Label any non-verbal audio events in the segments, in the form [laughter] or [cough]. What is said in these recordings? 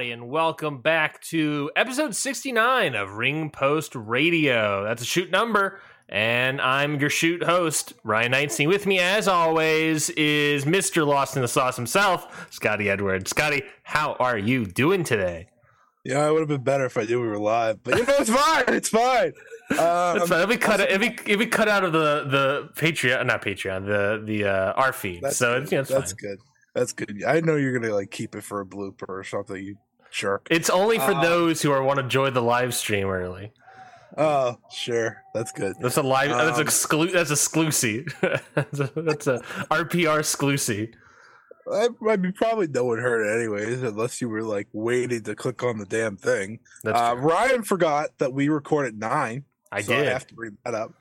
Everybody, and welcome back to episode 69 of Ring Post Radio. That's a shoot number, and I'm your shoot host, Ryan Knightstein. With me, as always, is Mr. Lost in the Sauce himself, Scotty Edwards. Scotty, how are you doing today? Yeah, it would have been better if I knew we were live, but you know it's fine. It's fine. Uh, That's fine. If we cut it, if we, if we cut out of the the Patreon, not Patreon, the the uh, our feed. That's so good. it's that's fine. good. That's good. I know you're gonna like keep it for a blooper or something. You jerk. It's only for Uh, those who are want to join the live stream early. Oh, sure. That's good. That's a live. that's Um, exclu- That's exclusive. [laughs] that's, a, that's a RPR exclusive. I, I mean, probably no one heard it anyways, unless you were like waiting to click on the damn thing. That's Uh. Ryan forgot that we record at nine. I so did. I have to bring that up.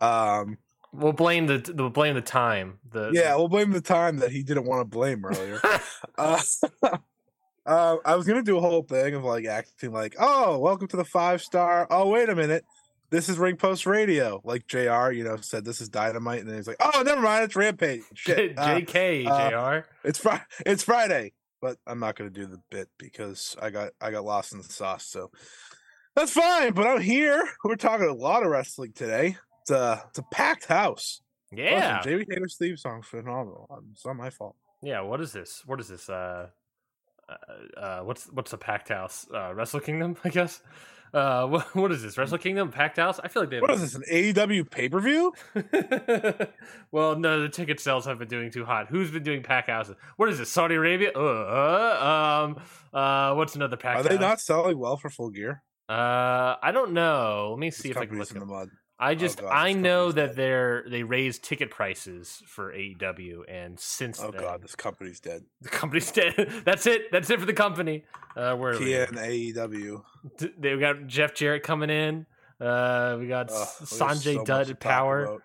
Um, we'll blame the we'll blame the time. The yeah, we'll blame the time that he didn't want to blame earlier. [laughs] Uh, [laughs] uh, I was gonna do a whole thing of like acting like, "Oh, welcome to the five star." Oh, wait a minute, this is Ring Post Radio. Like Jr. You know said this is Dynamite, and then he's like, "Oh, never mind, it's Rampage." Shit, [laughs] uh, Jk uh, Jr. it's Friday. It's Friday, but I'm not gonna do the bit because I got I got lost in the sauce. So that's fine. But I'm here. We're talking a lot of wrestling today. It's a it's a packed house. Yeah, Listen, Jamie Hayter's theme song phenomenal. It's not my fault. yeah. What is this? What is this? Uh, uh, uh what's what's a packed house? Uh, Wrestle Kingdom, [laughs] I guess. Uh, [laughs] what, what is this? Wrestle Kingdom, packed house? I feel like they. What is this? An AEW pay per view? [laughs] well, no, the ticket sales have been doing too hot. Who's been doing pack houses? What is this? Saudi Arabia? Uh, uh, um, uh, what's another pack? House? Are they house? not selling well for full gear? Uh, I don't know. Let me see This if I can look. in the mud. I just God, I know that dead. they're they raised ticket prices for AEW, and since Oh then, god, this company's dead. the company's [laughs] dead. That's it. That's it for the company. Uh, where are? TN AEW. They got Jeff Jarrett coming in. Uh, we got Ugh, S- we have Sanjay so Dutt at Power.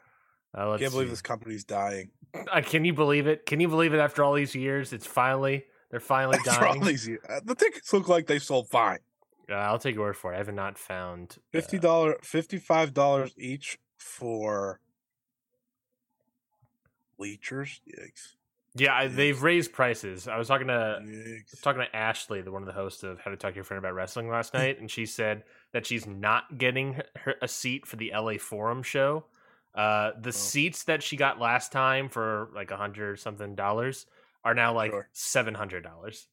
Uh, Can't believe see. this company's dying. Uh, can you believe it? Can you believe it? After all these years, it's finally they're finally [laughs] For all dying. these years. Uh, The tickets look like they sold fine. Uh, I'll take your word for it. I have not found uh, Fifty dollar, fifty five dollars each for bleachers. Yikes! Yeah, I, they've raised prices. I was talking to Yikes. talking to Ashley, the one of the hosts of How to Talk to Your Friend About Wrestling last [laughs] night, and she said that she's not getting her, her- a seat for the LA Forum show. Uh, the Oh. seats that she got last time for like a hundred something dollars are now like Sure. seven hundred dollars.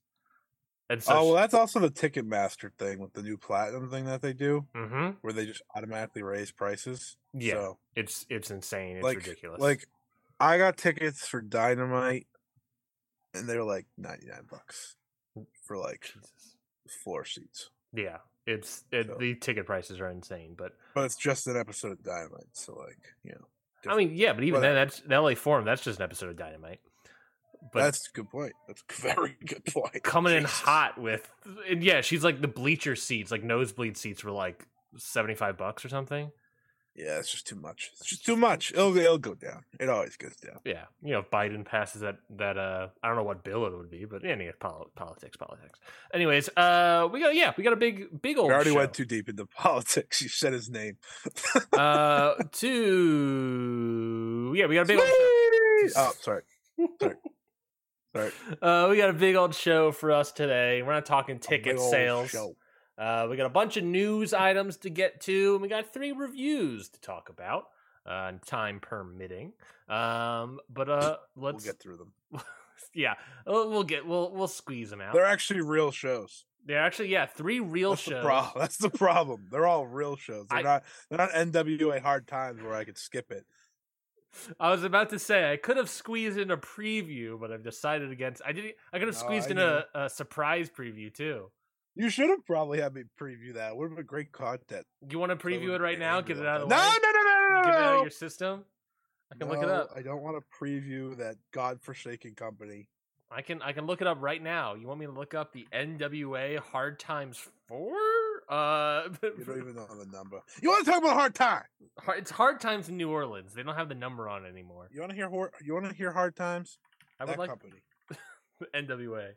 And so, oh well, that's also the Ticketmaster thing with the new platinum thing that they do, hmm where they just automatically raise prices. yeah, So, it's it's insane. It's like, ridiculous. Like, I got tickets for Dynamite, and they're like ninety nine bucks for like Jesus. floor seats. yeah, it's it, So- the ticket prices are insane. But But it's just an episode of Dynamite, so like you know. I mean, yeah, but even Whatever. then, that's the LA Forum. That's just an episode of Dynamite. But that's a good point. That's a [laughs] very good point. coming in hot with and yeah she's like the bleacher seats like nosebleed seats were like 75 bucks or something Yeah, it's just too much. It's just too much. It'll it'll go down. It always goes down. yeah you know if biden passes that that uh i don't know what bill it would be but anyway pol- politics politics anyways uh we got yeah we got a big big old We already show. went too deep into [laughs] politics. You said his name. uh [laughs] two. yeah we got a big old! Oh, sorry. Sorry. Sorry. uh we got a big old show for us today we're not talking ticket sales. Uh, we got a bunch of news items to get to, and we got three reviews to talk about, uh, time permitting. Um, but uh, [clears throat] We'll let's get through them. [laughs] yeah, we'll we'll get we'll we'll squeeze them out. They're actually real shows. They're actually yeah, three real That's the shows. problem. [laughs] That's the problem. They're all real shows. They're I- not. They're not NWA Hard Times where I could skip it. I was about to say I could have squeezed in a preview, but I've decided against. I didn't. I could have No, squeezed I in a, a surprise preview too. You should have probably had me preview that. Would have been great content. You want to preview it right now? Get it out of the no, way. no, no, no, no, Get it out of your system. I can look it up. I don't want to preview that godforsaken company. I can I can look it up right now. You want me to look up the NWA Hard Times Four? Uh, [laughs] You don't even know the number. You want to talk about hard time? Hard- it's Hard Times in New Orleans. They don't have the number on it anymore. You want to hear? hor- You want to hear hard times? I would that like company. [laughs] NWA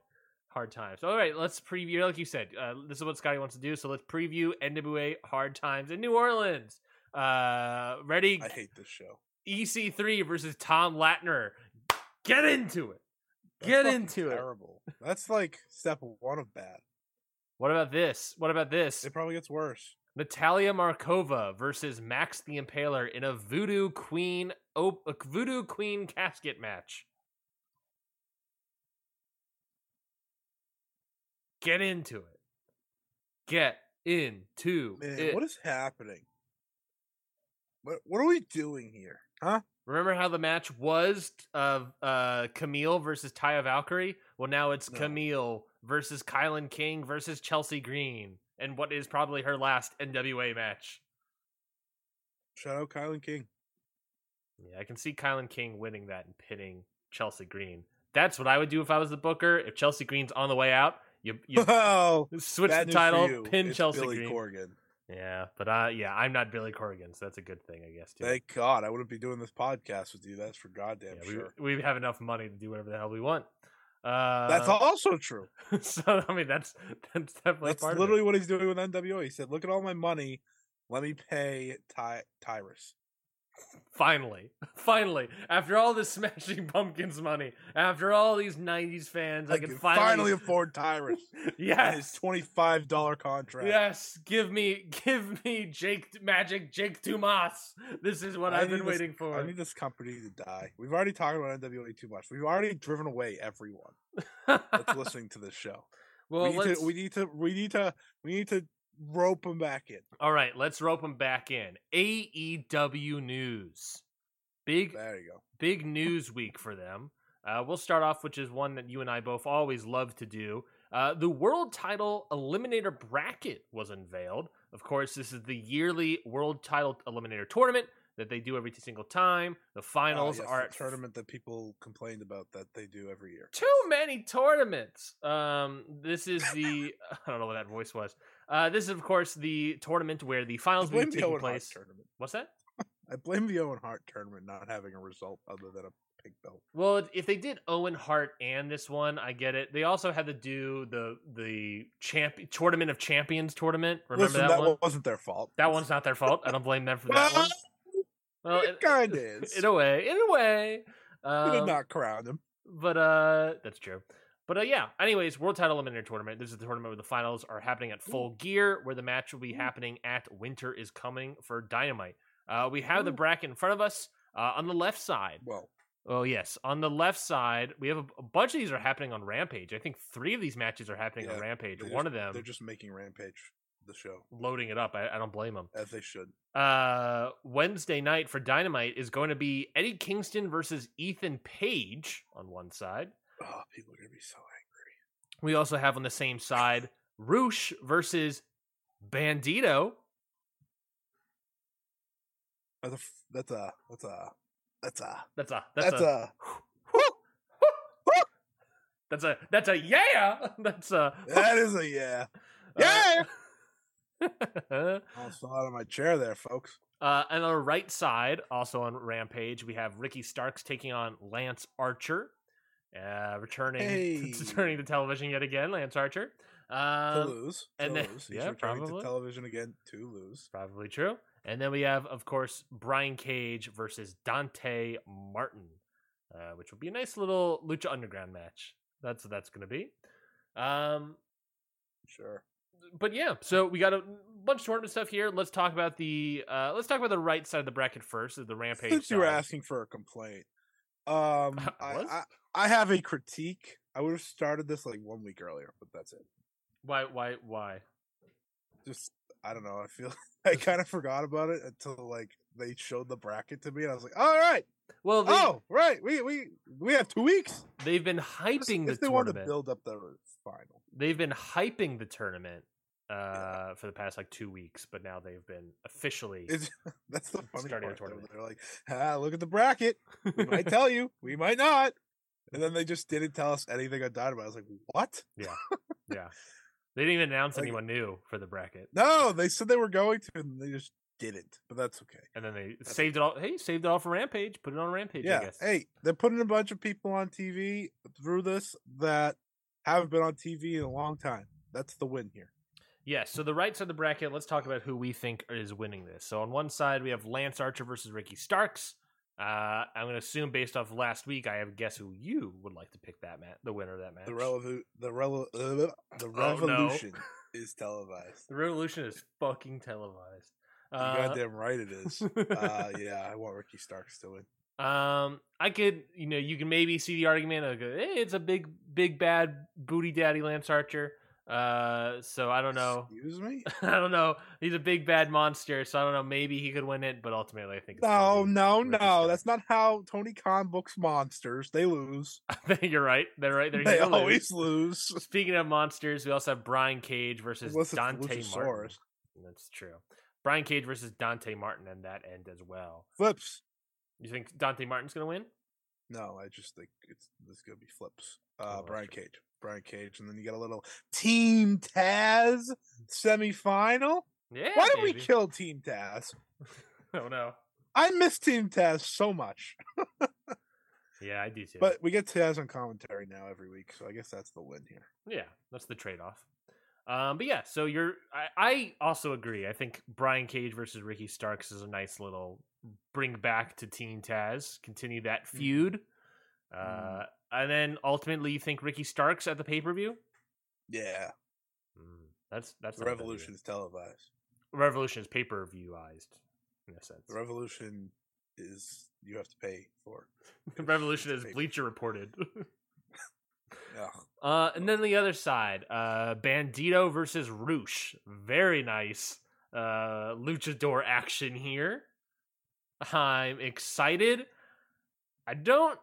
Hard Times. All right, let's preview. Like you said, uh, this is what Scotty wants to do. So let's preview NWA Hard Times in New Orleans. Uh, ready? I hate this show. EC3 versus Thom Latimer. Get into it. That's Get into it. Terrible. That's like step one of bad. What about this? What about this? It probably gets worse. Natalia Markova versus Max the Impaler in a Voodoo Queen op- a Voodoo Queen casket match. Get into it. Get into Man, it. what is happening? What What are we doing here? Huh? Remember how the match was of uh, Kamille versus Taya Valkyrie? Well, now it's No. Kamille versus Kilynn King versus Chelsea Green, and what is probably her last NWA match. Shout out Kilynn King. Yeah, I can see Kilynn King winning that and pitting Chelsea Green. That's what I would do if I was the booker. If Chelsea Green's on the way out, you you [laughs] oh, switch the title, pin It's Chelsea Billy Green. Corgan. Yeah, but uh, yeah, I'm not Billy Corgan, so that's a good thing, I guess. Too. Thank God I wouldn't be doing this podcast with you. That's for goddamn Yeah, sure. we we have enough money to do whatever the hell we want. Uh, That's also true. [laughs] so I mean, that's that's definitely That's part literally what he's doing with NWO. He said, "Look at all my money. Let me pay Ty- Tyrus." Finally, [laughs] finally, after all this [laughs] Smashing Pumpkins money, after all these '90s fans, I, I can can finally, finally afford Tyrus [laughs] and his yes, twenty-five dollar contract. yes, give me, give me Jake Magic, Jake Dumas. This is what I I've been this- waiting for. I need this company to die. We've already talked about NWA too much. We've already driven away everyone that's listening to this show. well, we, need to, we need to. We need to. We need to rope them back in. all right, let's rope them back in. AEW news, big There you go. big news week for them. Uh, we'll start off, which is one that you and I both always love to do. Uh, the world title eliminator bracket was unveiled. Of course, this is the yearly world title eliminator tournament that they do every single time. The Ah, finals yes, are the tournament that people complained about that they do every year. too many tournaments. Um, this is the [laughs] I don't know what that voice was. Uh, this is of course the tournament where the finals will be taking place. tournament. What's that? [laughs] I blame the Owen Hart tournament not having a result other than a pink belt. Well, if they did Owen Hart and this one, I get it. They also had to do the the champ tournament of champions tournament. Remember Listen, that, that one? wasn't their fault. That one's not their fault. I don't blame them for that one. [laughs] Well, it kind of is. in a way, in a way. We Um, did not crown him. but uh, that's true. But uh, yeah. Anyways, World Title Eliminator Tournament. This is the tournament where the finals are happening at full gear, where the match will be happening at Winter is Coming for Dynamite. Uh, we have the bracket in front of us. Uh, on the left side, Well, Oh yes, on the left side, we have a, a bunch of these are happening on Rampage. I think three of these matches are happening on Rampage. One just- of them they're just making Rampage the show loading it up. I, I don't blame them. as they should. Uh, Wednesday night for Dynamite is going to be Eddie Kingston versus Ethan Page on one side. Oh, people are gonna be so angry. We also have on the same side Rush versus Bandito. That's a that's a that's a that's a That's a that's, that's, a, a, [laughs] that's a that's a yeah. [laughs] That's a [laughs] that is a yeah. Uh, Yeah. uh, I fell out of my chair there, folks. Uh, and on the right side, also on Rampage, we have Ricky Starks taking on Lance Archer, uh, returning Hey. [laughs] returning to television yet again. Lance Archer, To um, lose, to and then- lose. [laughs] He's yeah, returning probably. to television again to lose. probably true. And then we have, of course, Brian Cage versus Dante Martin, uh, which will be a nice little Lucha Underground match. That's what that's going to be. Um, Sure. but yeah, so we got a bunch of tournament stuff here. Let's talk about the uh, let's talk about the right side of the bracket first, the Rampage. Since you were asking for a complaint, um, [laughs] I I. I have a critique. I would have started this like one week earlier, but that's it. Why? Why? Why? Just I don't know. I feel [laughs] I kind of forgot about it until like they showed the bracket to me, and I was like, all right, Well, they, oh right, we we we have two weeks. they've been hyping if the they want to build up the final. They've been hyping the tournament uh, for the past like two weeks, but now they've been officially. It's, [laughs] that's the funny Starting the part. though. They're like, ah, look at the bracket. We might tell you, we might not. And then they just didn't tell us anything on Dynamite. I was like, what? yeah, yeah. they didn't even announce Like- anyone new for the bracket, No, they said they were going to, and they just didn't. But that's okay. and then they saved it all. Hey, saved it all for Rampage. Put it on Rampage. I yeah. guess. Hey, they're putting a bunch of people on TV through this that haven't been on TV in a long time. That's the win here. Yes. So the right side of the bracket. Let's talk about who we think is winning this. So on one side we have Lance Archer versus Ricky Starks. Uh, I'm going to assume based off last week, I have guess who you would like to pick that match, the winner of that match. The relevo- the rele- uh, the [laughs] Oh, no. revolution is televised. The Revolution is fucking televised. You Uh, goddamn right it is. uh, [laughs] yeah, I want Ricky Starks to win. Um, I could, you know, you can maybe see the argument of, hey, it's a big, big bad booty daddy Lance Archer. Uh, so I don't know. Excuse me. [laughs] I don't know. He's a big bad monster, so I don't know. Maybe he could win it, but ultimately, I think it's No, no, no. That's not how Tony Khan books monsters. They lose. [laughs] You're right. They're right. They're They gonna lose. always lose. [laughs] Speaking of monsters, we also have Brian Cage versus Unless Dante Martin. That's true. Brian Cage versus Dante Martin and that end as well. Flips. You think Dante Martin's gonna win? No, I just think it's this gonna be flips. Oh, Uh, that's Brian. Cage. Brian Cage, and then you got a little Team Taz semifinal. Yeah. Why did we kill Team Taz? [laughs] Oh no. I miss Team Taz so much, Yeah, I do too. but we get Taz on commentary now every week, so I guess that's the win here. Yeah, that's the trade off. Um, but yeah, so you're. I, I also agree. I think Brian Cage versus Ricky Starks is a nice little bring back to Team Taz, continue that Mm-hmm. Feud. Uh, and then ultimately, you think Ricky Starks at the pay per view? Yeah, That's that's the not a bad Revolution is televised. Revolution is pay per viewized in a sense. The Revolution is you have to pay for. [laughs] Revolution is Bleacher reported. [laughs] Yeah. Uh, and then the other side, uh, Bandito versus Rush. Very nice uh, luchador action here. I'm excited. I don't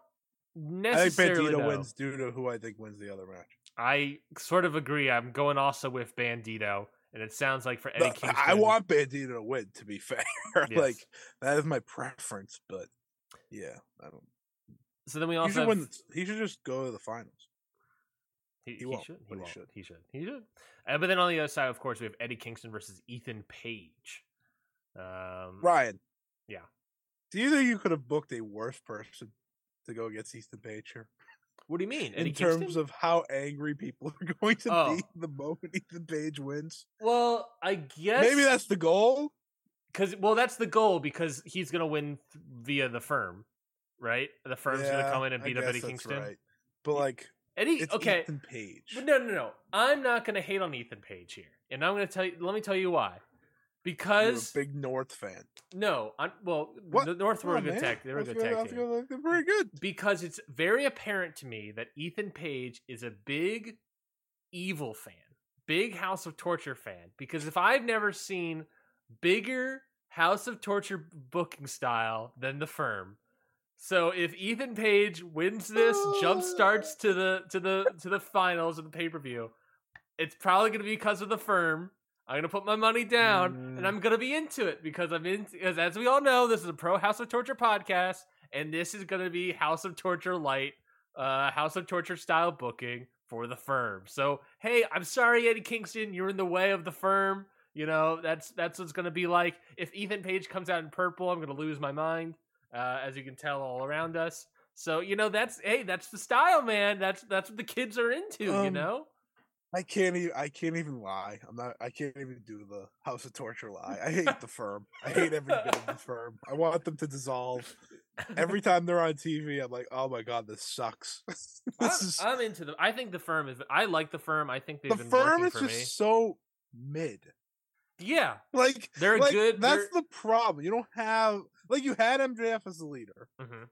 I think Bandito know. wins due to who I think wins the other match. I sort of agree. I'm going also with Bandito, and it sounds like for Eddie No, Kingston, I want Bandito to win. To be [laughs] fair, Yes. like that is my preference. But yeah, I don't. So then we He also should have, win. the- He should just go to the finals. He, He he won't, should. He he won't. should. He should. He should. Uh, but then on the other side, of course, we have Eddie Kingston versus Ethan Page. Um, Ryan. Yeah. Do you think you could have booked a worse person to go against Ethan Page here? What do you mean? Eddie in terms Kingston? of how angry people [laughs] are going to Oh. be the moment Ethan Page wins. well, I guess Maybe that's the goal. because well, that's the goal because he's gonna win via the firm, right? The firm's gonna come in and beat up Eddie that's Kingston. Right. But like, Eddie, okay, Ethan Page. but no, no, no. I'm not gonna hate on Ethan Page here, and I'm gonna tell you. Let me tell you why. A Because big North fan. no, I'm well. What? The North were a Come good man. tag. They were a good let's team. They're very good. because it's very apparent to me that Ethan Page is a big evil fan, big House of Torture fan. Because if I've never seen bigger House of Torture booking style than the firm, so if Ethan Page wins this, jump starts to the to the to the finals of the pay per view, it's probably going to be because of the firm. I'm gonna put my money down, and Mm. I'm gonna be into it because I'm in. Because as we all know, this is a pro House of Torture podcast, and this is gonna be House of Torture light, uh, House of Torture style booking for the firm. So hey, I'm sorry, Eddie Kingston, you're in the way of the firm. You know that's that's what's gonna be like. If Ethan Page comes out in purple, I'm gonna lose my mind, uh, as you can tell all around us. So you know that's hey, that's the style, man. That's that's what the kids are into. you Um, know. I can't even. I can't even lie. I'm not. I can't even do the House of Torture lie. I hate the firm. I hate every bit of the [laughs] firm. I want them to dissolve. Every [laughs] time they're on TV, I'm like, oh my god, this sucks. [laughs] this I'm, is I'm into the. I think the firm is. I like the firm. I think they've the been firm is just me. so mid. Yeah, Like They're like, good- That's they're- the problem. You don't have like you had MJF as the leader, hmm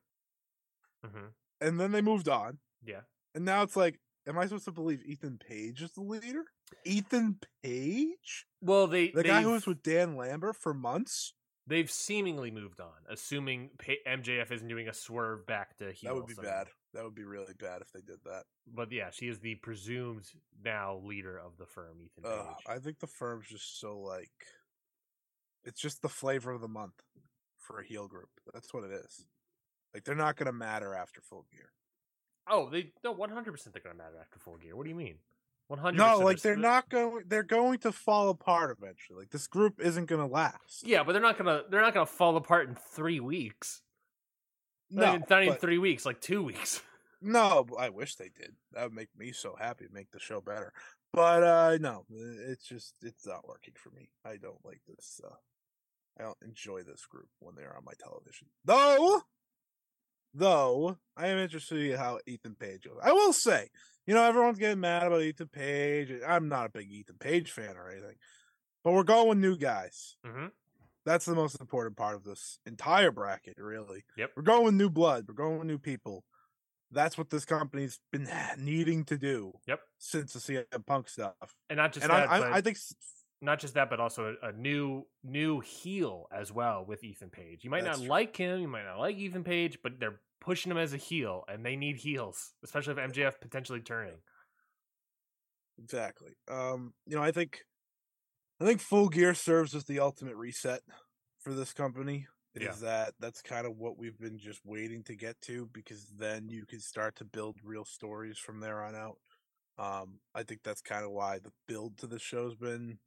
hmm and then they moved on, yeah. and now it's like am I supposed to believe Ethan Page is the leader? Ethan Page, Well, they the guy who was with Dan Lambert for months. they've seemingly moved on, assuming MJF isn't doing a swerve back to heel. That would be bad. That would be really bad if they did that. But yeah, she is the presumed now leader of the firm, Ethan Page. Uh, I think the firm's just so like, it's just the flavor of the month for a heel group. That's what it is. Like they're not gonna matter after full gear. Oh, they no one hundred percent they're gonna matter after full gear. What do you mean? One hundred. No, like they're not going. They're going to fall apart eventually. Like this group isn't gonna last. Yeah, but they're not gonna they're not gonna fall apart in three weeks. no, Not even, not even but- three weeks, like two weeks. [laughs] No, I wish they did. That would make me so happy, make the show better. But uh no, it's just it's not working for me. I don't like this. Uh, I don't enjoy this group when they're on my television. Though, though I am interested in how Ethan Page goes. I will say, you know, everyone's getting mad about Ethan Page. I'm not a big Ethan Page fan or anything, but we're going with new guys. Mm-hmm. That's the most important part of this entire bracket, really. Yep. We're going with new blood. We're going with new people. That's what this company's been needing to do Yep, since the CM Punk stuff. and not just And that, I, I, I think not just that, but also a, a new new heel as well with Ethan Page. You might That's not true. like him, you might not like Ethan Page, but they're pushing him as a heel, and they need heels, especially if MJF potentially turning. exactly. Um, you know, I think, I think Full Gear serves as the ultimate reset for this company. Is Yeah. that that's kind of what we've been just waiting to get to because then you can start to build real stories from there on out. Um, I think that's kind of why the build to the show's been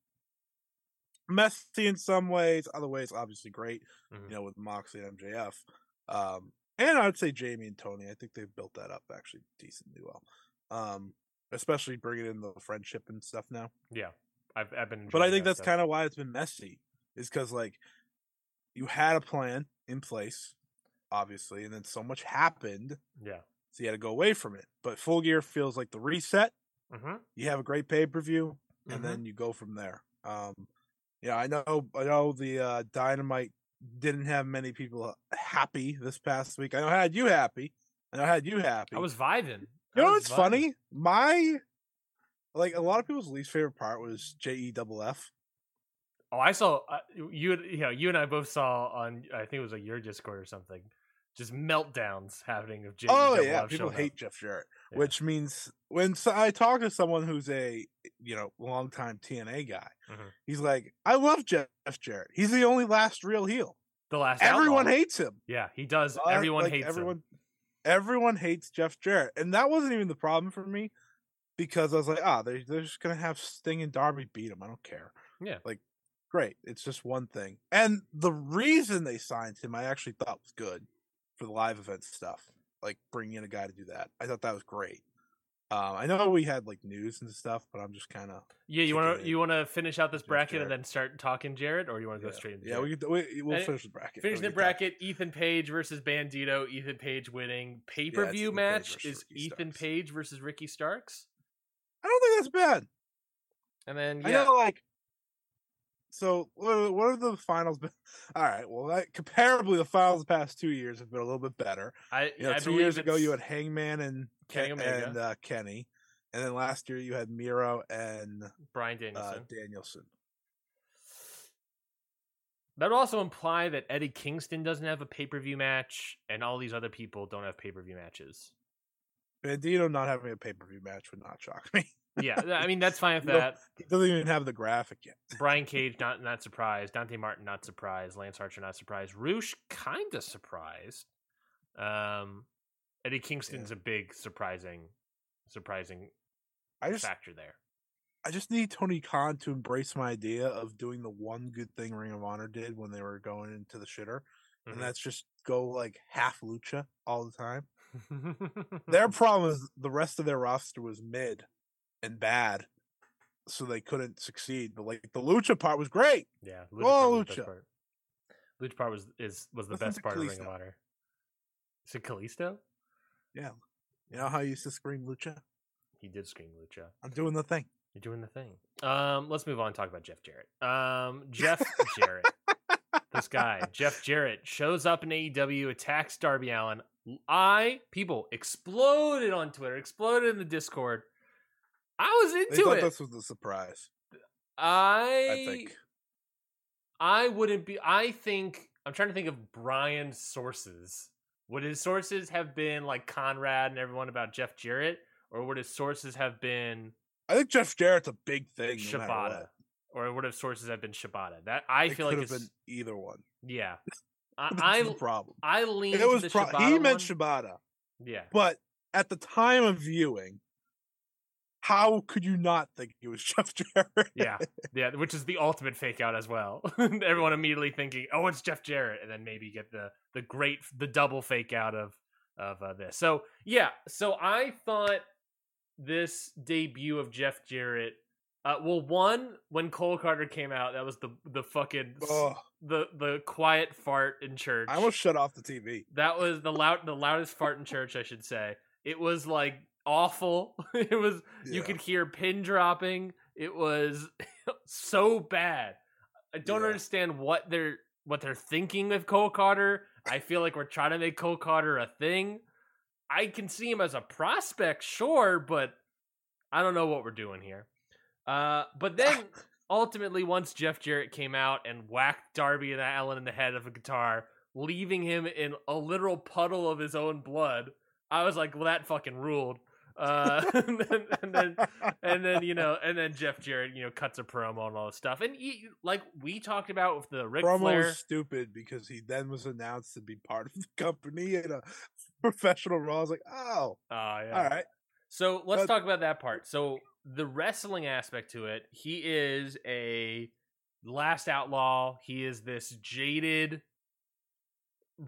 messy in some ways, other ways obviously great. Mhm. You know, with Moxley and MJF, um, and I'd say Jamie and Toni. I think they've built that up actually decently well, um, especially bringing in the friendship and stuff now. Yeah, I've I've been. But I think that that's kind of why it's been messy, is because like you had a plan in place, obviously, and then so much happened, yeah. so you had to go away from it. But Full Gear feels like the reset. Mm-hmm. You have a great pay per view, and then you go from there. Um, yeah, I know. I know the uh, Dynamite didn't have many people happy this past week. I know I had you happy, and I had you happy. I was vibing. You know what's vibing. funny? My like a lot of people's least favorite part was J E double F. Oh, I saw uh, you. You know, you and I both saw on. I think it was like your Discord or something. Just meltdowns happening of J. Oh yeah, people hate Jeff Jarrett, Yeah. which means when so I talk to someone who's a you know longtime TNA guy, Mhm. he's like, I love Jeff Jarrett. He's the only last real heel. The last. Everyone Outlaw. hates him. Yeah, he does. Uh, Everyone like, hates everyone. him. Everyone hates Jeff Jarrett, and that wasn't even the problem for me because I was like, ah, they're they're just gonna have Sting and Darby beat him. I don't care. Yeah. like great. It's just one thing, and the reason they signed him, I actually thought was good for the live event stuff. Like bringing in a guy to do that, I thought that was great. Um, I know we had like news and stuff, but I'm just kind of Yeah, you want to you want to finish out this bracket and then start talking Jarrett, or you want to go straight into yeah. Jarrett? We, we we'll finish the bracket. Finish the bracket. Ethan Page versus Bandito. Ethan Page winning. Pay per view Page match is Ricky Ethan Starks. Page versus Ricky Starks. I don't think that's bad. And then I know, like, so what are, have the finals been? [laughs] All right, well, comparably, the finals the past two years have been a little bit better. I, You know, I two years ago, you had Hangman and Kenny Ken- and uh, Kenny, and then last year you had Miro and Brian uh, Danielson. Danielson. that would also imply that Eddie Kingston doesn't have a pay per view match, and all these other people don't have pay per view matches. Bandito not having a pay per view match would not shock [laughs] me. Yeah, I mean that's fine with You that. he doesn't even have the graphic yet. Brian [laughs] Cage not not surprised. Dante Martin not surprised. Lance Archer not surprised. Rush kind of surprised. Um, Eddie Kingston's a big surprising, surprising I just, factor there. I just need Tony Khan to embrace my idea of doing the one good thing Ring of Honor did when they were going into the shitter, Mhm. and that's just go like half lucha all the time. Their [laughs] problem is the rest of their roster was mid and bad, so they couldn't succeed. But like the lucha part was great. yeah, Oh, part was Lucha. part. Lucha part was is was the Listen best part of Ring of Honor. Is it Kalisto? Yeah, you know how I used to scream lucha? He did scream Lucha. I'm doing the thing. You're doing the thing. Um, let's move on and talk about Jeff Jarrett. Um, Jeff [laughs] Jarrett. This guy, Jeff Jarrett, shows up in AEW, attacks Darby Allin. I people exploded on Twitter, exploded in the Discord I was into They thought it. this was a surprise. I I think. I wouldn't be. I think I'm trying to think of Brian's sources. Would his sources have been like Conrad and everyone about Jeff Jarrett, or would his sources have been I think Jeff Jarrett's a big thing. No Shibata, what. or would his sources have been Shibata? That I It feel like it's have been either one. yeah. I I, the problem. I lean It was pro- he meant one. Shibata, yeah. but at the time of viewing, how could you not think it was [laughs] Jeff Jarrett? Yeah, yeah, which is the ultimate fake out as well. [laughs] Everyone immediately thinking, "Oh, it's Jeff Jarrett," and then maybe get the the great the double fake out of of uh, this. So yeah, so I thought this debut of Jeff Jarrett. Uh, well, one when Cole Carter came out, that was the the fucking Oh, the the quiet fart in church. I almost shut off the TV. That was the loud the loudest fart in church, I should say. It was like awful. [laughs] it was you could hear pin dropping. It was [laughs] so bad. I don't Yeah. understand what they're what they're thinking with Cole Carter. I feel like we're trying to make Cole Carter a thing. I can see him as a prospect, sure, but I don't know what we're doing here. Uh, but then ultimately, once Jeff Jarrett came out and whacked Darby and Allen in the head of a guitar, leaving him in a literal puddle of his own blood, I was like, "Well, that fucking ruled." Uh, [laughs] and, then, and then, and then you know, and then Jeff Jarrett, you know, cuts a promo and all this stuff, and he, like we talked about with the Ric Promo Flair. was stupid because he then was announced to be part of the company in a [laughs] professional role. I was like, oh, Oh, yeah. all right. So let's But- talk about that part. So the wrestling aspect to it, he is a last outlaw. He is this jaded.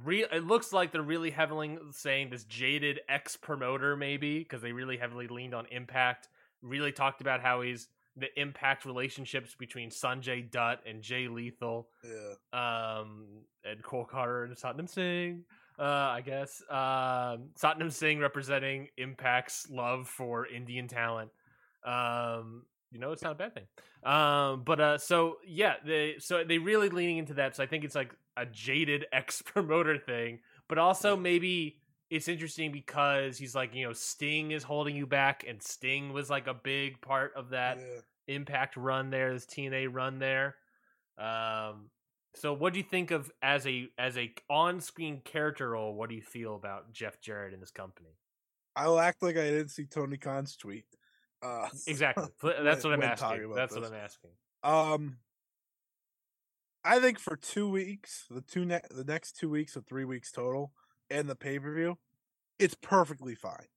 Real, it looks like they're really heavily saying this jaded ex promoter, maybe because they really heavily leaned on Impact. Really talked about how he's the Impact relationships between Sanjay Dutt and Jay Lethal Yeah. um, and Cole Carter and Satnam Singh, uh, I guess. Um, Satnam Singh representing Impact's love for Indian talent. Um, you know, it's not a bad thing. Um, but uh, so yeah, they so they really leaning into that. So I think it's like a jaded [laughs] ex promoter thing, but also maybe it's interesting because he's like, you know, Sting is holding you back, and Sting was like a big part of that yeah. Impact run there, this TNA run there. Um, so what do you think of as a as a on screen character role? What do you feel about Jeff Jarrett in this company? I'll act like I didn't see Tony Khan's tweet. Uh, Exactly. [laughs] That's what I'm asking. about That's what. I'm asking. Um, I think for two weeks, the two ne- the next two weeks or three weeks total, and the pay per view, it's perfectly fine.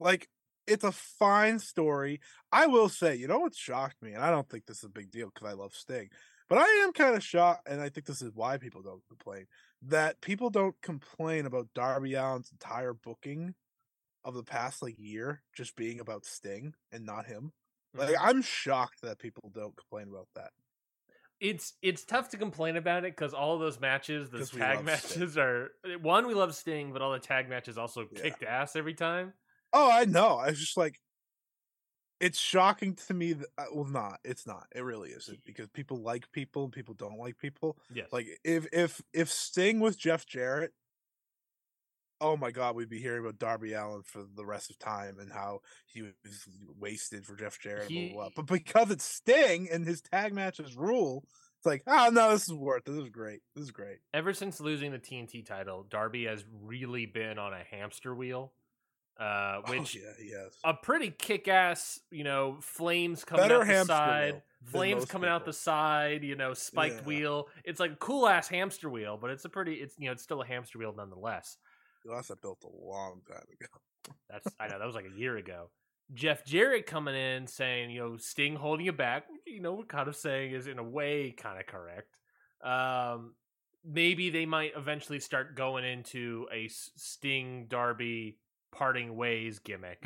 Like it's a fine story. I will say, you know what shocked me, and I don't think this is a big deal because I love Sting, but I am kind of shocked, and I think this is why people don't complain that people don't complain about Darby Allin's entire booking of the past like year just being about Sting and not him. Like Mhm. I'm shocked that people don't complain about that. It's it's tough to complain about it because all of those matches, those tag [laughs] matches are one we love Sting, but all the tag matches also Yeah. kicked ass every time. Oh, I know. I was just like, it's shocking to me that uh, well, not. It's not. It really isn't because people like people and people don't like people. Yes. Like if if if Sting with Jeff Jarrett, oh my God, we'd be hearing about Darby Allin for the rest of time and how he was wasted for Jeff Jarrett. blah, blah, blah. But because it's Sting and his tag matches rule, it's like, oh no, this is worth. it. This is great. This is great. ever since losing the TNT title, Darby has really been on a hamster wheel. Uh, which oh, yeah, yes. a pretty kick-ass, you know, flames coming Better out the side, flames coming out the side, you know, spiked Yeah. wheel. It's like a cool ass hamster wheel, but it's a pretty, it's you know, it's still a hamster wheel nonetheless. That's I built a long time ago. [laughs] That's I know that was like a year ago. Jeff Jarrett coming in saying, you know, Sting holding you back. You know, we're kind of saying is in a way kind of correct. Um, maybe they might eventually start going into a Sting Darby parting ways gimmick.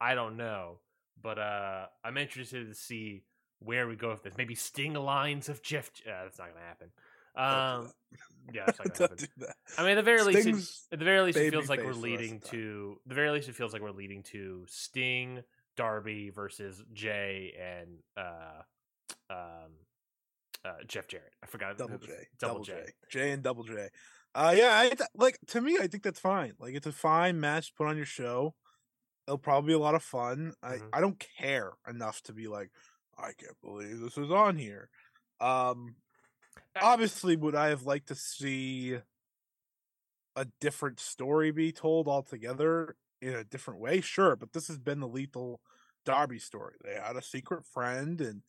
I don't know, but uh, I'm interested to see where we go with this. Maybe Sting aligns with Jeff. Uh, that's not gonna happen. Um, [laughs] yeah, that's not gonna happen. I mean, at the very least, it, at the very least, it feels like we're face the rest leading of the time. to. The very least, it feels like we're leading to Sting, Darby versus Jay and uh, um, uh, Jeff Jarrett. I forgot double J, Double J. J and double J. Uh, yeah, I like to me, I think that's fine. Like it's a fine match to put on your show. It'll probably be a lot of fun. I, Mhm. I don't care enough to be like, I can't believe this is on here. Um, obviously, would I have liked to see a different story be told altogether in a different way? Sure, but this has been the Lethal Darby story. They had a secret friend, and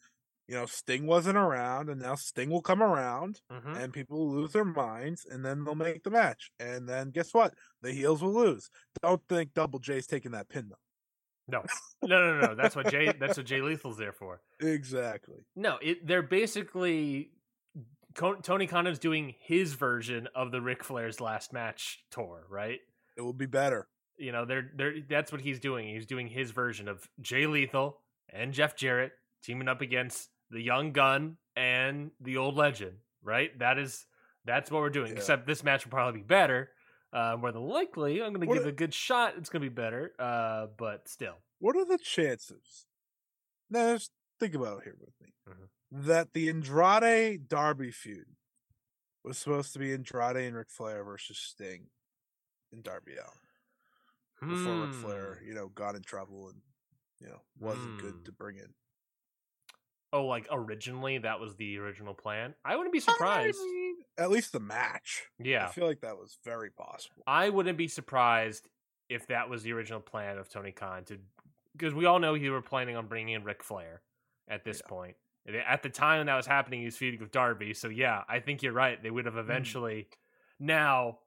you know Sting wasn't around, and now Sting will come around, Mhm. and people will lose their minds, and then they'll make the match, and then guess what? The heels will lose. Don't think Double J's taking that pin though. No, [laughs] no, no, no. That's what Jay. That's what Jay Lethal's there for. Exactly. No, it, they're basically Co- Tony Khan is doing his version of the Ric Flair's last match tour, right? It will be better. You know, they're they're that's what he's doing. He's doing his version of Jay Lethal and Jeff Jarrett teaming up against the young gun and the old legend, right? That is that's what we're doing. Yeah. Except this match will probably be better. Uh, more than likely, I'm going to give a- it a good shot. It's going to be better, uh, but still. What are the chances? Now, just think about it here with me. Mhm. That the Andrade Darby feud was supposed to be Andrade and Ric Flair versus Sting and Darby Allin before Ric Flair, Hmm. you know, got in trouble and you know wasn't Hmm. good to bring in. Oh, like originally that was the original plan. I wouldn't be surprised. I mean, at least the match. yeah, I feel like that was very possible. I wouldn't be surprised if that was the original plan of Tony Khan to, because we all know he were planning on bringing in Ric Flair at this Yeah. point. At the time that was happening, he was feuding with Darby. So yeah, I think you're right. They would have Mm. eventually. Now,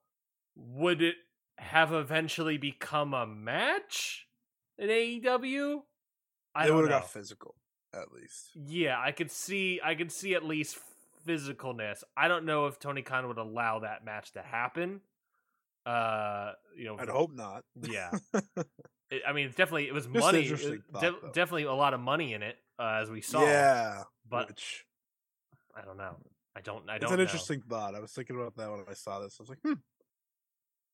would it have eventually become a match in AEW? I they would have got physical, at least. Yeah, I could see I could see at least physicalness. I don't know if Tony Khan would allow that match to happen. Uh, you know, I'd hope not. yeah. [laughs] I mean, it's definitely it was Just money. it- thought, de- definitely a lot of money in it, uh, as we saw. Yeah, but which I don't know. I don't. I don't. It's an know. interesting thought. I was thinking about that when I saw this. I was like, hmm.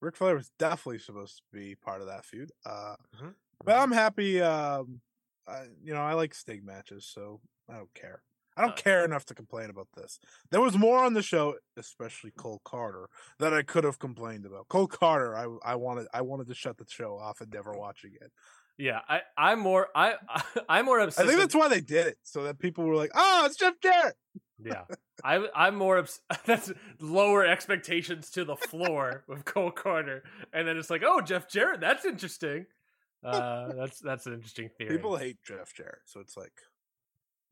Ric Flair was definitely supposed to be part of that feud. Uh, Mhm. but I'm happy. Um, I, you know, I like Sting matches, so I don't care. I don't Uh, care enough to complain about this. There was more on the show, especially Cole Carter, that I could have complained about. Cole Carter, I I wanted I wanted to shut the show off and never [laughs] watch again. Yeah, I. I'm more. I. [laughs] I'm more I think that's why they did it, so that people were like, "Oh, it's Jeff Jarrett." Yeah, I, I'm more. Obs- [laughs] that's lower expectations to the floor with Cole Carter, and then it's like, oh, Jeff Jarrett. That's interesting. Uh, that's that's an interesting [laughs] theory. People hate Jeff Jarrett, so it's like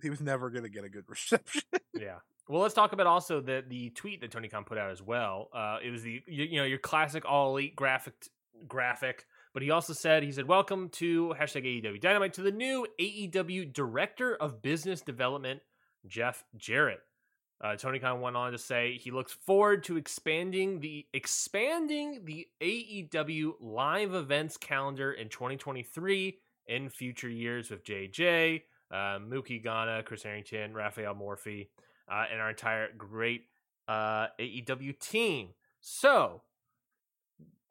he was never going to get a good reception. Yeah. Well, let's talk about also the the tweet that Tony Khan put out as well. Uh, it was the you, you know your classic all elite graphic graphic, but he also said he said welcome to hashtag AEW Dynamite to the new AEW Director of Business Development Jeff Jarrett. Uh, Tony Khan went on to say he looks forward to expanding the expanding the AEW live events calendar in 2023 in future years with JJ, uh, Mookie Ghana, Chris Harrington, Rafael Morffi, uh, and our entire great uh, AEW team. So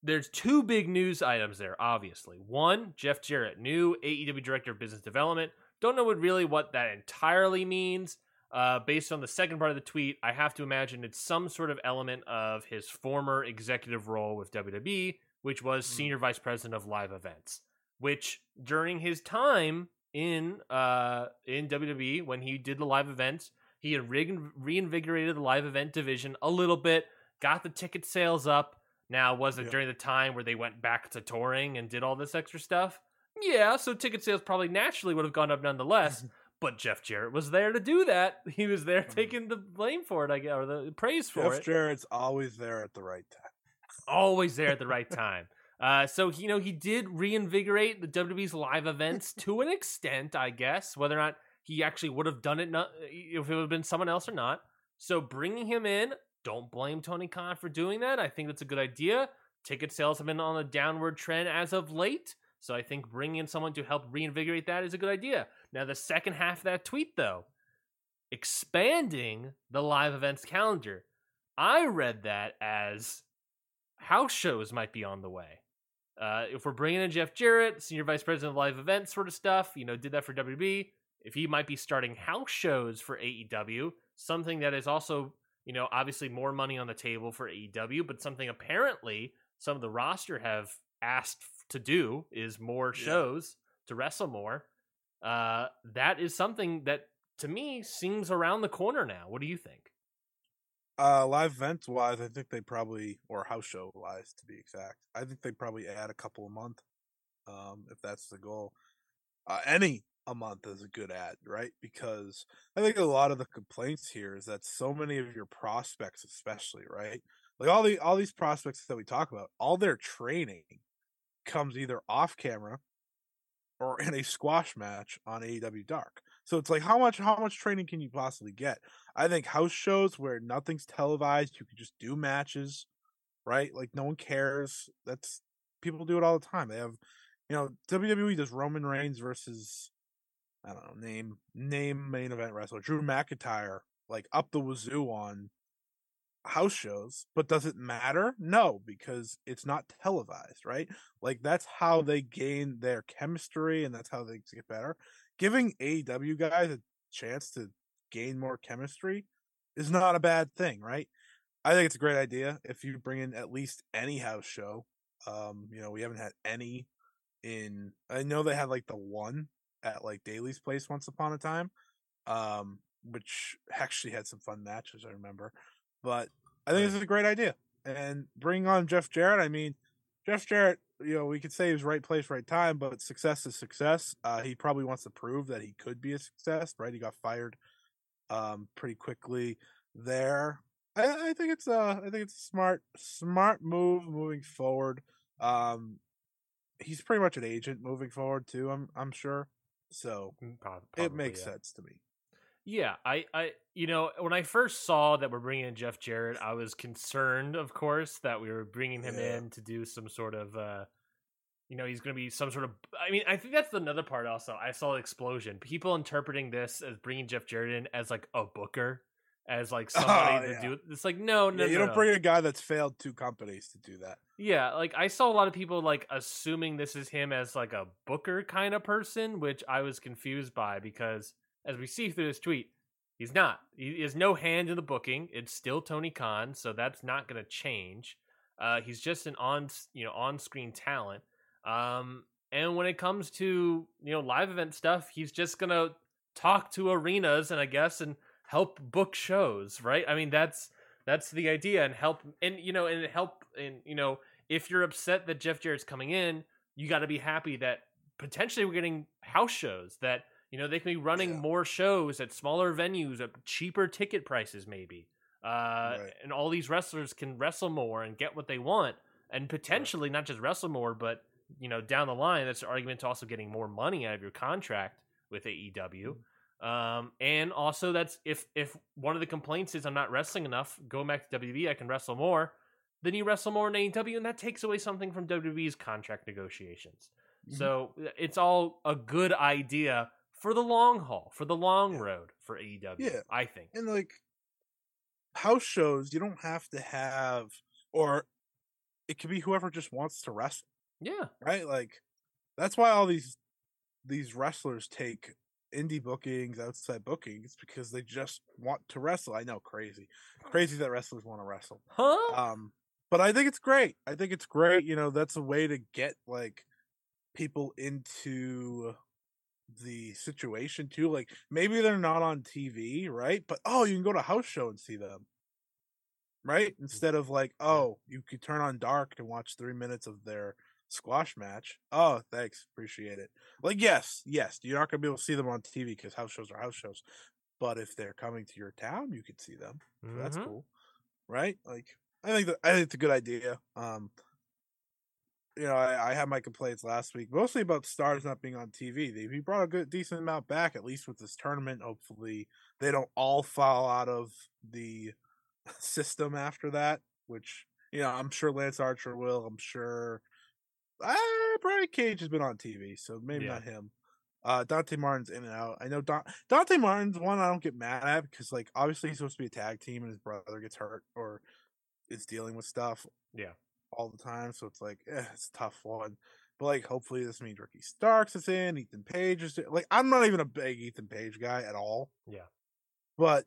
there's two big news items there. Obviously, one, Jeff Jarrett, new AEW Director of Business Development. Don't know what really what that entirely means. Uh, based on the second part of the tweet, I have to imagine it's some sort of element of his former executive role with WWE, which was Mm. senior vice president of live events. Which during his time in uh, in WWE, when he did the live events, he had re- reinvigorated the live event division a little bit, got the ticket sales up. Now, was it Yeah. during the time where they went back to touring and did all this extra stuff? Yeah, so ticket sales probably naturally would have gone up nonetheless. [laughs] but Jeff Jarrett was there to do that. [laughs] He was there Mhm. taking the blame for it, I guess, or the praise for Jeff it. Jeff Jarrett's always there at the right time. Always there at the right [laughs] time. Uh, so you know he did reinvigorate the WWE's live events to an extent, I guess. Whether or not he actually would have done it, not, if it would have been someone else or not. So bringing him in, don't blame Tony Khan for doing that. I think that's a good idea. Ticket sales have been on a downward trend as of late, so I think bringing in someone to help reinvigorate that is a good idea. Now the second half of that tweet, though, expanding the live events calendar. I read that as house shows might be on the way. Uh, if we're bringing in Jeff Jarrett, senior vice president of live events, sort of stuff, you know, did that for WB. If he might be starting house shows for AEW, something that is also, you know, obviously more money on the table for AEW, but something apparently some of the roster have asked to do is more Yeah. shows to wrestle more. Uh, that is something that to me seems around the corner now. What do you think? Uh, live events wise, I think they probably, or house show wise to be exact, I think they probably add a couple a month, um, if that's the goal. Uh, any a month is a good ad, right? Because I think a lot of the complaints here is that so many of your prospects, especially, right, like all the all these prospects that we talk about, all their training comes either off camera or in a squash match on AEW Dark. So it's like how much how much training can you possibly get? I think house shows where nothing's televised, you can just do matches, right? Like no one cares. That's people do it all the time. They have, you know, WWE does Roman Reigns versus I don't know, name name main event wrestler Drew McIntyre like up the wazoo on house shows, but does it matter? No, because it's not televised, right? Like that's how they gain their chemistry and that's how they get better. Giving AEW guys a chance to gain more chemistry is not a bad thing, right? I think it's a great idea if you bring in at least any house show. Um, you know, we haven't had any in I know they had like the one at like Daily's place once upon a time. Um, which [laughs] actually had some fun matches, I remember. But I think this is a great idea. And bring on Jeff Jarrett. I mean, Jeff Jarrett, you know, we could say he's right place, right time, but success is success. Uh, he probably wants to prove that he could be a success, right? He got fired um pretty quickly there. I, I think it's a I think it's a smart smart move moving forward. Um he's pretty much an agent moving forward too, I'm I'm sure. So Mm, prob- it makes yeah. sense to me. Yeah, I, I, you know, when I first saw that we're bringing in Jeff Jarrett, I was concerned, of course, that we were bringing him Yeah. in to do some sort of, uh, you know, he's going to be some sort of. I mean, I think that's another part. Also, I saw the explosion. People interpreting this as bringing Jeff Jarrett in as like a booker, as like [laughs] somebody Oh, to yeah. do. It's like no, no, yeah, you no, don't no. bring a guy that's failed two companies to do that. Yeah, like I saw a lot of people like assuming this is him as like a booker kind of person, which I was confused by because as we see through this tweet, he's not. He has no hand in the booking. It's still Tony Khan, so that's not going to change. Uh, he's just an on you know on screen talent. Um, and when it comes to you know live event stuff, he's just gonna talk to arenas and I guess and help book shows, right? I mean that's that's the idea and help and you know and help and you know if you're upset that Jeff Jarrett's coming in, you got to be happy that potentially we're getting house shows that you know they can be running Yeah. more shows at smaller venues at cheaper ticket prices maybe. Uh, Right. and all these wrestlers can wrestle more and get what they want and potentially not just wrestle more but you know down the line that's an argument to also getting more money out of your contract with AEW. Um, and also that's if if one of the complaints is I'm not wrestling enough, going back to WWE, I can wrestle more. Then you wrestle more in AEW, and that takes away something from WWE's contract negotiations. Mhm. So uh, it's all a good idea for the long haul, for the long Yeah. road for AEW. Yeah. I think. and like house shows you don't have to have or it could be whoever just wants to wrestle Yeah. right like that's why all these these wrestlers take indie bookings outside bookings because they just want to wrestle. I know crazy. Crazy that wrestlers want to wrestle. Huh? um but i think it's great. I think it's great you know that's a way to get like people into the situation too like maybe they're not on tv right? But oh you can go to a house show and see them. Right? Instead of like oh you could turn on dark and watch three minutes of their squash match. Oh thanks appreciate it. Like yes yes you're not gonna be able to see them on tv because house shows are house shows but if they're coming to your town you could see them so that's cool right? Like i think that i think it's a good idea um you know i, I had my complaints last week mostly about stars not being on tv they he brought a good decent amount back at least with this tournament hopefully they don't all fall out of the [laughs] system after that which you know i'm sure lance archer will i'm sure uh brian cage has been on tv so maybe Yeah. not him uh dante martin's in and out i know Don- dante martin's one i don't get mad at because like obviously he's supposed to be a tag team and his brother gets hurt or is dealing with stuff Yeah. all the time so it's like eh, it's a tough one but like hopefully this means ricky starks is in ethan page is in. like i'm not even a big ethan page guy at all Yeah. but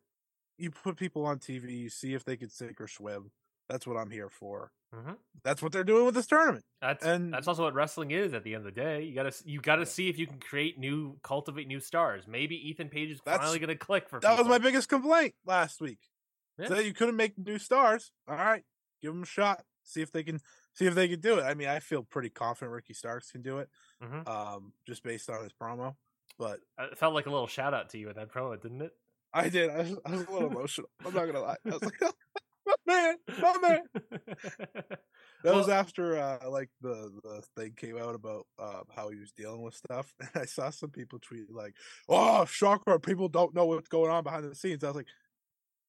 you put people on tv you see if they can sink or swim that's what i'm here for Mhm. That's what they're doing with this tournament. That's And- that's also what wrestling is at the end of the day. You gotta you gotta see if you can create new, cultivate new stars. Maybe Ethan Page is That's- finally gonna click for. That was my biggest complaint last week. Yeah. So you couldn't make new stars. All right, give them a shot. See if they can. See if they can do it. I mean, I feel pretty confident Ricky Starks can do it, Mhm. um, just based on his promo. But Uh, It felt like a little shout out to you in that promo, didn't it? I did. I was, I was a little emotional. I'm not gonna lie. I was like, [laughs] [laughs] my man, my man. [laughs] That was after uh, like the the thing came out about uh, how he was dealing with stuff, [laughs] and I saw some people tweet like, "Oh, shocker! People don't know what's going on behind the scenes." I was like,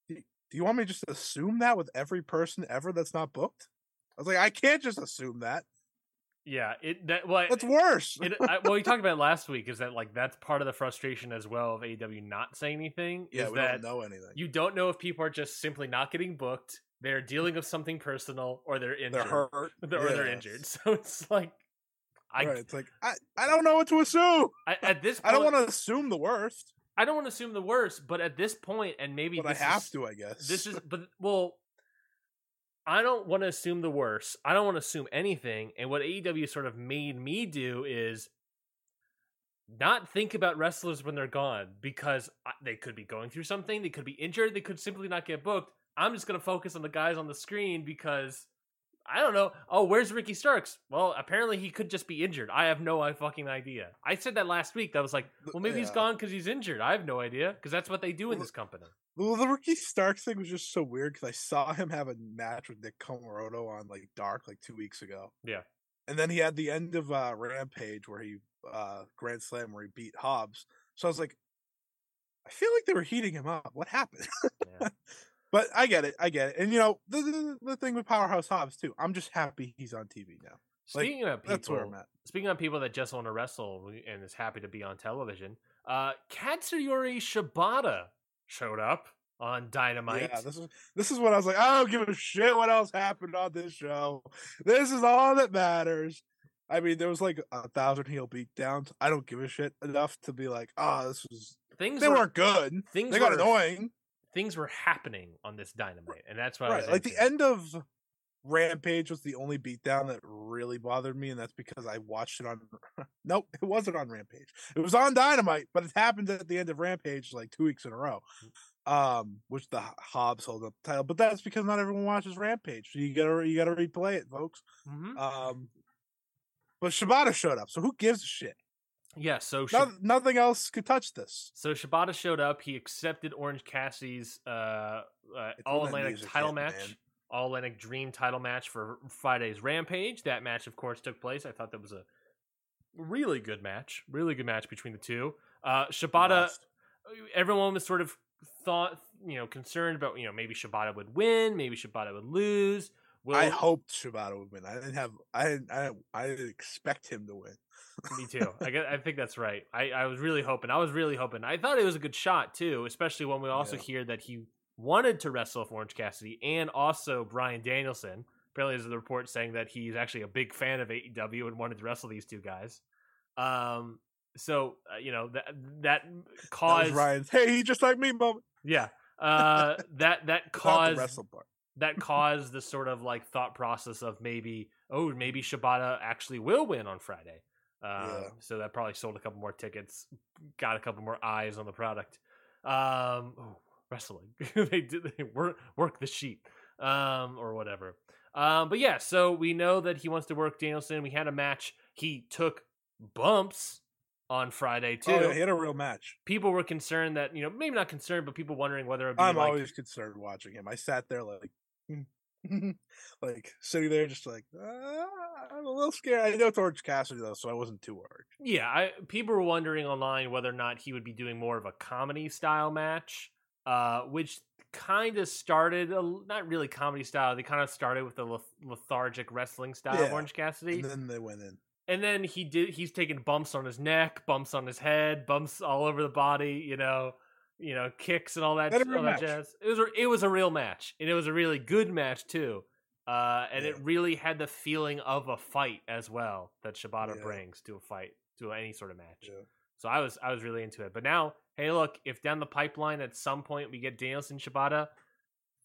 "Do do you want me to just assume that with every person ever that's not booked?" I was like, "I can't just assume that. Yeah, it that well, That's worse." it, I, well, we talked about last week. Is that like that's part of the frustration as well of AEW not saying anything? yeah, is we that don't know anything. you don't know if people are just simply not getting booked, they're dealing with something personal, or they're injured, [laughs] they're hurt, or they're injured. [laughs] So it's like, I, right. It's like I, I don't know what to assume. I at this point, [laughs] I don't want to assume the worst, I don't want to assume the worst, but at this point, and maybe but I have is, to. I guess This is, but well, I don't want to assume the worst. I don't want to assume anything. And what AEW sort of made me do is not think about wrestlers when they're gone because they could be going through something. They could be injured. They could simply not get booked. I'm just going to focus on the guys on the screen because I don't know. Oh, where's Ricky Starks? Well, apparently he could just be injured. I have no uh, fucking idea. I said that last week. That was like, well, maybe he's gone because he's injured. I have no idea because that's what they do in this company. Well, the Ricky Starks thing was just so weird because I saw him have a match with Nick Comoroto on like Dark like two weeks ago. Yeah. And then he had the end of uh, Rampage where he uh, Grand Slam where he beat Hobbs. So I was like, I feel like they were heating him up. What happened? Yeah. [laughs] but I get it. I get it. And you know the, the the thing with Powerhouse Hobbs too. I'm just happy he's on TV now. Like, Speaking of people, That's where I'm at. speaking of people that just want to wrestle and is happy to be on television, uh, Katsuyori Shibata showed up on Dynamite. Yeah, this is this is what I was like. I don't give a shit what else happened on this show. This is all that matters. I mean, there was like a thousand heel beatdowns. I don't give a shit enough to be like, oh, this was. things They were, weren't good. things They got were, annoying. Things were happening on this Dynamite, and that's what I Right, was like the end of Rampage was the only beatdown that really bothered me, and that's because I watched it on. [laughs] nope, it wasn't on Rampage. It was on Dynamite, but it happened at the end of Rampage like two weeks in a row. Um, which the Hobbs hold up the title, but that's because not everyone watches Rampage. So you gotta you gotta replay it, folks. Mhm. Um, but Shibata showed up, so who gives a shit? Yeah, so No, Shib- nothing else could touch this. so Shibata showed up. He accepted Orange Cassidy's uh, uh, All Atlantic title hit, match. man. All Atlantic Dream title match for Friday's Rampage. That match, of course, took place. I thought that was a really good match. Really good match between the two. Uh, Shibata, everyone was sort of thought, you know, concerned about, you know, maybe Shibata would win, maybe Shibata would lose. Will, I hoped Shibata would win. I didn't have. I didn't. I, I didn't expect him to win. Me too. I guess, I think that's right. I, I was really hoping. I was really hoping. I thought it was a good shot too, especially when we also Yeah. hear that he wanted to wrestle with Orange Cassidy and also Bryan Danielson. Apparently, there's a report saying that he's actually a big fan of AEW and wanted to wrestle these two guys. Um, so uh, you know that that That caused Ryan's. Hey, he just like me moment. yeah uh that that [laughs] caused wrestle part. [laughs] that caused the sort of like thought process of maybe oh maybe Shibata actually will win on Friday. Um, Yeah. So that probably sold a couple more tickets, got a couple more eyes on the product. Um, oh, wrestling, [laughs] they did they work work the sheet um, or whatever. Um, but yeah, so we know that he wants to work Danielson. We had a match. He took bumps on Friday too. Oh, he had a real match. People were concerned that you know maybe not concerned, but people wondering whether it'd be I'm like, always concerned watching him. I sat there like, [laughs] like sitting there, just like uh, I'm a little scared. I know it's Orange Cassidy though, so I wasn't too worried. Yeah, I, people were wondering online whether or not he would be doing more of a comedy style match, uh, which kind of started a, not really comedy style. They kind of started with the lethargic wrestling style of Orange Cassidy, And then they went in. and then he did. He's taking bumps on his neck, bumps on his head, bumps all over the body. You know, you know, kicks and all that, Had a real all that jazz. It was a, it was a real match, and it was a really good match too. Uh, and it really had the feeling of a fight as well that Shibata Yeah. brings to a fight, to any sort of match. Yeah. So I was I was really into it. But now, hey, look, if down the pipeline at some point we get Danielson Shibata,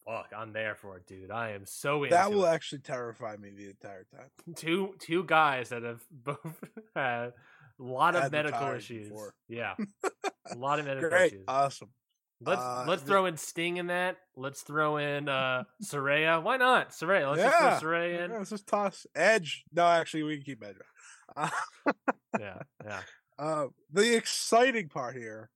fuck, I'm there for it, dude. I am so into That will it. actually terrify me the entire time. [laughs] two two guys that have [laughs] both had a lot of medical issues. before. Yeah, [laughs] a lot of medical Great, issues. awesome. Let's uh, let's throw in Sting in that. Let's throw in uh Saraya. Why not Saraya? Let's just Yeah. throw Saraya in. Yeah, let's just toss Edge. No, actually, we can keep Edge. Uh, Yeah, yeah. Uh, the exciting part here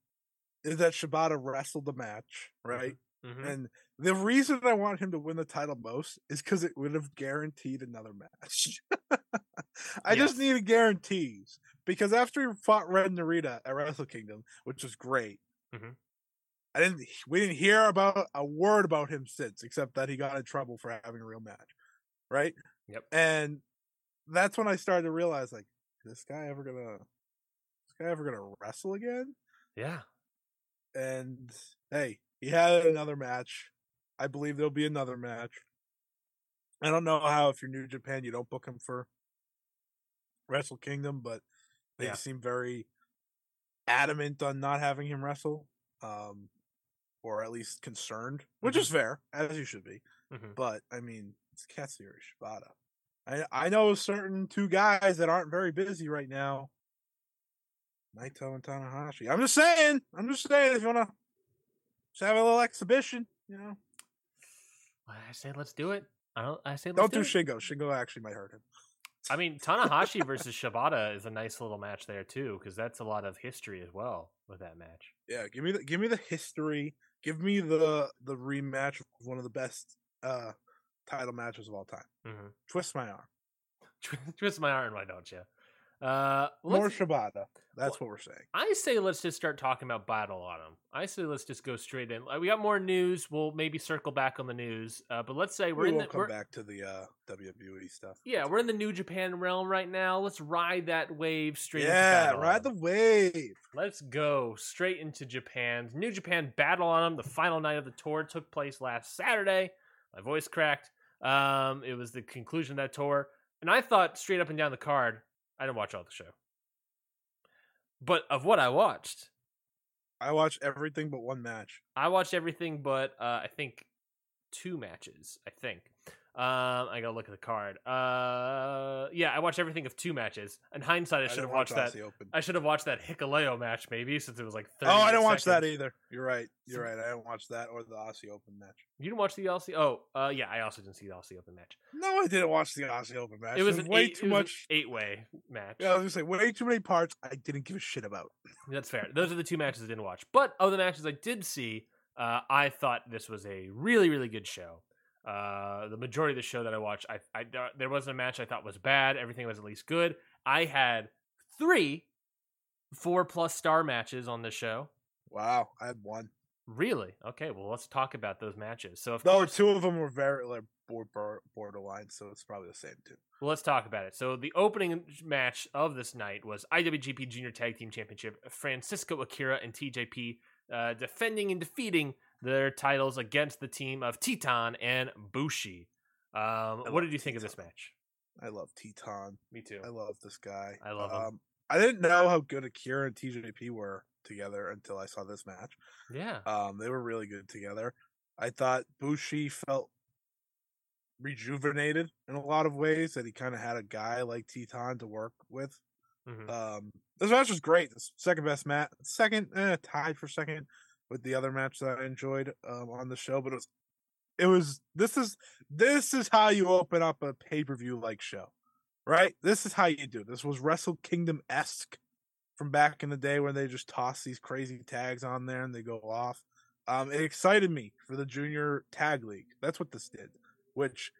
is that Shibata wrestled the match, right? Mhm. And the reason I want him to win the title most is because it would have guaranteed another match. [laughs] I just Yes. needed guarantees because after he fought Ren Narita at Wrestle Kingdom, which was great, Mhm. I didn't. We didn't hear about a word about him since, except that he got in trouble for having a real match, right? Yep. And that's when I started to realize, like, is this guy ever gonna, guy ever gonna wrestle again? Yeah. and hey, he had another match. I believe there'll be another match. I don't know how if you're New Japan you don't book him for Wrestle Kingdom, but they Yeah. seem very adamant on not having him wrestle, um, or at least concerned, which is fair, as you should be. hmm But I mean, it's Katsuyori Shibata. I I know certain two guys that aren't very busy right now. Naito and Tanahashi. I'm just saying. I'm just saying. If you wanna just have a little exhibition, you know, I say let's do it. I don't. I say let's don't do do. Shingo. Shingo actually might hurt him. I mean, Tanahashi versus Shibata is a nice little match there too, because that's a lot of history as well with that match. Yeah, give me the give me the history. Give me the the rematch of one of the best uh title matches of all time. Mm-hmm. Twist my arm. Twist my arm, why don't you? Uh, More Shibata. That's what we're saying. I say let's just start talking about Battle Autumn. I say let's just go straight in. We got more news. We'll maybe circle back on the news. Uh, but let's say we're we in the come back to the uh WWE stuff. yeah we're in the New Japan realm right now. Let's ride that wave straight. into Yeah, ride the wave. Let's go straight into Japan. New Japan Battle Autumn. The final night of the tour took place last Saturday. My voice cracked. Um, it was the conclusion of that tour, and I thought straight up and down the card. I didn't watch all the show, but of what I watched, I watched everything but one match. I watched everything but uh, I think two matches. I think. Um, I gotta look at the card. Uh, yeah, I watched everything of two matches. In hindsight, I should didn't have watched that. Aussie Open. I should have watched that Hikuleo match maybe since it was like. Oh, I didn't watch that either. You're right. You're right. I didn't watch that or the Aussie Open match. You didn't watch the Aussie? Oh, uh, yeah, I also didn't see the Aussie Open match. No, I didn't watch the Aussie Open match. It was an way eight, too was much. eight-way match. Yeah, I was gonna say way too many parts. I didn't give a shit about. [laughs] That's fair. Those are the two matches I didn't watch. But of the matches I did see, uh, I thought this was a really, really good show. Uh, the majority of the show that I watched, I, I there wasn't a match I thought was bad. Everything was at least good. I had three four plus star matches on the show. Wow, I had one. Really? Okay. Well, let's talk about those matches. So, Though course, two of them were very like borderline, so it's probably the same too. Well, let's talk about it. So, the opening match of this night was IWGP Junior Tag Team Championship. Francisco Akira and TJP uh, defending and defeating their titles against the team of Teton and Bushi. Um, what did you think of this match? I love Teton. Me too. I love this guy. I love him. um, I didn't know how good Akira and TJP were together until I saw this match. Yeah. Um, they were really good together. I thought Bushi felt rejuvenated in a lot of ways. That he kind of had a guy like Teton to work with. Mhm. Um, this match was great. The second best match, second eh, tied for second with the other match that I enjoyed um, on the show. But it was, it was. This is this is how you open up a pay per view like show, right? This is how you do. This was Wrestle Kingdom esque from back in the day when they just toss these crazy tags on there and they go off. Um, it excited me for the junior tag league. That's what this did. Which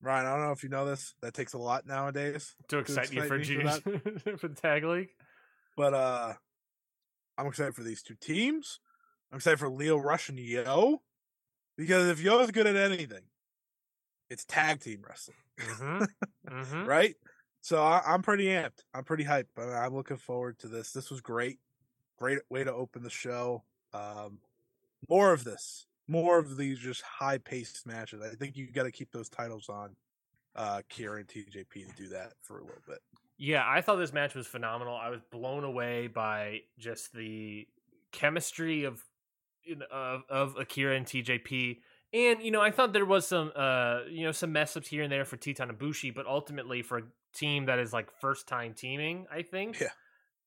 Ryan, I don't know if you know this. That takes a lot nowadays. to excite you excite for me for [laughs] for the tag league. But uh I'm excited for these two teams. I'm excited for Lio Rush and Yo. Because if Yo's good at anything, it's tag team wrestling, hmm [laughs] hmm right? So I, I'm pretty amped. I'm pretty hyped. But I'm looking forward to this. This was great. Great way to open the show. Um, more of this. More of these just high paced matches. I think you got to keep those titles on uh, Kira and TJP to do that for a little bit. Yeah, I thought this match was phenomenal. I was blown away by just the chemistry of of, of Akira and TJP And you know, I thought there was some uh you know some mess ups here and there for Teton and Bushi, but ultimately for a team that is like first time teaming, I think. Yeah.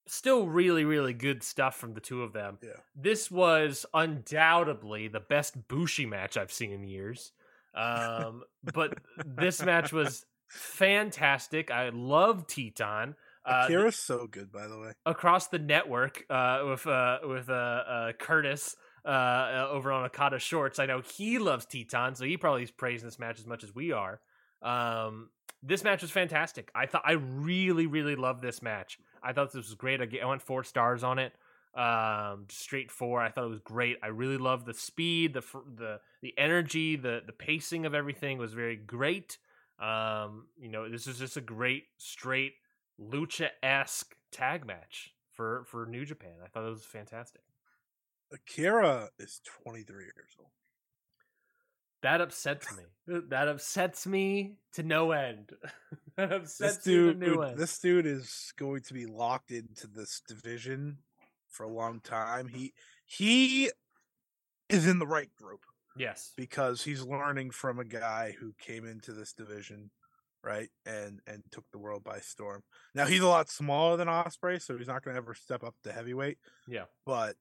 Still really, really good stuff from the two of them. Yeah. This was undoubtedly the best Bushi match I've seen in years. Um, but this match was fantastic. I love Teton. Uh, Akira's so good, by the way. across the network uh, with uh, with uh, uh, Curtis uh, uh, over on Akata Shorts. I know he loves Teton, so he probably is praising this match as much as we are. Um, this match was fantastic. I thought I really, really loved this match. I thought this was great. I, went four stars on it. Um, straight four. I thought it was great. I really loved the speed, the the the energy, the the pacing of everything was very great. Um, you know, this is just a great straight lucha esque tag match for for New Japan. I thought it was fantastic. Akira is 23 years old. That upsets me. That upsets me to no end. [laughs] that This upsets me to dude, no end. this dude is going to be locked into this division for a long time. He he is in the right group yes. because he's learning from a guy who came into this division, right, and and took the world by storm. Now he's a lot smaller than Osprey, so he's not going to ever step up to heavyweight. Yeah. But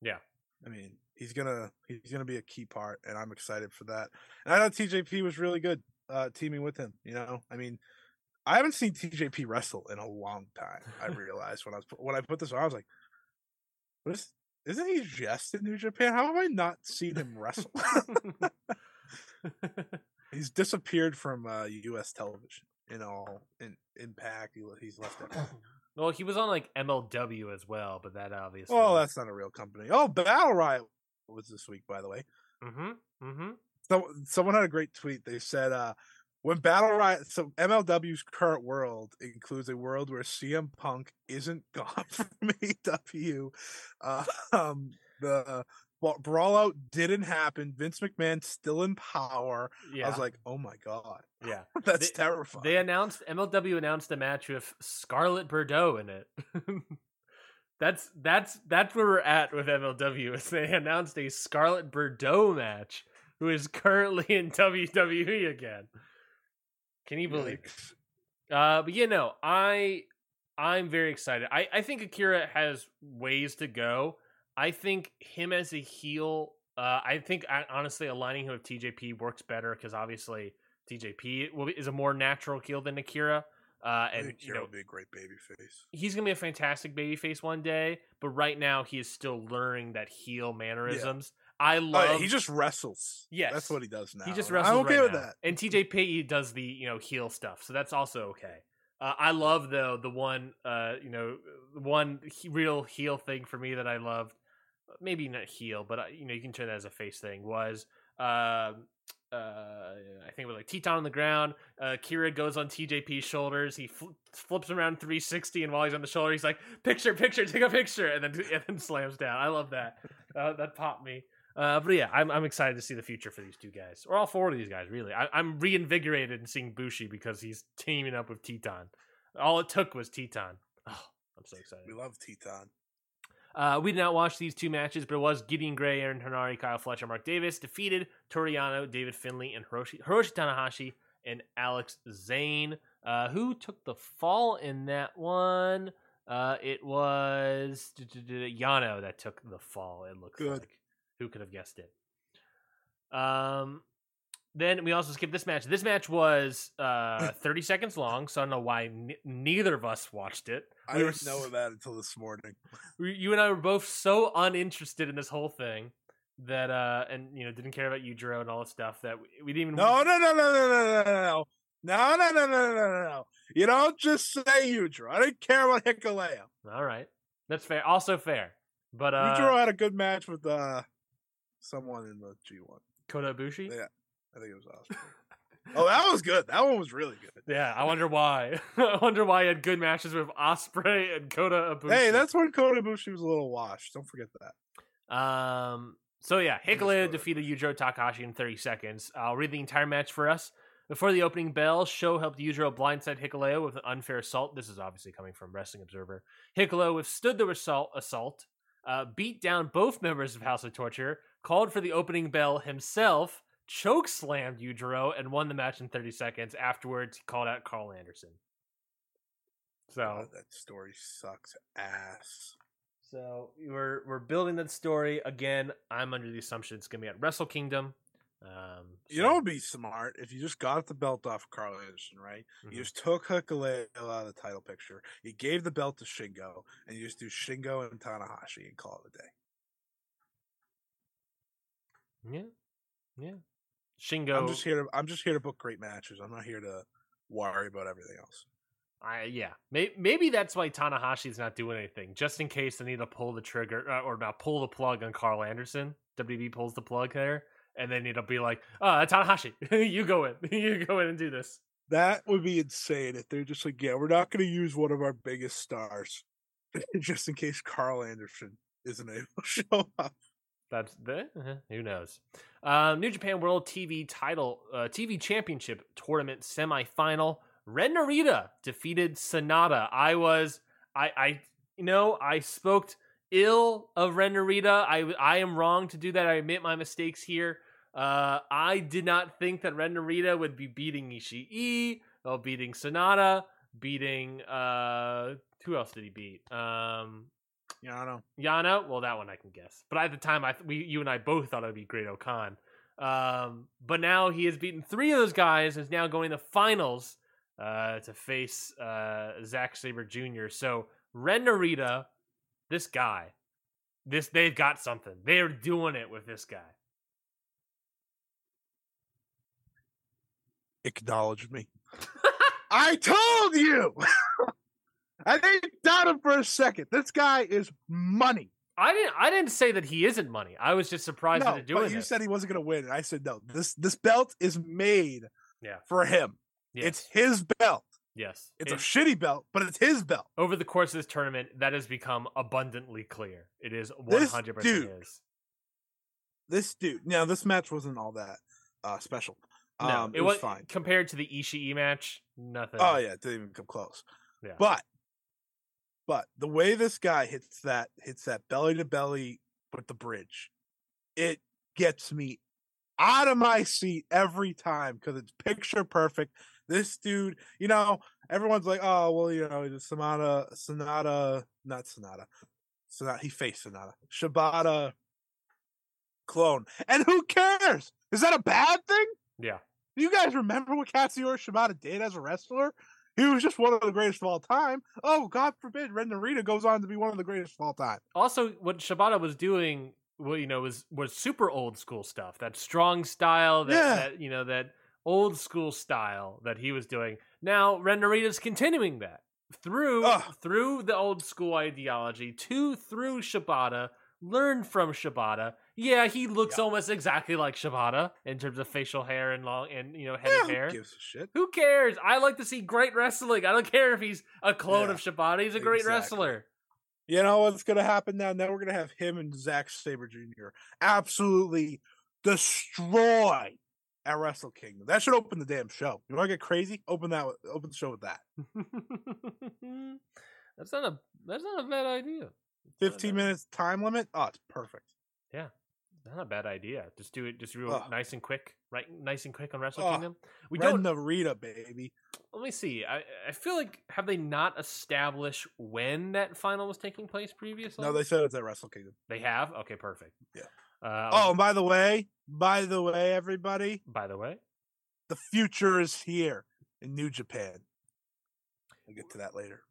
Yeah. I mean, he's gonna he's gonna be a key part, and I'm excited for that. And I thought TJP was really good uh, teaming with him. You know, I mean, I haven't seen TJP wrestle in a long time. I [laughs] realized when I was when I put this on, I was like, "What is? Isn't he just in New Japan? How have I not seen him wrestle? [laughs] he's disappeared from uh, U.S. television in all in Impact. He, he's left it. [clears throat] well, he was on like MLW as well, but that obviously. Oh, that's not a real company. Oh, Battle Riot was this week, by the way. Mm-hmm. Mm-hmm. So someone had a great tweet. They said, uh, when Battle Riot, so MLW's current world includes a world where CM Punk isn't [laughs] gone from AEW. Uh, um, the well, brawlout didn't happen. Vince McMahon's still in power. Yeah. I was like, oh my god, yeah. [laughs] that's They- terrifying. They announced MLW announced a match with Scarlett Bordeaux in it. [laughs] that's that's that's where we're at with MLW. Is they announced a Scarlett Bordeaux match, who is currently in WWE again. Can you believe? it? Uh, but you know, I I'm very excited. I I think Akira has ways to go. I think him as a heel. Uh, I think uh, honestly aligning him with TJP works better because obviously TJP will be, is a more natural heel than Akira. Uh, I and think you Akira know would be a great baby face. he's gonna be a fantastic babyface one day, but right now he is still learning that heel mannerisms. I Oh, love. yeah, he just wrestles. Yes. that's what he does now. He just wrestles. I'm okay right with now. that. And TJP does the you know heel stuff, so that's also okay. Uh, I love though the one uh, you know one he- real heel thing for me that I loved. Maybe not heel, but uh, you know you can turn that as a face thing. Was uh, uh, I think it was like Teton on the ground. Uh, Kira goes on TJP's shoulders. He fl- flips around 360, and while he's on the shoulder, he's like, "Picture, picture, take a picture," and then and then [laughs] slams down. I love that. Uh, that popped me. Uh, but yeah, I'm I'm excited to see the future for these two guys, or all four of these guys. Really, I, I'm reinvigorated in seeing Bushi because he's teaming up with Teton. All it took was Teton. Oh, I'm so excited. We love Teton. Uh, we did not watch these two matches, but it was Gideon Grey, Aaron Henare, Kyle Fletcher, Mark Davis defeated Toru Yano, David Finley, and Hiroshi, Hiroshi Tanahashi and Alex Zayne. Uh, who took the fall in that one? Uh, it was Yano that took the fall. It looks Good. like. Who could have guessed it? Um, then we also skipped this match. This match was uh, 30 seconds long, so I don't know why n- neither of us watched it. We I didn't know that until this morning. you and I were both so uninterested in this whole thing that, uh, and you know, didn't care about you, and all the stuff that we, we didn't even. No, no, no, no, no, no, no, no. No, no, no, no, no, no, no. You don't just say Udra. I didn't care about Hikuleo. All right. That's fair. Also fair. But uh Udra had a good match with uh someone in the G1. Kota Ibushi Yeah. I think it was Osprey. [laughs] oh, that was good. That one was really good. yeah I wonder why [laughs] I wonder why he had good matches with Osprey and Kota Ibushi Hey, that's when Kota Ibushi was a little washed. Don't forget that. Um. So yeah, Hikuleo defeated Yujiro Takahashi in 30 seconds. I'll read the entire match for us. Before the opening bell, Sho helped Yujiro blindside Hikuleo with an unfair assault. This is obviously coming from Wrestling Observer. Hikuleo withstood the assault, assault uh, beat down both members of House of Torture, called for the opening bell himself, choke slammed Yujiro and won the match in 30 seconds. Afterwards, he called out Karl Anderson. So God, that story sucks ass. So we're we're building that story again. I'm under the assumption it's gonna be at Wrestle Kingdom. Um, You know, it'd be smart if you just got the belt off of Karl Anderson, right? Mhm. You just took Hikuleo out of the title picture. You gave the belt to Shingo, and you just do Shingo and Tanahashi and call it a day. Yeah, yeah. Shingo, I'm just here to I'm just here to book great matches. I'm not here to worry about everything else. I yeah, maybe, maybe that's why Tanahashi's not doing anything, just in case they need to pull the trigger uh, or not pull the plug on Karl Anderson. WB pulls the plug there, and then it'll be like, "Ah, Tanahashi, [laughs] you go in, [laughs] you go in and do this." That would be insane if they're just like, yeah, we're not going to use one of our biggest stars [laughs] just in case Karl Anderson isn't able to show up. That's the uh, who knows. Um, New Japan World TV Title uh, TV Championship Tournament semifinal. Ren Narita defeated Sonata. I was I I you know I spoke ill of Ren Narita. I I am wrong to do that. I admit my mistakes here. Uh, I did not think that Ren Narita would be beating Ishii, or beating Sonata, beating uh who else did he beat? Um Yeah, I know. Yano, well, that one I can guess. But at the time, I we you and I both thought it would be Great O-Khan. Um, but now he has beaten three of those guys and is now going to the finals uh, to face uh, Zack Sabre Jr. So Ren Narita, this guy, this they've got something. They're doing it with this guy. Acknowledge me. [laughs] I told you. [laughs] I didn't doubt him for a second. This guy is money. I didn't. I didn't say that he isn't money. I was just surprised no, that doing but you it. said he wasn't going to win, and I said no. This this belt is made Yeah. for him. yes. It's his belt. yes. It's It- a shitty belt, but it's his belt. over the course of this tournament, that has become abundantly clear. It is one hundred percent is. This dude. Now this match wasn't all that uh, special. No, Um, it, it was was fine. compared to the Ishii match. Nothing. Oh yeah, it didn't even come close. Yeah. But but the way this guy hits that hits that belly to belly with the bridge, it gets me out of my seat every time because it's picture perfect. This dude, you know, everyone's like, oh well, you know, the Sonata, Sonata, not Sonata, Sonata. He faced Sonata, Shibata clone, and who cares? Is that a bad thing? Yeah. Do you guys remember what Katsuyori Shibata did as a wrestler? He was just one of the greatest of all time. Oh, God forbid, Ren Narita goes on to be one of the greatest of all time. Also, what Shibata was doing, well, you know, was was super old school stuff. That strong style. That, Yeah. that you know, that old school style that he was doing. Now, Ren Narita's continuing that through Ugh. through the old school ideology to through Shibata. Learn from Shibata. Yeah, he looks Yeah. almost exactly like Shibata in terms of facial hair and long and you know head Yeah, hair. who gives a shit? Who cares? I like to see great wrestling. I don't care if he's a clone Yeah, of Shibata. He's a great exactly. wrestler. You know what's going to happen now? Now we're going to have him and Zack Sabre Jr. absolutely destroy at Wrestle Kingdom. That should open the damn show. You want to get crazy? Open that. Open the show with that. [laughs] that's not a that's not a bad idea. It's not a Fifteen minutes time limit. Oh, it's perfect. Not a bad idea. Just do it. Just real nice and quick. Right, nice and quick on Wrestle. Kingdom. We don't. Narita, baby. Let me see. I I feel like have they not established when that final was taking place previously? No, they said it's at Wrestle Kingdom. they have. Okay, perfect. Yeah. Uh, Oh, and by the way, by the way, everybody, by the way, the future is here in New Japan. We'll get to that later.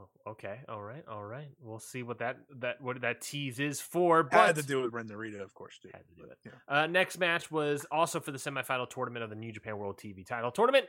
Oh, okay. All right. All right. We'll see what that that what that tease is for. But I Had to do it with Ren Narita, of course, too. Had to do it. yeah. Uh, next match was also for the semifinal tournament of the New Japan World TV Title Tournament.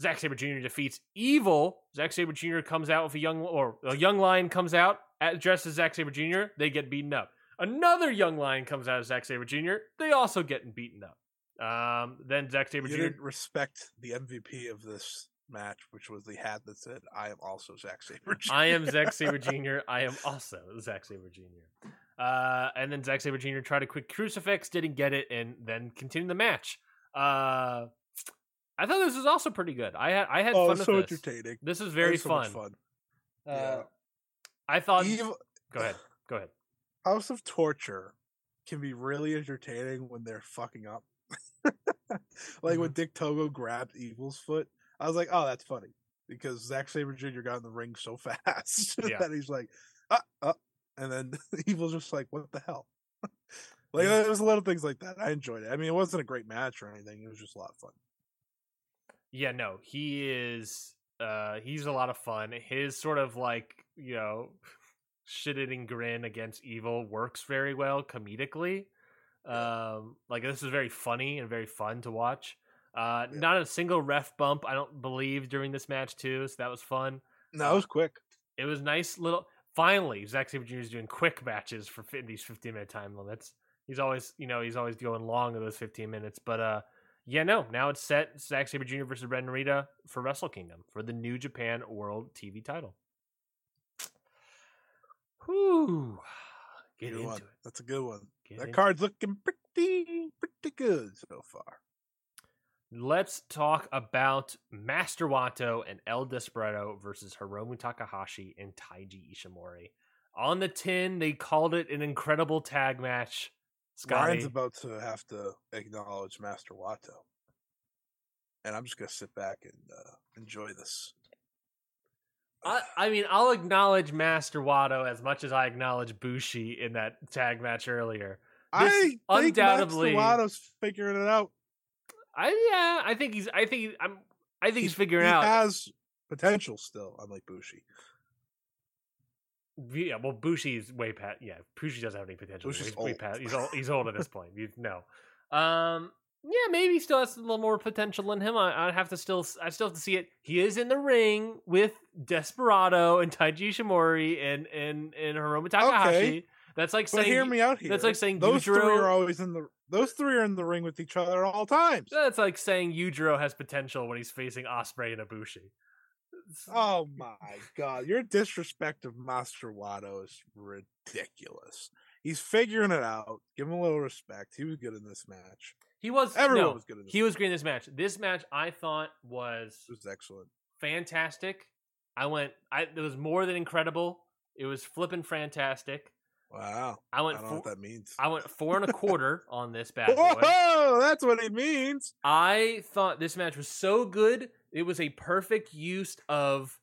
Zack Sabre Jr. defeats Evil. Zack Sabre Jr. comes out with a young or a young lion comes out at, dressed as Zack Sabre Jr. They get beaten up. Another young lion comes out as Zack Sabre Jr. They also get beaten up. Um, then Zack Sabre You Jr. didn't respect the MVP of this match, which was the hat that said, I am also Zack Sabre. Jr." [laughs] I am Zack Sabre Jr. I am also Zack Sabre Jr. Uh, and then Zack Sabre Jr. tried a quick crucifix, didn't get it, and then continued the match. Uh, I thought this was also pretty good. I had I had Oh, fun with so this. entertaining. This That very so fun. fun. Uh, Yeah. I thought. Evil, Go ahead. [sighs] Go ahead. House of Torture can be really entertaining when they're fucking up. [laughs] like when Mhm. Dick Togo grabbed Evil's foot, I was like, "Oh, that's funny," because Zack Sabre Jr. got in the ring so [laughs] fast Yeah. that he's like, "Uh, uh," and then [laughs] Evil's just like, "What the hell?" [laughs] like Yeah. there was a lot of things like that. I enjoyed it. I mean, it wasn't a great match or anything. It was just a lot of fun. Yeah, no, he is. Uh, he's a lot of fun. His sort of like you know, shit eating grin against evil works very well comedically. Um, like this is very funny and very fun to watch. Uh, Yeah. not a single ref bump, I don't believe, during this match too. So that was fun. No, it was quick. It was nice little. Finally, Zack Sabre Jr. is doing quick matches for these 15 minute time limits. He's always, you know, he's always going long in those 15 minutes. But uh, yeah, no, now it's set Zack Sabre Jr. versus Ren Narita for Wrestle Kingdom for the New Japan World TV title. Whew. Get Good into one. it. That's a good one. Get that card's looking pretty pretty good so far. Let's talk about Master Wato and El Desperado versus Hiromu Takahashi and Taiji Ishimori. On the tin, they called it an incredible tag match. Scotty, Ryan's about to have to acknowledge Master Wato, and I'm just gonna sit back and uh, enjoy this. I, I mean, I'll acknowledge Master Wato as much as I acknowledge Bushi in that tag match earlier. I this think undoubtedly- Master Wato's figuring it out. I yeah, I think he's. I think I'm. I think he's, He- figuring he out. has potential still, unlike Bushi. Yeah, well, Bushi's way past. Yeah, Bushi doesn't have any potential. Bushi's he's way old. past. He's old. He's old at this [laughs] point. You no. Um. Yeah, maybe he still has a little more potential in him. I, I'd have to still. I still have to see it. He is in the ring with Desperado and Taiji Shimori and and and Hiromu Takahashi. Okay. That's like But saying. hear me out here. that's like saying those three are always in the. Those three are in the ring with each other at all times. That's like saying Yujiro has potential when he's facing Osprey and Ibushi. Oh my god, your disrespect of Master Wato is ridiculous. He's figuring it out. Give him a little respect. He was good in this match. He was Everyone no, was good in this. He was great in this match. This match I thought was It was excellent. fantastic. I went. I it was more than incredible. It was flipping fantastic. Wow. I went I don't know Four, what that means. I went four and a quarter on this [laughs] bad boy. Whoa, that's what it means. I thought this match was so good. It was a perfect use of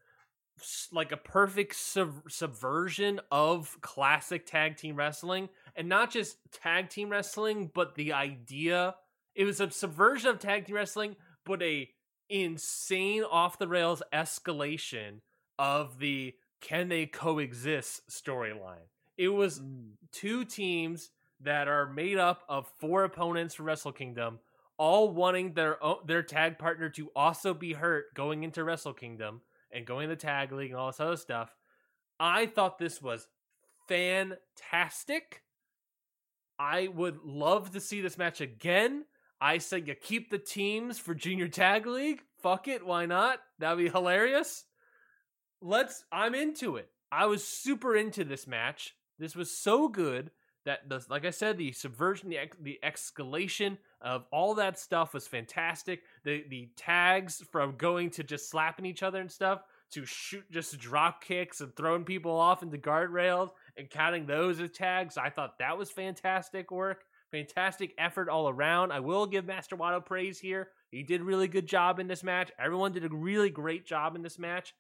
like a perfect sub- subversion of classic tag team wrestling and not just tag team wrestling but the idea it was a subversion of tag team wrestling but a insane off the rails escalation of the can they coexist storyline it was mm. two teams that are made up of four opponents for Wrestle Kingdom, all wanting their their tag partner to also be hurt going into Wrestle Kingdom and going to the tag league and all this other stuff. I thought this was fantastic. I would love to see this match again. I said you keep the teams for Junior Tag League. Fuck it, why not? That'd be hilarious. Let's I'm into it. I was super into this match. This was so good that the like I said, the subversion, the the escalation of all that stuff was fantastic. The the tags from going to just slapping each other and stuff to shoot just drop kicks and throwing people off into guardrails and counting those as tags. I thought that was fantastic work. Fantastic effort all around. I will give Master Wato praise here. He did a really good job in this match. Everyone did a really great job in this match.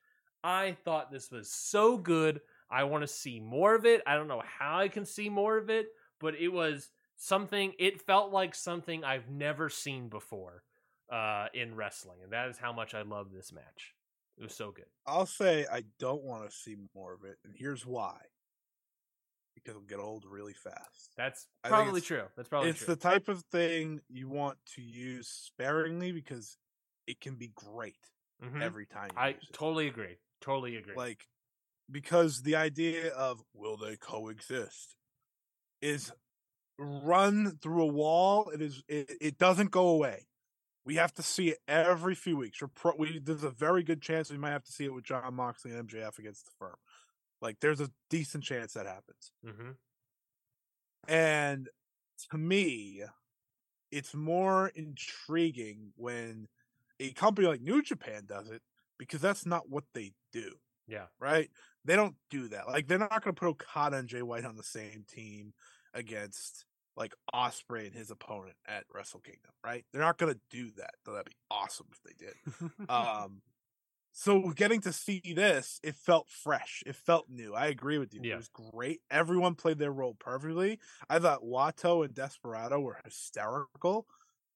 I thought this was so good. I want to see more of it. I don't know how I can see more of it, but it was something, it felt like something I've never seen before uh, in wrestling. And that is how much I love this match. It was so good. I'll say I don't want to see more of it, and here's why. Because it'll get old really fast. That's probably true. That's probably it's true. the type of thing you want to use sparingly because it can be great Mhm. every time you I use it. totally agree. Totally agree. like because the idea of will they coexist? is run through a wall it is it, it doesn't go away. We have to see it every few weeks. Pro, we, there's a very good chance we might have to see it with jon moxley and mjf against the firm. Like there's a decent chance that happens. Hmm and to me, it's more intriguing when a company like New Japan does it because that's not what they do, Yeah. right? They don't do that. Like they're not going to put Okada and Jay White on the same team against like Osprey and his opponent at Wrestle Kingdom, right? They're not gonna do that. Though that'd be awesome if they did. [laughs] um, so getting to see this, it felt fresh. It felt new. I agree with you. Yeah. It was great. Everyone played their role perfectly. I thought Wato and Desperado were hysterical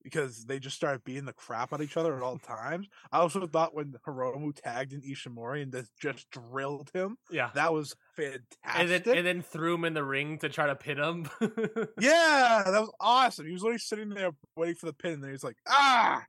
because they just started beating the crap out of each other at all [laughs] times. I also thought when Hiromu tagged in Ishimori and just, just drilled him, yeah. that was fantastic. And then and then threw him in the ring to try to pin him. [laughs] yeah, that was awesome. He was literally sitting there waiting for the pin, and then he's like, ah,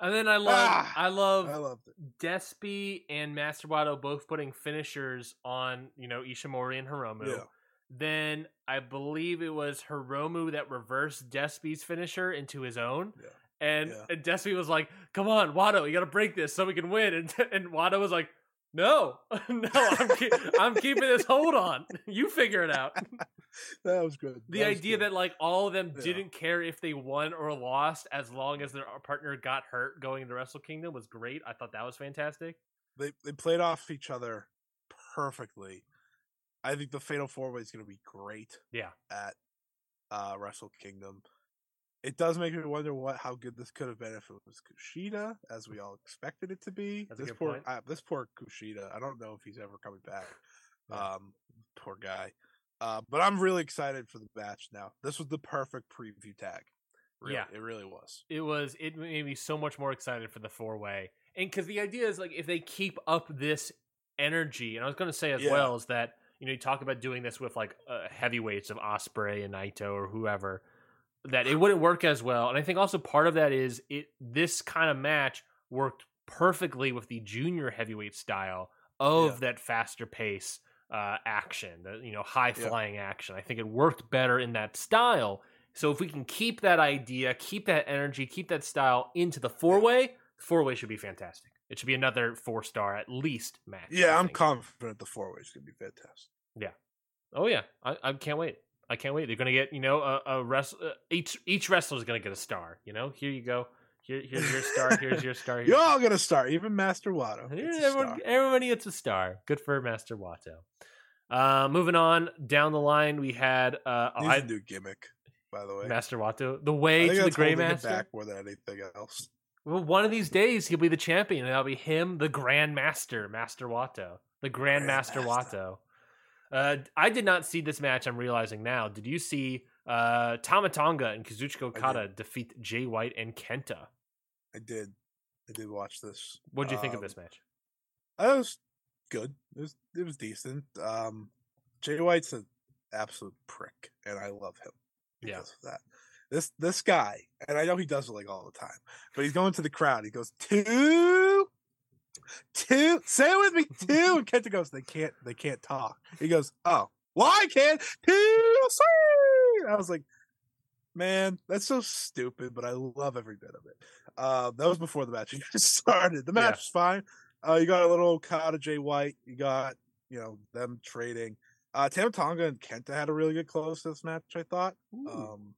And then I love Ah! I love I loved it. Despy and Master Wato both putting finishers on, you know, Ishimori and Hiromu. Yeah. Then I believe it was Hiromu that reversed Despy's finisher into his own. Yeah. And, Yeah. and Despy was like, "Come on, Wato, you got to break this so we can win." And [laughs] and Wato was like, "No, [laughs] no, I'm keep, I'm keeping this hold on. You figure it out." [laughs] That was good. The That idea good. that like all of them Yeah. didn't care if they won or lost as long as their uh, partner got hurt going into Wrestle Kingdom was great. I thought that was fantastic. they they played off each other perfectly. I think the Fatal Four Way is going to be great. Yeah. At uh, Wrestle Kingdom, it does make me wonder what how good this could have been if it was Kushida, as we all expected it to be. That's this poor uh, this poor Kushida. I don't know if he's ever coming back. Um, poor guy. Uh, but I'm really excited for the match now. This was the perfect preview tag. Really, Yeah. it really was. it was it made me so much more excited for the four way and because the idea is like if they keep up this energy and i was going to say as Yeah. well is that you know you talk about doing this with like uh, heavyweights of ospreay and naito or whoever that it wouldn't work as well and i think also part of that is it this kind of match worked perfectly with the junior heavyweight style of Yeah. that faster pace uh, action the you know high Yeah. flying action i think it worked better in that style so if we can keep that idea, keep that energy, keep that style into the four way, four way should be fantastic. It should be another four star at least match. Yeah, I'm confident the four way is going to be fantastic. Yeah. Oh yeah, I, I can't wait. I can't wait. They're gonna get you know a, a uh, each each wrestler is gonna get a star. You know, here you go. Here, here's your star. Here's your star. [laughs] Here's You're all going to start, even Master Wato. Here, [laughs] gets a everyone, star. everybody gets a star. Good for Master Wato. Uh, moving on down the line, we had uh, Needs I, a new gimmick, by the way. Master Wato, the way to the Gray Master. back more than anything else. Well, one of these days he'll be the champion, and that'll be him, the Grand Master, Master Wato, the Grand Master Grandmaster. Wato. Uh, I did not see this match. I'm realizing now. Did you see uh, Tama Tonga and Kazuchika Okada defeat Jay White and Kenta? I did. I did watch this. What did you think of Um, this match? It was good. It was it was decent. Um, Jay White's an absolute prick, and I love him Yeah. because of that. This this guy, and I know he does it like all the time, but he's going to the crowd. He goes two, two. Say it with me, two. And Kenta goes, they can't they can't talk. He goes, oh, why can't two? Three. I was like, man, that's so stupid, but I love every bit of it. Uh, that was before the match [laughs] started. The match Yeah. was fine. Uh, you got a little Okada Jay White. You got you know them trading. Uh, Tama Tonga and Kenta had a really good close to this match. I thought. Um,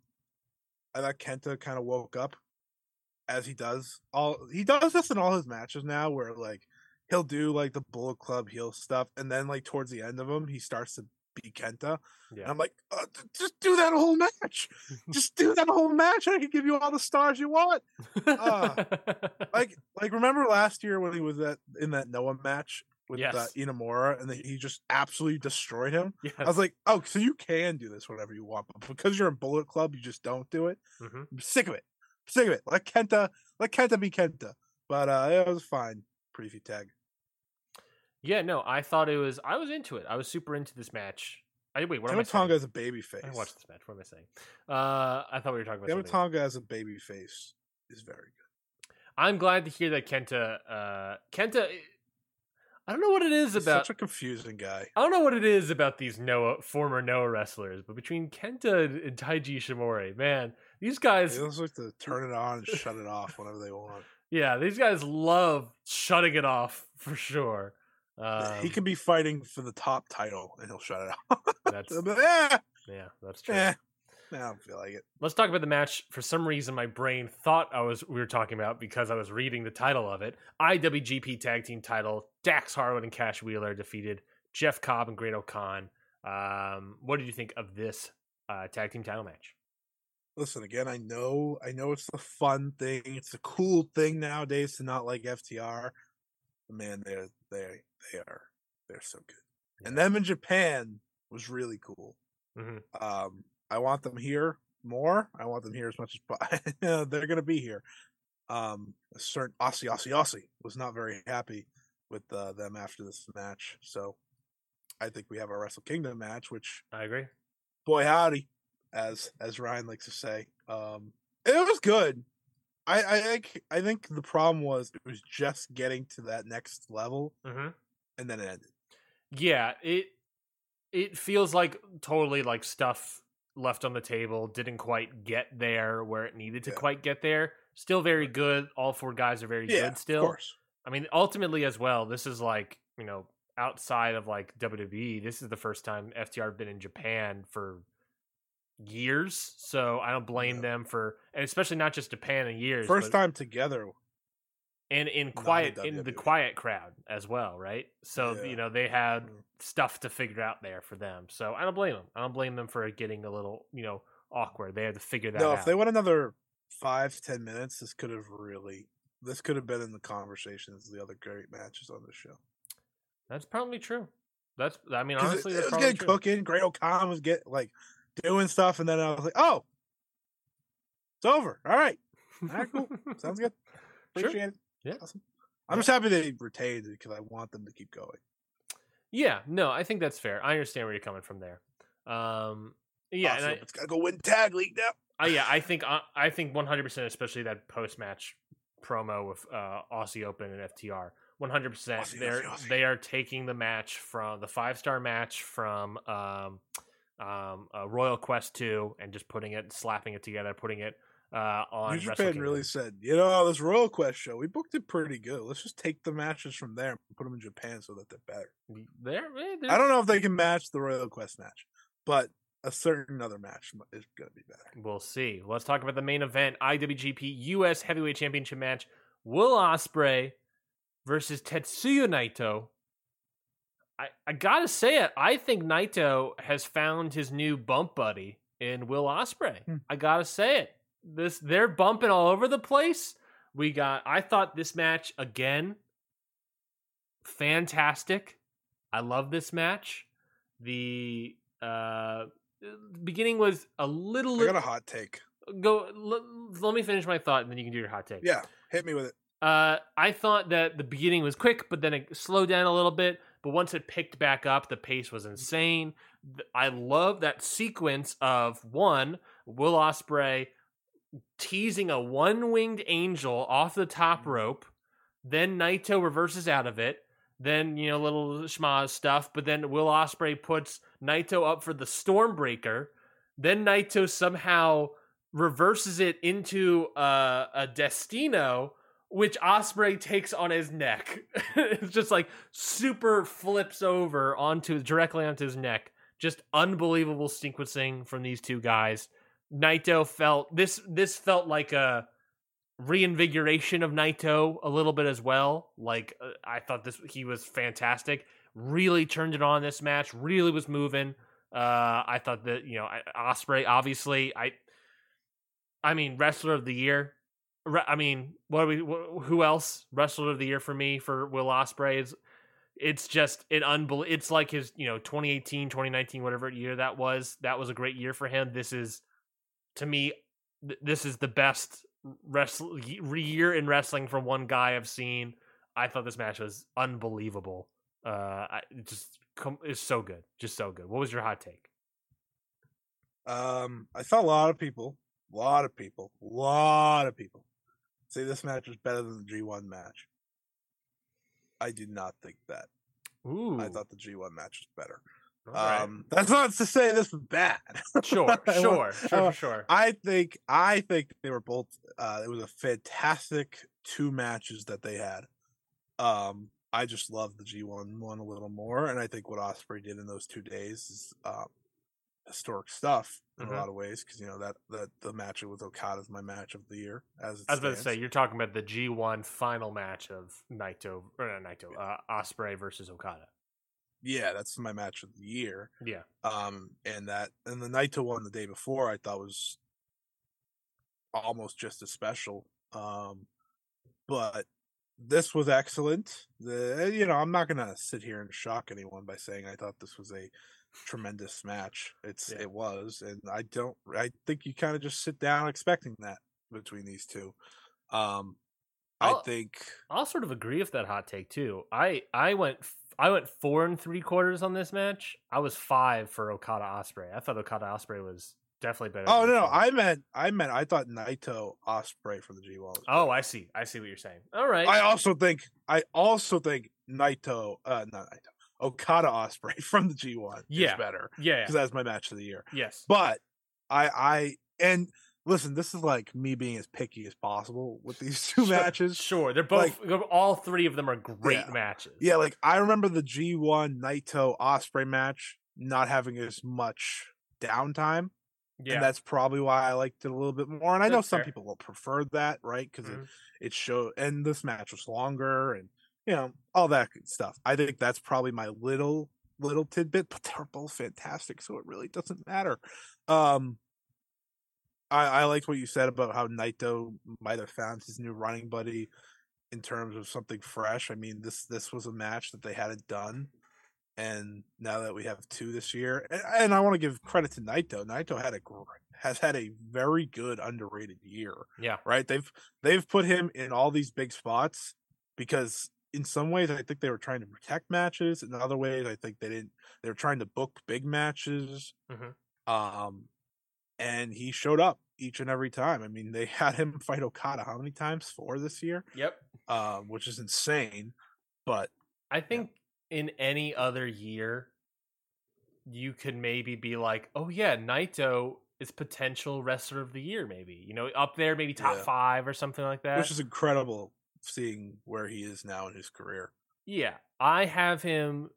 I thought Kenta kind of woke up, as he does all. He does this in all his matches now, where like he'll do like the Bullet Club heel stuff, and then like towards the end of him he starts to beat Kenta. And yeah. I'm like, uh, just do that whole match. [laughs] just do that whole match. I can give you all the stars you want. uh, Like, [laughs] like remember last year when he was at in that Noah match with uh, Inamura, and then he just absolutely destroyed him. yes. I was like, oh, so you can do this whenever you want, but because you're in Bullet Club, you just don't do it. Mhm. I'm sick of it. I'm sick of it. Let Kenta, let Kenta be Kenta. But uh, it was fine. Preview tag. yeah, no, I thought it was. I was into it. I was super into this match. I wait. What am I saying? As a baby face. I didn't watch this match. What am I saying? Uh, I thought we were talking about something. Tama Tonga as a baby face is very good. I'm glad to hear that Kenta. Uh, Kenta. I don't know what it is He's about. such a confusing guy. I don't know what it is about these Noah former Noah wrestlers, but between Kenta and, Taiji Ishimori, man, these guys, They just like to turn it on and shut it off whenever they want. [laughs] yeah, these guys love shutting it off for sure. Um, he can be fighting for the top title and he'll shut it off. That's [laughs] eh, yeah, that's true. eh, I don't feel like it. Let's talk about the match. For some reason, my brain thought I was we were talking about because I was reading the title of it. IWGP Tag Team Title: Dax Harwood and Cash Wheeler defeated Jeff Cobb and Great Khan. Um, what did you think of this uh, tag team title match? listen again. I know, I know it's the fun thing. It's a cool thing nowadays to not like FTR. Man, they're they they are they're so good. And them in Japan was really cool. Mhm. Um, I want them here more. I want them here as much as [laughs] they're going to be here. Um, a certain Aussie Aussie Aussie was not very happy with uh, them after this match, so I think we have our Wrestle Kingdom match, which I agree. boy howdy, as as Ryan likes to say. Um, it was good. I I think I think the problem was it was just getting to that next level, hmm and then it ended. Yeah, it it feels like totally like stuff left on the table didn't quite get there where it needed to Yeah. quite get there. Still very good. All four guys are very yeah, good still. of course. I mean, ultimately as well, this is like, you know, outside of like WWE, this is the first time FTR have been in Japan for years. So I don't blame Yeah. them for and especially not just Japan in years. First time together. And in quiet in the quiet crowd as well, right? So Yeah. you know they had Mm. stuff to figure out there for them. So I don't blame them. I don't blame them for getting a little you know awkward. They had to figure that out. No, out. if they went another five ten minutes, this could have really. This could have been in the conversation as the other great matches on the show. That's probably true. That's I mean honestly it, that's it was getting true. cooking. Great O-Khan was get like doing stuff, and then I was like, "Oh, it's over. All right, all right, cool. [laughs] sounds good. Sure. It. Yeah. Awesome. I'm just happy they retained it because I want them to keep going. Yeah, no, I think that's fair. I understand where you're coming from there. Um, yeah, and I, it's got to go win tag league now. I, yeah, I think I, I think 100, percent especially that post match promo with uh, Aussie Open and FTR. 100. percent They're Aussie, Aussie. they are taking the match from the five star match from um, um, uh, Royal Quest 2 and just putting it, slapping it together, putting it uh, on. New Japan really said, you know, this Royal Quest show, we booked it pretty good. Let's just take the matches from there and put them in Japan so that they're better. There, eh, I don't know if they can match the Royal Quest match, but a certain other match is going to be better. We'll see. Let's talk about the main event: IWGP US Heavyweight Championship match. Will Ospreay versus Tetsuya Naito. I, I gotta say it. I think Naito has found his new bump buddy in Will Ospreay. Hmm. I gotta say it. This they're bumping all over the place. We got. I thought this match again. Fantastic. I love this match. The uh beginning was a little I got a hot take. go l- let me finish my thought and then you can do your hot take Yeah, hit me with it. uh i thought that the beginning was quick but then it slowed down a little bit but once it picked back up the pace was insane i love that sequence of one will ospreay teasing a one-winged angel off the top rope then naito reverses out of it then you know little schmaz stuff but then will ospreay puts naito up for the stormbreaker then naito somehow reverses it into uh, a destino which ospreay takes on his neck. [laughs] It's just like super flips over onto directly onto his neck. Just unbelievable sequencing from these two guys naito felt this this felt like a reinvigoration of Naito a little bit as well. Like uh, I thought this he was fantastic. Really turned it on this match. Really was moving. Uh, I thought that you know Ospreay obviously I. I mean wrestler of the year. Re- I mean what are we? Wh- who else wrestler of the year for me for Will Ospreay is. It's just an unbel. It's like his you know 2018, 2019, whatever year that was. That was a great year for him. This is to me th- this is the best wrestle year in wrestling from one guy I've seen. I thought this match was unbelievable. Uh, I just com- is so good, just so good. What was your hot take? Um, I saw a lot of people, a lot of people, a lot of people say this match was better than the G1 match. I did not think that. Ooh, I thought the G1 match was better. Right. Um, that's not to say this was bad. sure, [laughs] sure, sure, I sure. I think I think they were both. Uh, it was a fantastic two matches that they had. Um, I just love the G one one a little more, and I think what Ospreay did in those two days is um, historic stuff in Mhm. a lot of ways. Because you know that that the match with Okada is my match of the year. As it I was about to say you're talking about the G1 final match of Naito or Naito, uh, Ospreay versus Okada. Yeah, that's my match of the year. Yeah, Um, and that and the Naito one the day before I thought was almost just as special. Um, but this was excellent. The you know I'm not gonna sit here and shock anyone by saying I thought this was a tremendous match. It's Yeah. it was, and I don't. I think you kind of just sit down expecting that between these two. Um, I I'll- think I'll sort of agree with that hot take too. I I went I went four and three quarters on this match. I was five for Okada Ospreay. I thought Okada Ospreay was definitely better. Oh no, no. I meant I meant I thought Naito Ospreay from the G1. Oh. I see. I see what you're saying. All right. I also think I also think Naito, uh, not Naito, Okada Ospreay [laughs] from the G1 Yeah. is better yeah. because that's my match of the year. Yes. But I, I, and listen, this is like me being as picky as possible with these [laughs] two Sure, matches. Sure. They're both. all three of them are great Yeah. matches. Yeah, like I remember the G1 Naito Ospreay match not having as much downtime, Yeah. and that's probably why I liked it a little bit more. And I know some fair. people will prefer that, right? Because Mhm. it, it showed, and this match was longer, and you know all that good stuff. I think that's probably my little little tidbit, but they're both fantastic, so it really doesn't matter. Um, I, I liked what you said about how Naito might have found his new running buddy in terms of something fresh. I mean, this this was a match that they hadn't done, and now that we have two this year, and, and I want to give credit to Naito. Naito had a has had a very good underrated year. Yeah. Right? They've they've put him in all these big spots because in some ways I think they were trying to protect matches. In other ways, I think they didn't. They were trying to book big matches. Mhm. Um, and he showed up each and every time. I mean, they [laughs] had him fight Okada how many times? Four this year, Yep. um, which is insane. But I think in any other year, you could maybe be like, oh yeah, Naito is potential wrestler of the year, maybe you know, up there, maybe top Yeah. five or something like that. which is incredible seeing where he is now in his career. yeah, I have him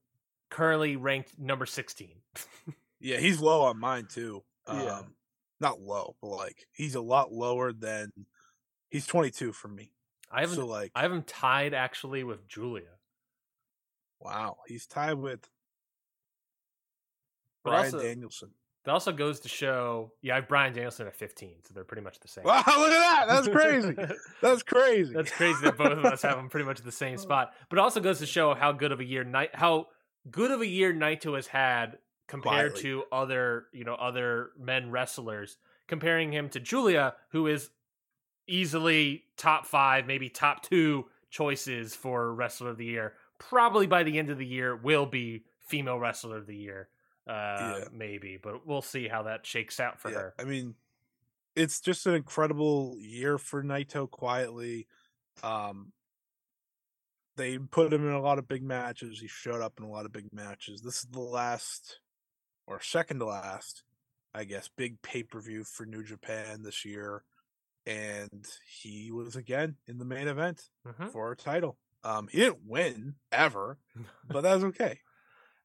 currently ranked number sixteen. [laughs] Yeah, he's low on mine too. Um, Yeah. Not low, but like he's a lot lower than he's 22 for me. I haven't. so like, I haven't tied actually with Giulia. wow, he's tied with But Bryan also- Danielson. That also goes to show, yeah, I have Bryan Danielson at fifteen, so they're pretty much the same. Wow, [laughs] look at that! That's crazy. [laughs] That's crazy. That's crazy that both of us have him pretty much at the [laughs] same oh. spot. But it also goes to show how good of a year Night how good of a year Naito has had compared Quietly. to other, you know, other men wrestlers. Comparing him to Giulia, who is easily top five, maybe top two choices for wrestler of the year. Probably by the end of the year will be female wrestler of the year. Uh Yeah. maybe, but we'll see how that shakes out for yeah, her. I mean, it's just an incredible year for Naito quietly. Um, they put him in a lot of big matches. He showed up in a lot of big matches. This is the last, or second to last, I guess, big pay per view for New Japan this year, and he was again in the main event Mhm. for a title. Um, he didn't win ever, [laughs] but that's okay.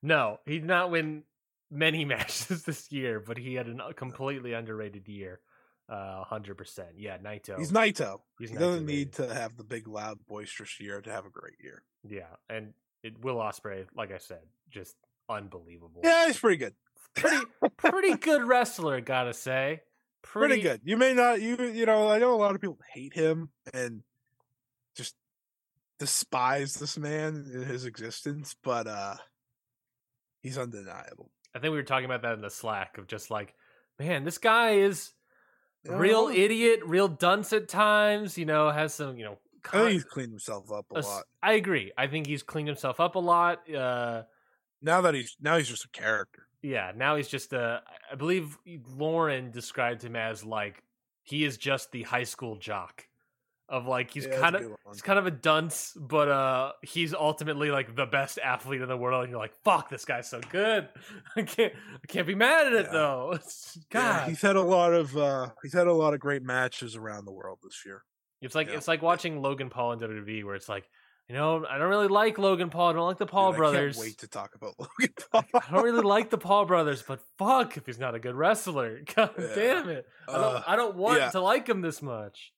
No, he did not win many [laughs] matches this year, but he had a completely underrated year. Uh, hundred percent. Yeah, Naito. He's Naito. He's he Naito, doesn't need to have the big, loud, boisterous year to have a great year. Yeah, and it, Will Ospreay, like I said, just unbelievable. Yeah, he's pretty good. Pretty pretty good wrestler, gotta say. Pretty, Pretty, good. You may not, you you know, I know a lot of people hate him and just despise this man in his existence, but uh he's undeniable. I think we were talking about that in the Slack of just like, man, this guy is real I idiot, real dunce at times. You know, has some, you know. think he's cleaned himself up a a lot. I agree. I think he's cleaned himself up a lot. Uh, Now that he's now he's just a character. Yeah, now he's just a. I believe Lauren described him as like he is just the high school jock of like he's Yeah, kind of he's kind of a dunce, but uh, he's ultimately like the best athlete in the world. And you're like, fuck, this guy's so good. [laughs] I can't I can't be mad at it Yeah. though. It's- Yeah, God, he's had a lot of uh he's had a lot of great matches around the world this year. it's like it's like watching Logan Paul in WWE, where it's like. You know, I don't really like Logan Paul. I don't like the Paul Dude, brothers. I can't wait to talk about [laughs] Logan [laughs] Paul. I don't really like the Paul brothers, but fuck if he's not a good wrestler. [laughs] God Yeah. damn it. I don't Uh, I don't want yeah. to like him this much.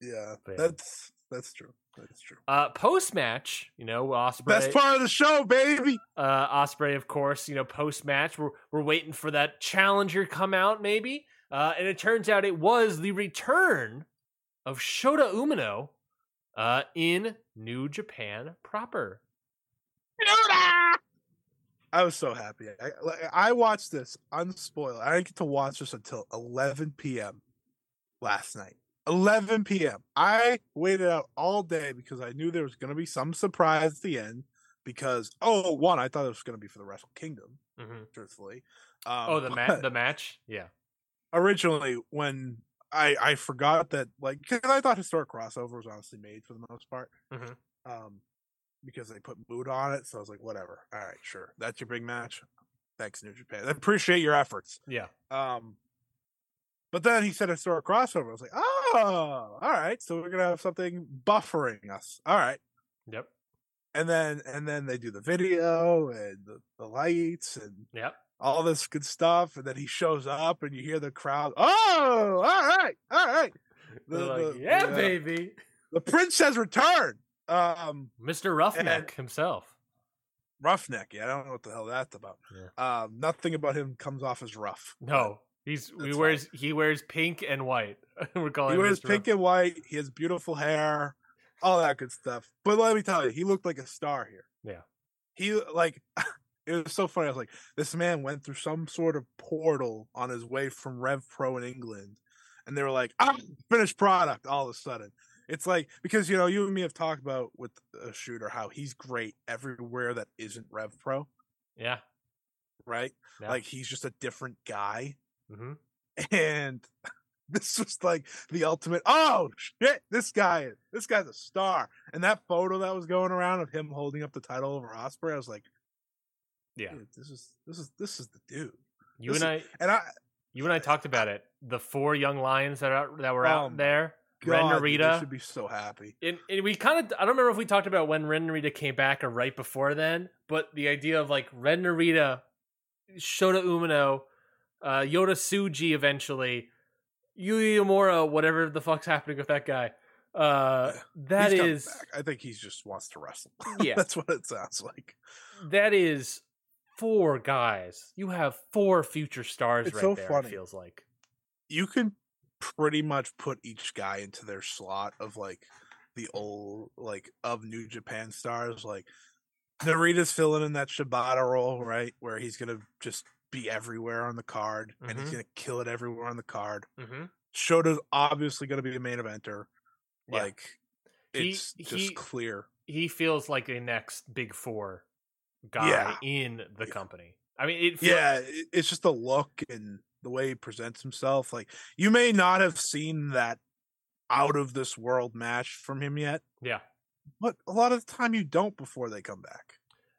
yeah, But- that's that's true. That's true. Uh post match, you know, Ospreay Best part of the show, baby. uh Ospreay, of course, you know, post match. We're we're waiting for that challenger come out, maybe. Uh, and it turns out it was the return of Shota Umino uh, in New Japan proper. I was so happy. I, like, I watched this unspoiled. I didn't get to watch this until 11 p.m. last night. 11 p.m. I waited out all day because I knew there was going to be some surprise at the end. Because oh, one, I thought it was going to be for the Wrestle Kingdom. Mhm. Truthfully, um, oh, the ma- [laughs] the match, yeah, originally when I I forgot that like because I thought historic crossover was honestly made for the most part. Mhm. Um, because they put mood on it, so I was like, whatever. All right, sure. That's your big match. Thanks, New Japan. I appreciate your efforts. yeah. Um, but then he said historic crossover. I was like, oh, all right. So we're gonna have something buffering us. All right. Yep. And then and then they do the video and the, the lights and Yep. All this good stuff. And then he shows up and you hear the crowd. Oh, all right, all right. The, They're like, the- yeah, the, uh, baby. The prince has returned. Um, Mr. Roughneck himself. roughneck. Yeah, I don't know what the hell that's about. Um, nothing about him comes off as rough. No, he's he That's wears he wears pink and white. [laughs] We're calling he wears Mr. pink and white. He has beautiful hair, all that good stuff. But let me tell you, he looked like a star here. Yeah. He like [laughs] it was so funny. I was like, this man went through some sort of portal on his way from Rev Pro in England, and they were like, ah, finished product. All of a sudden, it's like because you know you and me have talked about with a Shota how he's great everywhere that isn't Rev Pro, Yeah. right? Yeah. Like he's just a different guy hmm [laughs] and this was like the ultimate oh shit this guy this guy's a star and that photo that was going around of him holding up the title over ospreay i was like Yeah. dude, this is this is this is the dude You This and I and i you and I talked about it. The four young lions that are that were Oh out there. Ren God, dude, Narita. should be so happy And, and we kind of I don't remember if we talked about when Ren Narita came back or right before then, but the idea of like Ren Narita, Shota Umino, uh, Yota Tsuji eventually, Yuya Uemura, whatever the fuck's happening with that guy. uh that is i think he just wants to wrestle [laughs] Yeah. that's what it sounds like that is four guys. You have four future stars It's right so there. funny. It feels like. you can pretty much put each guy into their slot of like the old like of New Japan stars. Like Narita's filling in that Shibata role, right? Where he's gonna just be everywhere on the card and he's Mhm. gonna kill it everywhere on the card. Mm-hmm. Shota's obviously gonna be a main eventer. Yeah. Like He- it's just he- clear. He feels like a next big four guy Yeah. in the company. I mean, it feels, Yeah, it's just the look and the way he presents himself. Like you may not have seen that out of this world match from him yet, yeah. but a lot of the time you don't before they come back.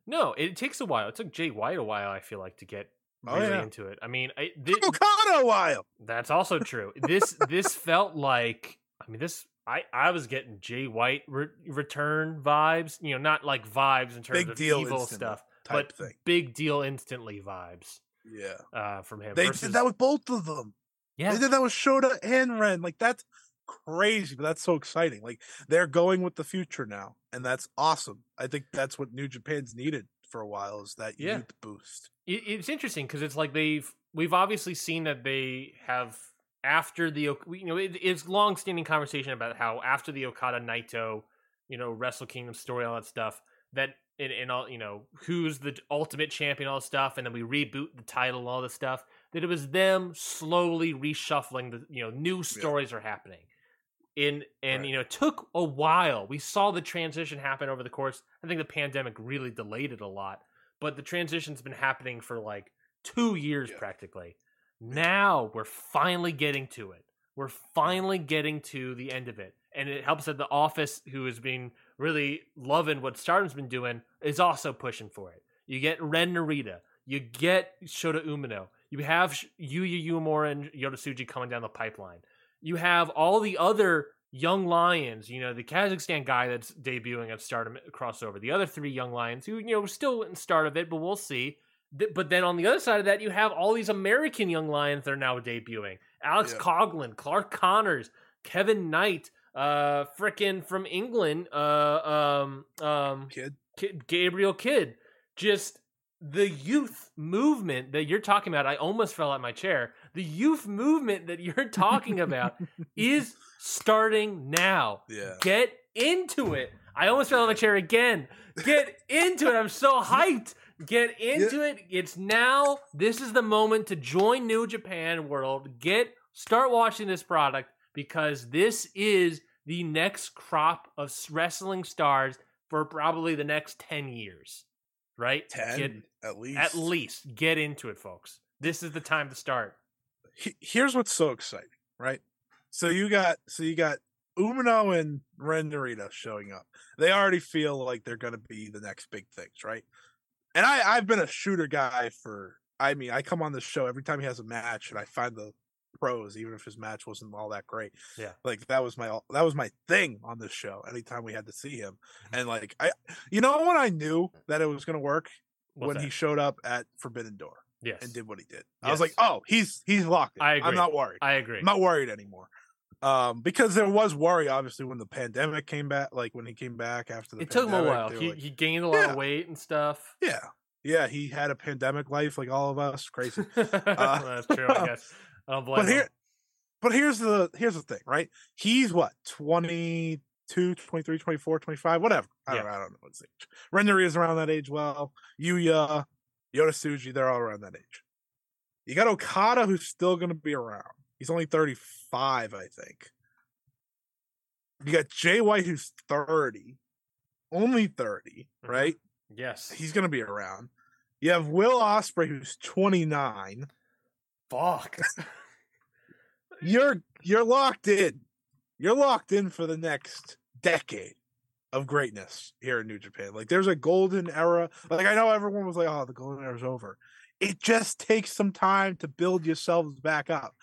No, it takes a while. It took Jay White a while, I feel like, to get Oh, really yeah. into it. I mean, I, thi- Okada a while. that's also true. This this felt like, I mean, this I I was getting Jay White re- return vibes. You know, not like vibes in terms Big of deal evil stuff, but thing. big deal instantly vibes Yeah, uh, from him. they versus, did that with both of them. yeah, They did that with Shota and Ren. Like that's crazy, but that's so exciting. Like they're going with the future now, and that's awesome. I think that's what New Japan's needed for a while is that Yeah. youth boost. it, it's interesting because it's like they've we've obviously seen that they have after the you know it, it's long standing conversation about how after the Okada Naito you know Wrestle Kingdom story all that stuff that and, and all you know who's the ultimate champion all this stuff and then we reboot the title all this stuff that it was them slowly reshuffling the you know new stories are happening. In and Right. you know it took a while. We saw the transition happen over the course. I think the pandemic really delayed it a lot but the transition's been happening for like two years Yeah. practically now we're finally getting to it. We're finally getting to the end of it. And it helps that the office who has been really loving what stardom's been doing is also pushing for it. You get ren narita. You get shota umino. You have yuya uemura and yota tsuji coming down the pipeline. You have all the other young lions you know the kazakhstan guy that's debuting at stardom crossover. The other three young lions who you know still in start of it but we'll see Th- but then on the other side of that you have all these american young lions that are now debuting alex Yeah. coughlin clark connors kevin knight uh frickin' from england uh um um Kid, Kid, Gabriel Kidd. Just the youth movement that you're talking about. I almost fell out my chair. The youth movement that you're [laughs] talking about is starting now. Yeah. Get into it. I almost fell on my chair again. Get into it. I'm so hyped. Get into it. It's now. This is the moment to join New Japan World. Get start watching this product because this is the next crop of wrestling stars for probably the next 10 years. Right? Ten Get, at least. at least get into it, folks. This is the time to start. Here's what's so exciting, right? So you got so you got Umino and Ren Narita showing up. They already feel like they're gonna be the next big things, right? And I I've been a Shota guy for. I mean, I come on this show every time he has a match, and I find the pros, even if his match wasn't all that great. Yeah. like that was my that was my thing on this show. Anytime we had to see him, Mm-hmm. and like I, you know, when I knew that it was gonna work What's when that? he showed up at Forbidden Door yes. and did what he did. I was like, oh, he's he's locked. In. I agree. I'm not worried. I agree. I'm not worried anymore. Um, because there was worry, obviously, when the pandemic came back. Like when he came back after the it took him a while. He, like, he gained a lot Yeah. of weight and stuff. yeah, yeah, he had a pandemic life like all of us, crazy. [laughs] That's true, I [laughs] guess. I don't blame Uh, but here, him. but here's the here's the thing, right? He's what 22, 23, 24, 25, whatever. I Yeah. don't, I don't know what's age. Ren Narita is around that age. Well, Yuya, Yota Tsuji, they're all around that age. You got Okada, who's still going to be around. He's only 35, I think. You got Jay White, who's 30, only 30, Mhm. right? Yes. He's going to be around. You have Will Ospreay, who's 29. fuck. [laughs] you're you're locked in. You're locked in for the next decade of greatness here in New Japan. Like there's a golden era. Like I know everyone was like, "Oh, the golden era's over." It just takes some time to build yourselves back up.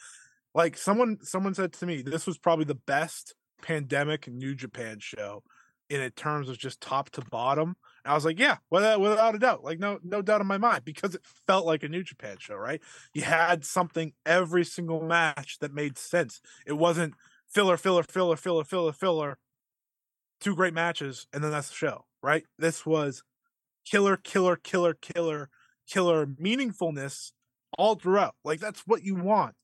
Like someone someone said to me, this was probably the best pandemic New Japan show in terms of just top to bottom. And I was like, yeah, without, without a doubt, like no no doubt in my mind, because it felt like a New Japan show, right? You had something every single match that made sense. It wasn't filler, filler, filler, filler, filler, filler. Two great matches, and then that's the show, right? This was killer, killer, killer, killer, killer meaningfulness all throughout. Like that's what you want.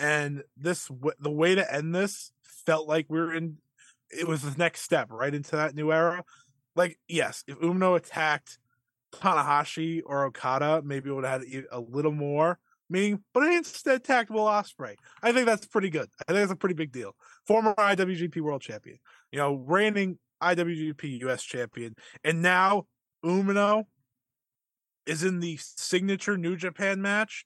And this, the way to end this felt like we were in. It was the next step right into that new era. Like yes, if Umino attacked Tanahashi or Okada, maybe it would have had a little more meaning, but it instead attacked Will Ospreay. I think that's pretty good. I think that's a pretty big deal. Former IWGP World Champion, you know, reigning IWGP US Champion, and now Umino is in the signature New Japan match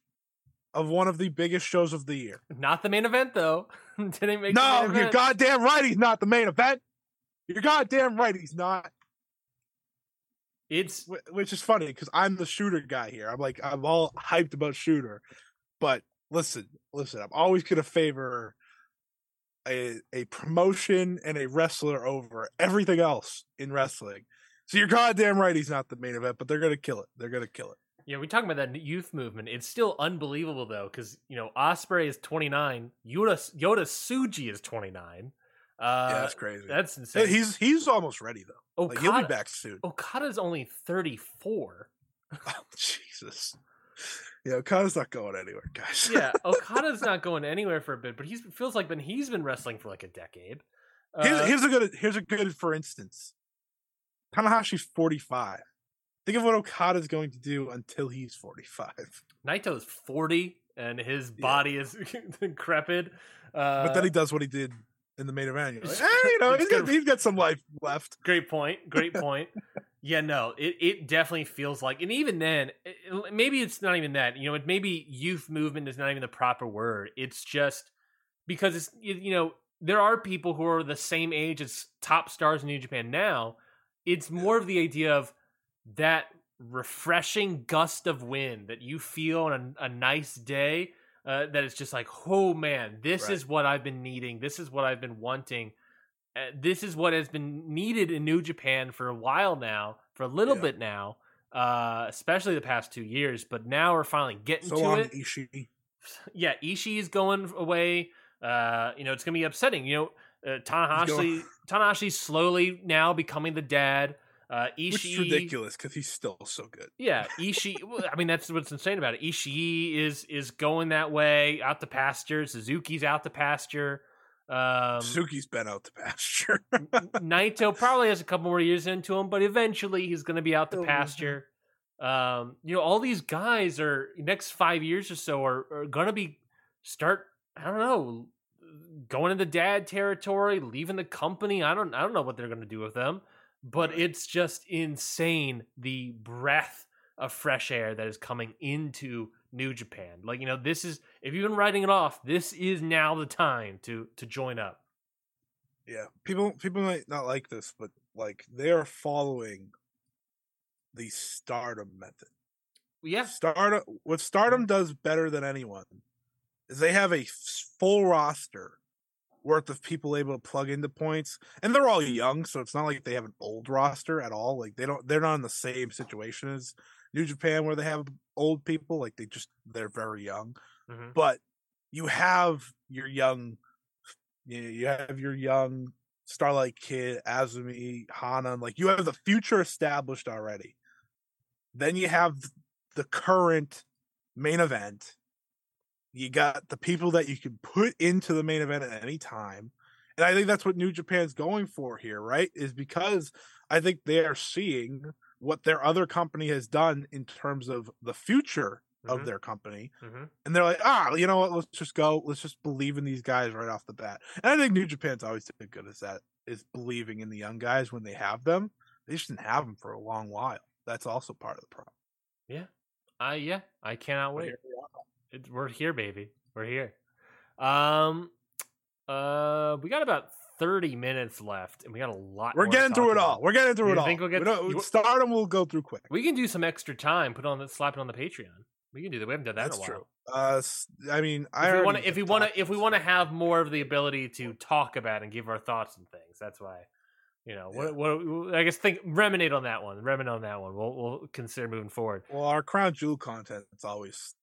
of one of the biggest shows of the year. Not the main event though. [laughs] Didn't make No, you're goddamn right. He's not the main event. You're goddamn right. He's not. It's Which is funny because I'm the Shota guy here. I'm like I'm all hyped about Shota, but listen, listen. I'm always gonna favor a a promotion and a wrestler over everything else in wrestling. So you're goddamn right. He's not the main event, but they're gonna kill it. They're gonna kill it. Yeah, we talking about that youth movement. It's still unbelievable though, because you know Ospreay is 29, Yoda Yota Tsuji is 29. Uh, yeah, that's crazy. that's insane. he's he's almost ready though. Like, he'll be back soon. Okada's only 34. [laughs] Oh, Jesus. Yeah, Okada's not going anywhere, guys. yeah, [laughs] Okada's not going anywhere for a bit, but he feels like been he's been wrestling for like a decade. Here's, Uh, here's a good here's a good for instance. Tanahashi's 45. Think of what Okada's going to do until he's 45. [laughs] Naito's 40 and his Yeah. body is [laughs] decrepit. Uh, but then he does what he did in the main event. You're like, [laughs] eh, you know, he's got, he's got some life left. Great point. Great point. yeah, no, it, it definitely feels like, and even then, it- it- maybe it's not even that. You know, it maybe youth movement is not even the proper word. It's just because it's you know there are people who are the same age as top stars in New Japan now. It's more of the idea of that refreshing gust of wind that you feel on a, a nice day. Uh, that it's just like, oh man, this Right. is what I've been needing. This is what I've been wanting. Uh, this is what has been needed in New Japan for a while now, for a little Yeah. bit now, uh, especially the past two years. But now we're finally getting So to long, it. Ishii. [laughs] Yeah, Ishii is going away. Uh, you know, it's gonna be upsetting. You know, uh, Tanahashi, Tanahashi's slowly now becoming the dad. Uh, Which is Ishii, ridiculous because he's still so good. yeah, Ishii. well, I mean, that's what's insane about it. Ishii is is going that way out the pasture. Suzuki's out the pasture. Um, Suzuki's been out the pasture. [laughs] Naito probably has a couple more years into him, but eventually he's going to be out the Oh, pasture. Um, you know, all these guys are next five years or so are, are going to be start. I don't know, going into dad territory, leaving the company. I don't. I don't know what they're going to do with them, but it's just insane the breath of fresh air that is coming into New Japan. Like you know, this is if you've been writing it off, this is now the time to to join up. yeah, people people might not like this, but like they are following the stardom method. Yeah, Stardom, what mm-hmm. Stardom does better than anyone is they have a full roster worth of people able to plug into points, and they're all young, so it's not like they have an old roster at all. Like they don't, they're not in the same situation as New Japan where they have old people. Like they just they're very young, Mhm. but you have your young, you, you have your young Starlight Kid, AZM, Hana, like you have the future established already. Then you have the current main event. You got the people that you can put into the main event at any time. And I think that's what New Japan's going for here, right? Is because I think they are seeing what their other company has done in terms of the future of Mhm. their company. Mhm. And they're like, ah, you know what? Let's just go. Let's just believe in these guys right off the bat. And I think New Japan's always been good as that, is believing in the young guys when they have them. They just didn't have them for a long while. That's also part of the problem. Yeah. Uh, yeah, I cannot wait. Here we are. It, we're here, baby. We're here. Um, uh, we got about thirty minutes left, and we got a lot. We're getting through it all. We're getting through You it all. think we'll get We to- you- Stardom will go through quick. We can do some extra time. Put on the slap it on the Patreon. We can do that. We haven't done that That's in a while. true. Uh, I mean, I If we want to, if we want to, if we want to have more of the ability to talk about and give our thoughts and things, that's why. You know, Yeah. what, what? I guess think ruminate on that one. Ruminate on that one. We'll we'll consider moving forward. well, our crown jewel content is always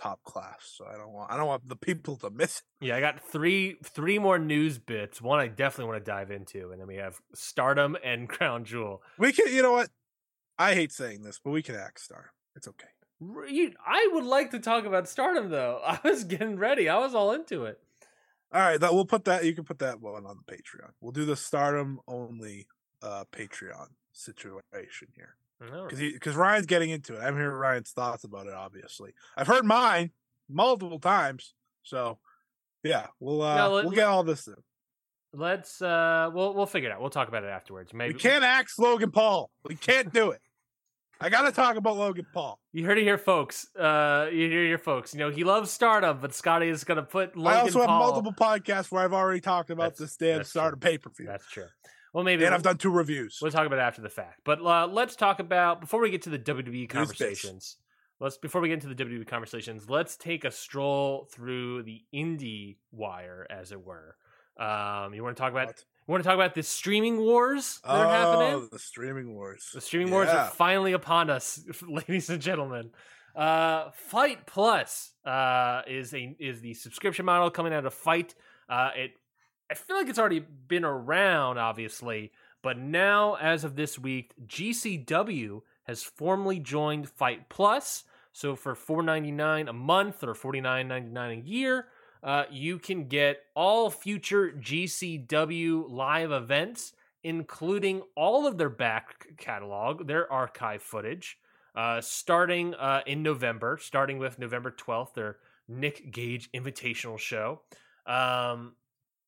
top class, so I don't want I don't want the people to miss it. Yeah, I got three three more news bits. One I definitely want to dive into, and then we have Stardom and [laughs] Crown Jewel. We can, you know what? I hate saying this, but we can act star. It's okay. You, I would like to talk about Stardom though. [laughs] I was getting ready. I was all into it. All right, that we'll put that. You can put that one on the Patreon. We'll do the Stardom only uh Patreon situation here. Because Ryan's getting into it. I'm hearing Ryan's thoughts about it. Obviously, I've heard mine multiple times. So yeah, we'll uh No, let- we'll get all this through. Let's uh, we'll we'll figure it out. We'll talk about it afterwards. Maybe We can't axe Logan Paul. We can't do it. I got to talk about Logan Paul. You heard it here, folks. Uh, you hear your folks. You know he loves Stardom, but Scotty is gonna put Logan I also Paul. have multiple podcasts where I've already talked about That's- this damn Stardom pay per view, That's true. Well, maybe and we'll, I've done two reviews. we'll talk about it after the fact. But uh, let's talk about before we get to the WWE conversations. Let's before we get into the WWE conversations, let's take a stroll through the indie wire, as it were. Um, you want to talk about? What? You want to talk about the streaming wars that oh, are happening? the streaming wars. The streaming wars are finally upon us, [laughs] ladies and gentlemen. Uh, FITE Plus uh, is a is the subscription model coming out of FITE. Uh, it I feel like it's already been around, obviously, but now as of this week, GCW has formally joined FITE Plus. So for four ninety nine a month or forty nine ninety nine a year, uh, you can get all future GCW live events including all of their back catalog, their archive footage, uh, starting uh, in November, starting with November 12th, their Nick Gage Invitational Show. Um,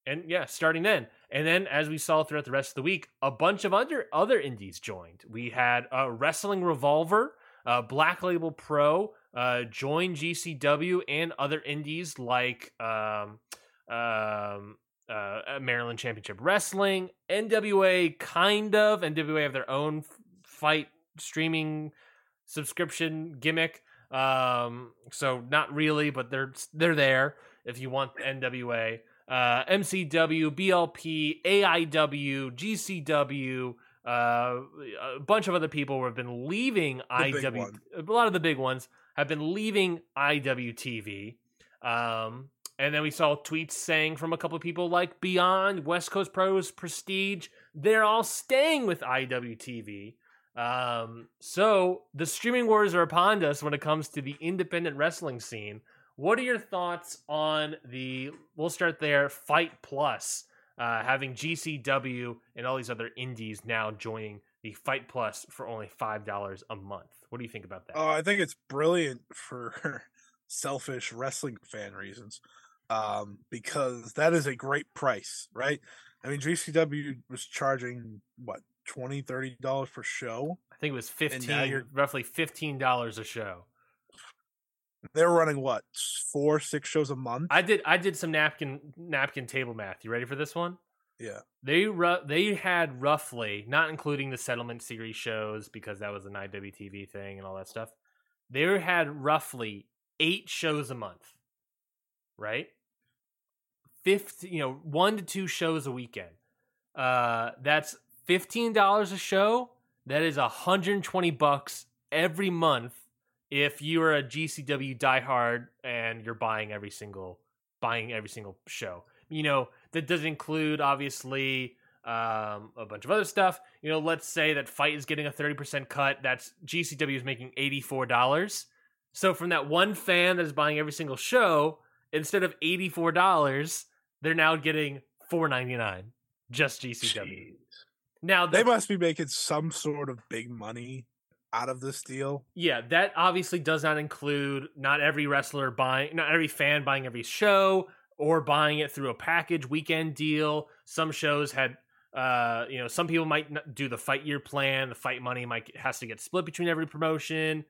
and yeah, starting then. And then, as we saw throughout the rest of the week, a bunch of other, other indies joined. We had uh, Wrestling Revolver, uh, Black Label Pro, uh, join GCW, and other indies like. Um, um, uh, Maryland Championship Wrestling, NWA, kind of. NWA have their own fight streaming subscription gimmick. Um, so not really, but they're they're there if you want NWA. Uh, MCW, BLP, AIW, GCW, uh, a bunch of other people have been leaving IW. A lot of the big ones have been leaving IWTV. Um, And then we saw tweets saying from a couple of people like Beyond, West Coast Pros, Prestige, they're all staying with IWTV. Um, so the streaming wars are upon us when it comes to the independent wrestling scene. What are your thoughts on the? We'll start there. FITE Plus, uh, having GCW and all these other indies now joining the FITE Plus for only five dollars a month. What do you think about that? Oh, I think it's brilliant for [laughs] selfish wrestling fan reasons, um, because that is a great price, right? I mean, GCW was charging what 20 30 dollars per show. I think it was fifteen, roughly fifteen dollars a show. They're running what four, six shows a month. I did, I did some napkin napkin table math. You ready for this one? yeah, They ru- they had roughly, not including the settlement series shows because that was an IWTV thing and all that stuff. They had roughly eight shows a month, right? Fifty, you know, one to two shows a weekend. Uh, that's fifteen dollars a show. That is hundred and twenty bucks every month if you are a GCW diehard and you're buying every single buying every single show. You know, that does include obviously um, a bunch of other stuff. You know, let's say that FITE is getting a 30% cut. That's GCW is making $84. So from that one fan that is buying every single show, instead of $84, they're now getting $4.99 just GCW. Jeez. Now they must be making some sort of big money out of this deal. yeah, that obviously does not include not every wrestler buying, not every fan buying every show or buying it through a package weekend deal. Some shows had, uh, you know, some people might do the FITE year plan. The FITE money might has to get split between every promotion.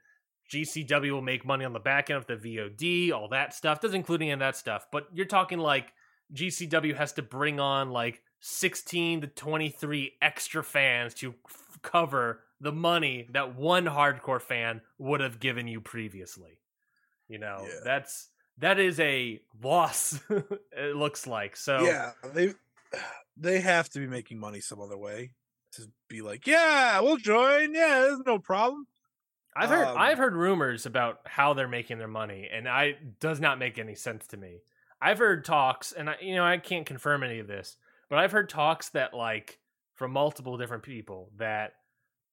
GCW will make money on the back end of the VOD, all that stuff. Doesn't include any of that stuff. But you're talking like GCW has to bring on like 16 to 23 extra fans to f- cover the money that one hardcore fan would have given you previously. You know, Yeah. that's that is a loss. [laughs] it looks like so. Yeah, they they have to be making money some other way to be like, yeah, we'll join. Yeah, there's no problem. I've heard Um, I've heard rumors about how they're making their money, and I does not make any sense to me. I've heard talks, and I you know I can't confirm any of this, but I've heard talks that like from multiple different people that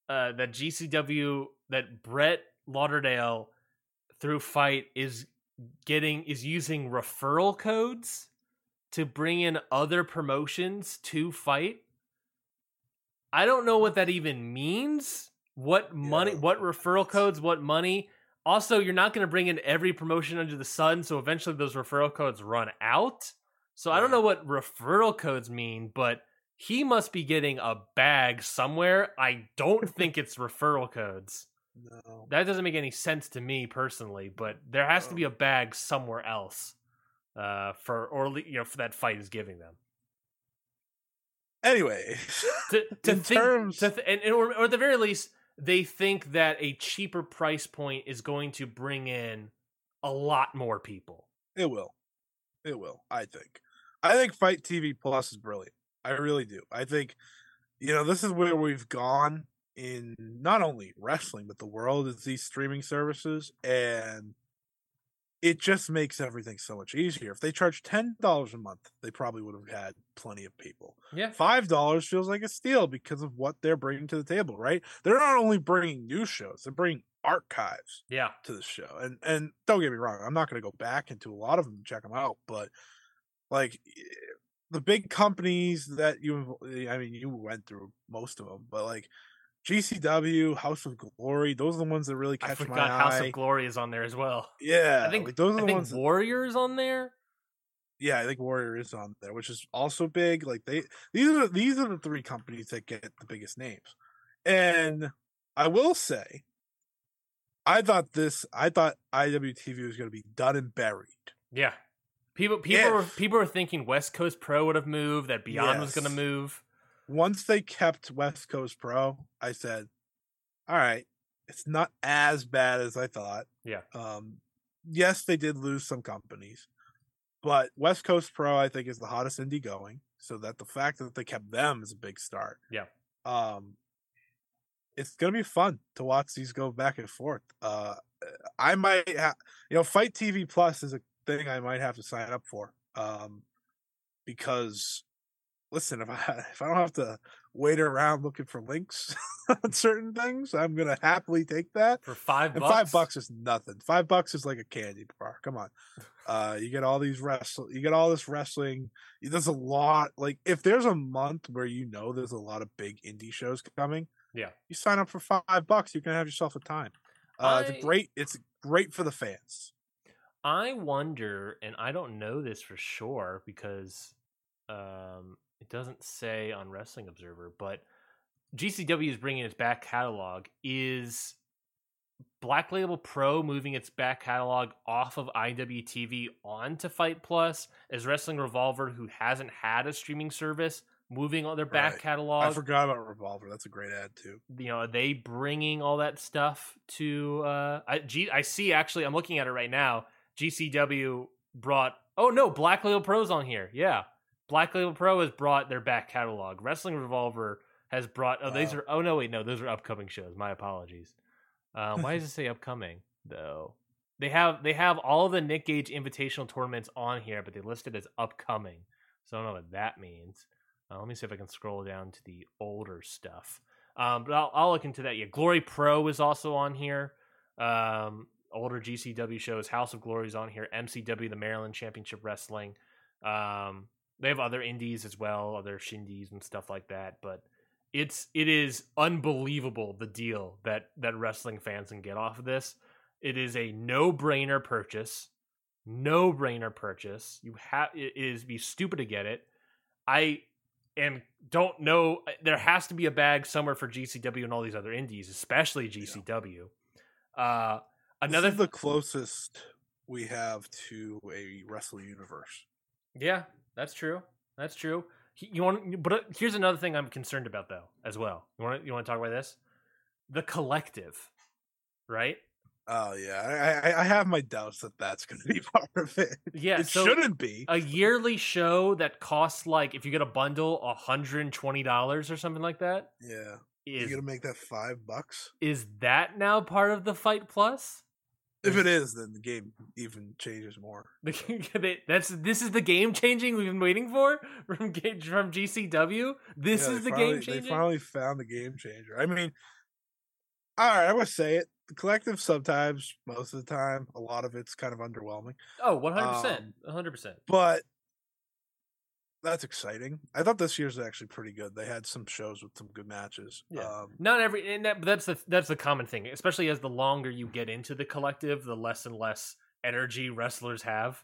uh, that GCW that Brett Lauderdale through FITE is getting is using referral codes to bring in other promotions to FITE. I don't know what that even means. What money? Yeah. What referral codes? What money? Also, you're not going to bring in every promotion under the sun, so eventually those referral codes run out. So I don't know what referral codes mean, but he must be getting a bag somewhere. I don't [laughs] think it's referral codes. No. That doesn't make any sense to me personally, but there has to be a bag somewhere else uh, for or you know for that FITE is giving them Anyway, to, [laughs] to In think terms- to th- and, and- or, or at the very least they think that a cheaper price point is going to bring in a lot more people. it will. It will. I think. I think FITE TV Plus is brilliant. I really do. I think, you know, this is where we've gone in not only wrestling but the world is these streaming services, and it just makes everything so much easier. If they charge ten dollars a month, they probably would have had plenty of people. Yeah. Five dollars feels like a steal because of what they're bringing to the table, right? They're not only bringing new shows; they're bringing archives Yeah. to the show. And and don't get me wrong, I'm not going to go back into a lot of them and check them out, but like eh, the big companies that you, eh, I mean, you went through most of them, but like GCW, House of Glory, those are the ones that really I catch my forgot House eye. of Glory is on there as well. yeah, I think like, those are I the think ones. that- on there. yeah, I think Warrior is on there, which is also big. Like they, these are these are the three companies that get the biggest names. And I will say, I thought this, I thought IWTV was going to be done and buried. Yeah. People people were people were thinking West Coast Pro would have moved, that Beyond was going to move. Once they kept West Coast Pro, I said, "All right, it's not as bad as I thought." Yeah. Um, yes, they did lose some companies, but West Coast Pro, I think, is the hottest indie going. So that the fact that they kept them is a big start. Yeah. Um, it's gonna be fun to watch these go back and forth. Uh, I might, ha- you know, FITE TV Plus is a thing I might have to sign up for. Um, because listen, if I if I don't have to wait around looking for links [laughs] on certain things, I'm gonna happily take that. For five And bucks. five bucks is nothing. Five bucks is like a candy bar. Come on. Uh, you get all these wrestle. You get all this wrestling. There's a lot. Like if there's a month where you know there's a lot of big indie shows coming, Yeah. you sign up for five bucks. You can have yourself a time. Uh, I- It's great. It's great for the fans. I wonder, and I don't know this for sure because um, it doesn't say on Wrestling Observer, but GCW is bringing its back catalog. Is Black Label Pro moving its back catalog off of IWTV onto FITE Plus? Is Wrestling Revolver, who hasn't had a streaming service, moving all their back Right. catalog? I forgot about Revolver. That's a great ad too. you know, are they bringing all that stuff to uh I G I see actually I'm looking at it right now. GCW brought oh no, Black Label Pro's on here. Yeah. Black Label Pro has brought their back catalog. Wrestling Revolver has brought oh these are oh no wait, no, those are upcoming shows. My apologies. Uh, why does it say upcoming though? They have they have all the Nick Gage invitational tournaments on here, but they listed as upcoming. So I don't know what that means. Uh, let me see if I can scroll down to the older stuff. Um, but I'll, I'll look into that. Yeah, Glory Pro is also on here. Um, older GCW shows. House of Glory is on here. MCW, the Maryland Championship Wrestling. Um, they have other indies as well, other shindies and stuff like that. But it's it is unbelievable the deal that that wrestling fans can get off of this. It is a no brainer purchase. No brainer purchase. You have it is be stupid to get it. I and don't know there has to be a bag somewhere for GCW and all these other indies, especially GCW. Uh Another another this is the closest we have to a wrestling Universe. Yeah, that's true. That's true. You want but uh, here's another thing I'm concerned about though as well. You want to, you want to talk about this? The collective, right? Oh yeah, I, I have my doubts that that's going to be [laughs] part of it. Yeah, it so shouldn't be. a yearly show that costs like if you get a bundle, $120 or something like that yeah, is you're gonna make that five bucks. is that now part of the FITE Plus? If it is, then the game even changes more. [laughs] That's this is the game changing we've been waiting for [laughs] from from GCW. This Yeah, is the finally- game changing. They finally found the game changer. I mean, all right, I must say it. The collective sometimes, most of the time, a lot of it's kind of underwhelming, Oh, 100%. Um, 100%. but that's exciting. I thought this year's actually pretty good. They had some shows with some good matches. Yeah. Um, Not every and that, but that's the that's the common thing, especially as the longer you get into the collective, the less and less energy wrestlers have.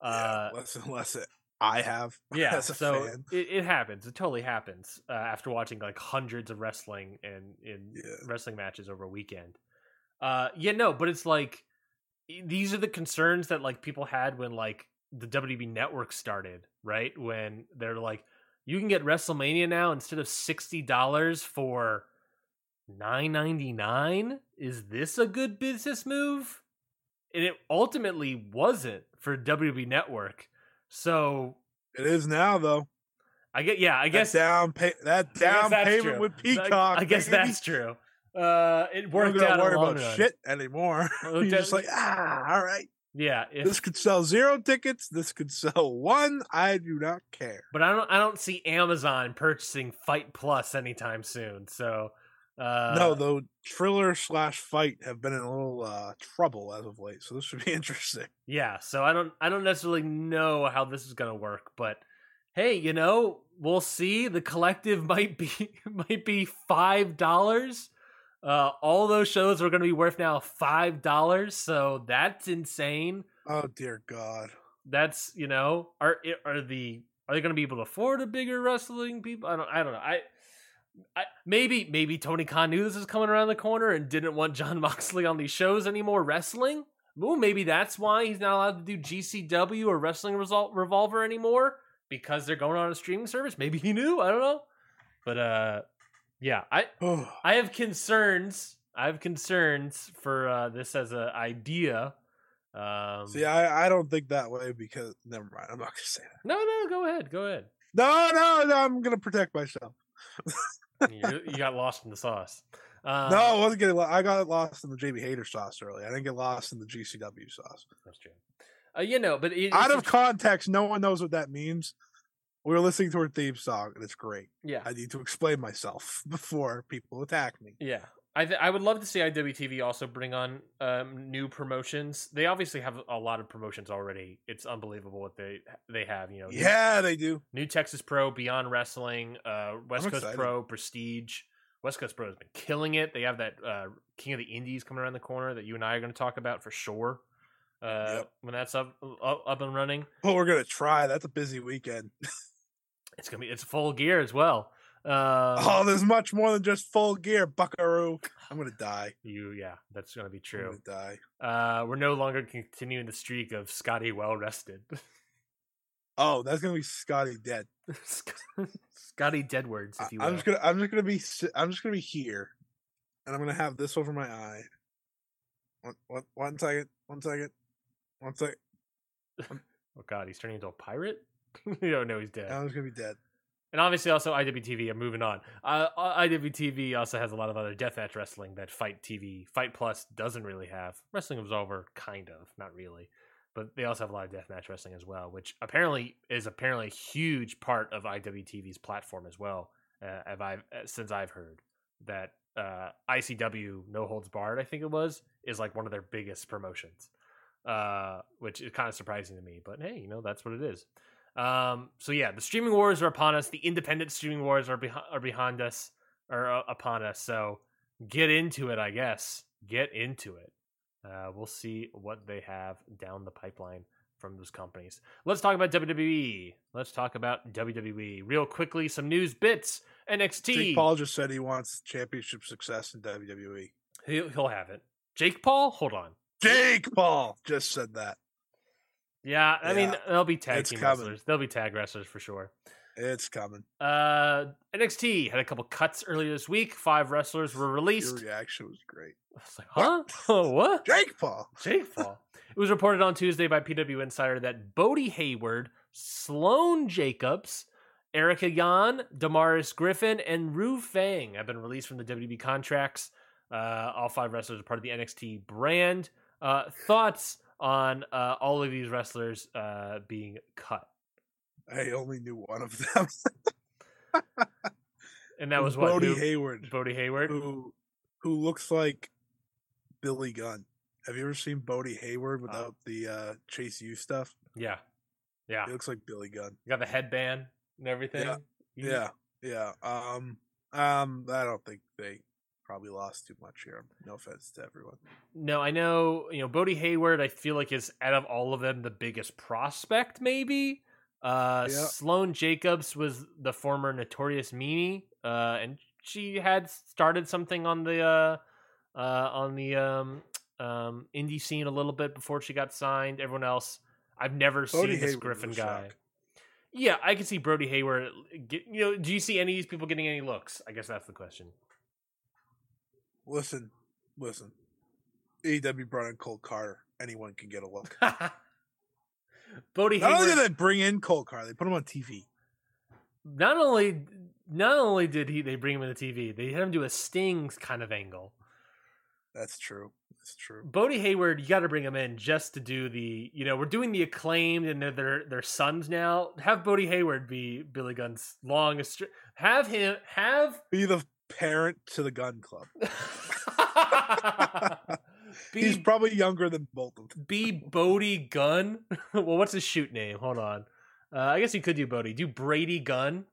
Uh, yeah, less and less it I have. [laughs] yeah, as a so fan. it, it happens. It totally happens uh, after watching like hundreds of wrestling and in Yeah. wrestling matches over a weekend. Uh, yeah, no, but it's like these are the concerns that like people had when like the WWE network started, right? When they're like, you can get WrestleMania now instead of sixty dollars for nine ninety nine. Is this a good business move? And it ultimately wasn't for WWE Network. So It is now though. I get yeah, I That guess down pay that down payment true. with Peacock. I, guess baby. that's true. Uh, it worked out. gonna worry about shit anymore. [laughs] You're just like, ah, all right. Yeah, if, This could sell zero tickets. This could sell one. I do not care. but I don't. I don't see Amazon purchasing FITE Plus anytime soon. So uh, no, though Triller slash FITE have been in a little uh, trouble as of late, so this should be [laughs] interesting. Yeah, so I don't. I don't necessarily know how this is gonna work, but hey, you know, we'll see. The collective [laughs] might be might be five dollars. Uh, all those shows are going to be worth now five dollars, so that's insane. Oh dear God! that's you know are are the are they going to be able to afford a bigger wrestling people i don't i don't know i I, maybe maybe Tony Khan knew this was coming around the corner and didn't want Jon [laughs] Moxley on these shows anymore wrestling. Ooh, maybe that's why he's not allowed to do GCW or Wrestling Result Revolver anymore because they're going on a streaming service. Maybe he knew. I don't know. But uh, yeah, I [sighs] I have concerns. I have concerns for uh, this as an idea. Um, see, I, I don't think that way because never mind. I'm not gonna say that. no, no, go ahead, go ahead. No, no, no. I'm gonna protect myself. [laughs] you, you got lost in the sauce. Uh, no, I wasn't getting. lo- I got lost in the Jamie Hayter sauce early. I didn't get lost in the GCW sauce. that's true. Uh, you know, but it, Out of context, no one knows what that means. We were listening to her theme song, and it's great. yeah, I need to explain myself [laughs] before people attack me. yeah. I th- I would love to see IWTV also bring on um, new promotions. They obviously have a lot of promotions already. It's unbelievable what they they have. You know, new- Yeah, they do. New Texas Pro, Beyond Wrestling, uh, West I'm Coast excited. Pro, Prestige. West Coast Pro has been killing it. They have that uh, King of the Indies coming around the corner that you and I are going to talk about for sure. Uh, Yep. When that's up, up up and running, Well, we're gonna try. That's a busy weekend. [laughs] it's gonna be it's full gear as well. Um, oh, there's much more than just full gear, Buckaroo. I'm gonna die. you yeah, that's gonna be I'm true. gonna die. Uh, we're no longer continuing the streak of Scotty well rested. Oh, that's gonna be Scotty dead. [laughs] Scotty dead words. if you will. I'm just gonna. I'm just gonna be, I'm just gonna be here, and I'm gonna have this over my eye. One, one, one second. One second. One second. [laughs] oh God, he's turning into a pirate. [laughs] you don't know he's dead. I'm gonna be dead. And obviously, also IWTV. I'm moving on. Uh, IWTV also has a lot of other deathmatch wrestling that FITE TV, FITE Plus doesn't really have. Wrestling Observer, kind of, not really, but they also have a lot of deathmatch wrestling as well, which apparently is apparently a huge part of IWTV's platform as well. Uh, have I since I've heard that uh, ICW No Holds Barred, I think it was, is like one of their biggest promotions, uh, which is kind of surprising to me. But hey, you know that's what it is. Um, so yeah, the streaming wars are upon us. The independent streaming wars are behind are behind us or uh, upon us. So get into it, I guess. Get into it. Uh, we'll see what they have down the pipeline from those companies. Let's talk about WWE. Let's talk about WWE real quickly. Some news bits. NXT. Jake Paul just said he wants championship success in WWE. He'll, he'll have it. Jake Paul. Hold on. Jake Paul just said that. Yeah, I mean Yeah, they'll be tag it's team coming. wrestlers. They'll be tag wrestlers for sure. It's coming. Uh, NXT had a couple cuts earlier this week. Five wrestlers were Your released. reaction was great. I was like, huh? Oh, [laughs] what? Jake Paul. Jake Paul. It was reported on Tuesday by PW Insider that Bodhi Hayward, Sloane Jacobs, Erica Yan, Damaris Griffin, and Ru Feng have been released from the WWE contracts. Uh, all five wrestlers are part of the NXT brand. Uh, thoughts on uh, all of these wrestlers uh, being cut? I only knew one of them. And that was what Bodhi who? Hayward, Bodhi Hayward. who who looks like Billy Gunn. Have you ever seen Bodhi Hayward without the uh, Chase U stuff? Yeah, yeah. He looks like Billy Gunn. You got the headband and everything. Yeah. Yeah, yeah. Um, um, I don't think they probably lost too much here. No offense to everyone. No, I know. You know, Bodhi Hayward. I feel like is out of all of them the biggest prospect. Maybe. Uh, Yeah. Sloane Jacobs was the former Notorious Mimi, uh, and she had started something on the uh, uh, on the um, um, indie scene a little bit before she got signed. Everyone else, I've never seen this Hayward Griffin guy. shock. Yeah, I can see Brody Hayward. Get, you know, do you see any of these people getting any looks? I guess that's the question. Listen, listen. AEW brought in Cole Karter. Anyone can get a look. [laughs] Bodhi Not only did they bring in Cole Karter, they put him on TV. not only not only did he they bring him in the TV, they had him do a Stings kind of angle. That's true. That's true. Bodhi Hayward, you got to bring him in just to do the you know we're doing the acclaimed and they're their their sons now. Have Bodhi Hayward be Billy Gunn's longest. Have him have. Be the parent to the gun club. [laughs] [laughs] be He's probably younger than both of them. be Bodie Gunn. [laughs] well, what's his shoot name? Hold on. Uh, I guess you could do Bodie. Do Brady Gunn.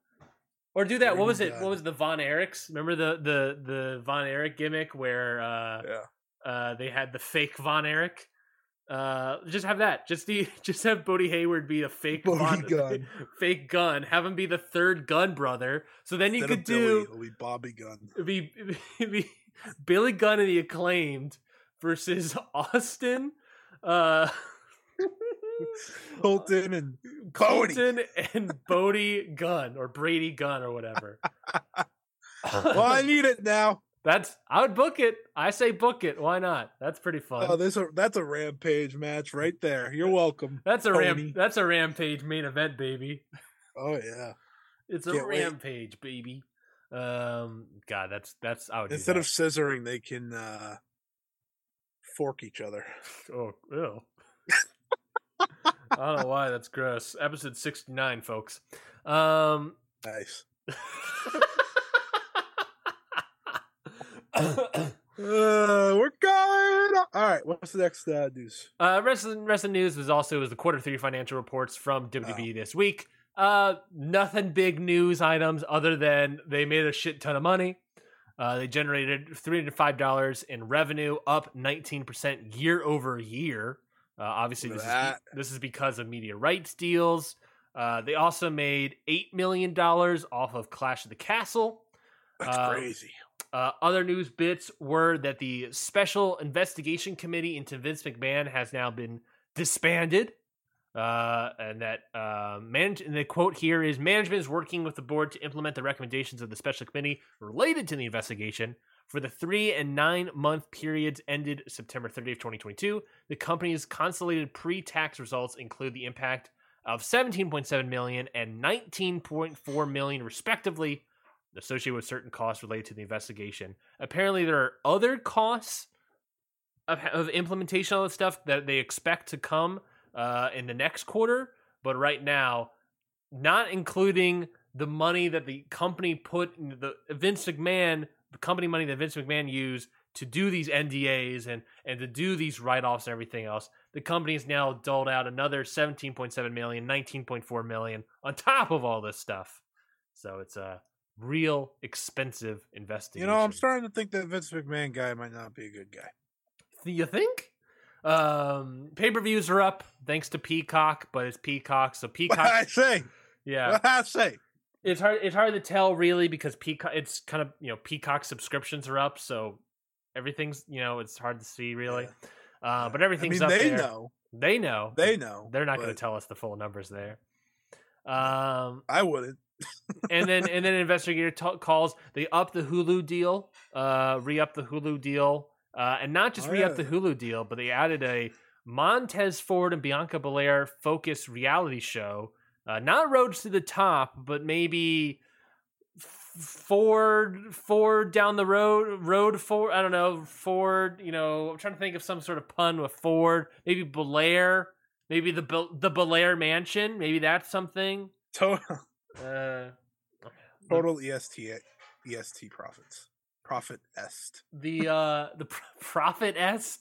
Or do that. what was it? Gunn. What was the Von Erichs? Remember the the the Von Erich gimmick where uh, Yeah. uh, they had the fake Von Erich? Uh, just have that. Just the [laughs] just have Bodhi Hayward be a fake Bodie Gunn. [laughs] fake gun. Have him be the third gun brother. So then you could Billy, do it'll be Bobby Gun. it'd [laughs] be, it'd be Billy Gunn and the acclaimed versus Austin. Uh, Colten and Bodie. Colten and Bodie Gun or Brady Gun or whatever. well, I need it now. That's I would book it. I say book it. Why not? That's pretty fun. Oh, this a, that's a rampage match right there. You're welcome. [laughs] that's a Tony. ram. That's a rampage main event, baby. Oh yeah. It's a Can't wait. rampage, baby. Um, God, that's that's I would Instead of scissoring, they can uh fork each other. [laughs] oh, ew. I don't know why that's gross. Episode 69, folks. Um Nice. [laughs] Uh, we're going. All right. What's the next uh, news? Uh, wrestling, wrestling news was also was the quarter three financial reports from WWE this week. Uh, nothing big news items other than they made a shit ton of money. Uh, they generated three hundred five dollars in revenue, up nineteen percent year over year. Uh, obviously, this is, this is because of media rights deals. Uh, they also made eight million dollars off of Clash of the Castle. That's Uh, crazy. Uh, other news bits were that the special investigation committee into Vince McMahon has now been disbanded. Uh, and that uh, manage- and the quote here is management is working with the board to implement the recommendations of the special committee related to the investigation for the three and nine month periods ended September 30th, 2022. The company's consolidated pre-tax results include the impact of 17.7 million and 19.4 million respectively associated with certain costs related to the investigation. Apparently, there are other costs of, of implementation of the stuff that they expect to come uh, in the next quarter, but right now, not including the money that the company put in the Vince McMahon, the company money that Vince McMahon used to do these NDAs and and to do these write offs and everything else. The company has now doled out another 17.7 million, 19.4 million on top of all this stuff. So it's a real expensive investing. You know, I'm starting to think that Vince McMahon guy might not be a good guy. You think? Um, pay per views are up thanks to Peacock, but it's Peacock, so [laughs] What Peacock. I say? yeah, What I say? it's hard. It's hard to tell really because Peacock. It's kind of you know Peacock subscriptions are up, so everything's you know it's hard to see really. Uh, but I everything's mean, up they there. know. They know. They know. They're not going to tell us the full numbers there. Um, I wouldn't. And then and then investigator t- calls they up the Hulu deal, uh, re up the Hulu deal, uh, and not just Oh, re up the Hulu deal, but they added a Montez Ford and Bianca Belair focus reality show, uh, not Roads to the Top, but maybe Ford Ford down the road road Ford I don't know Ford you know I'm trying to think of some sort of pun with Ford maybe Belair maybe the the Belair mansion maybe that's something. Total, uh total EST, EST profits. Profit est. the uh the pr- [laughs] prophet est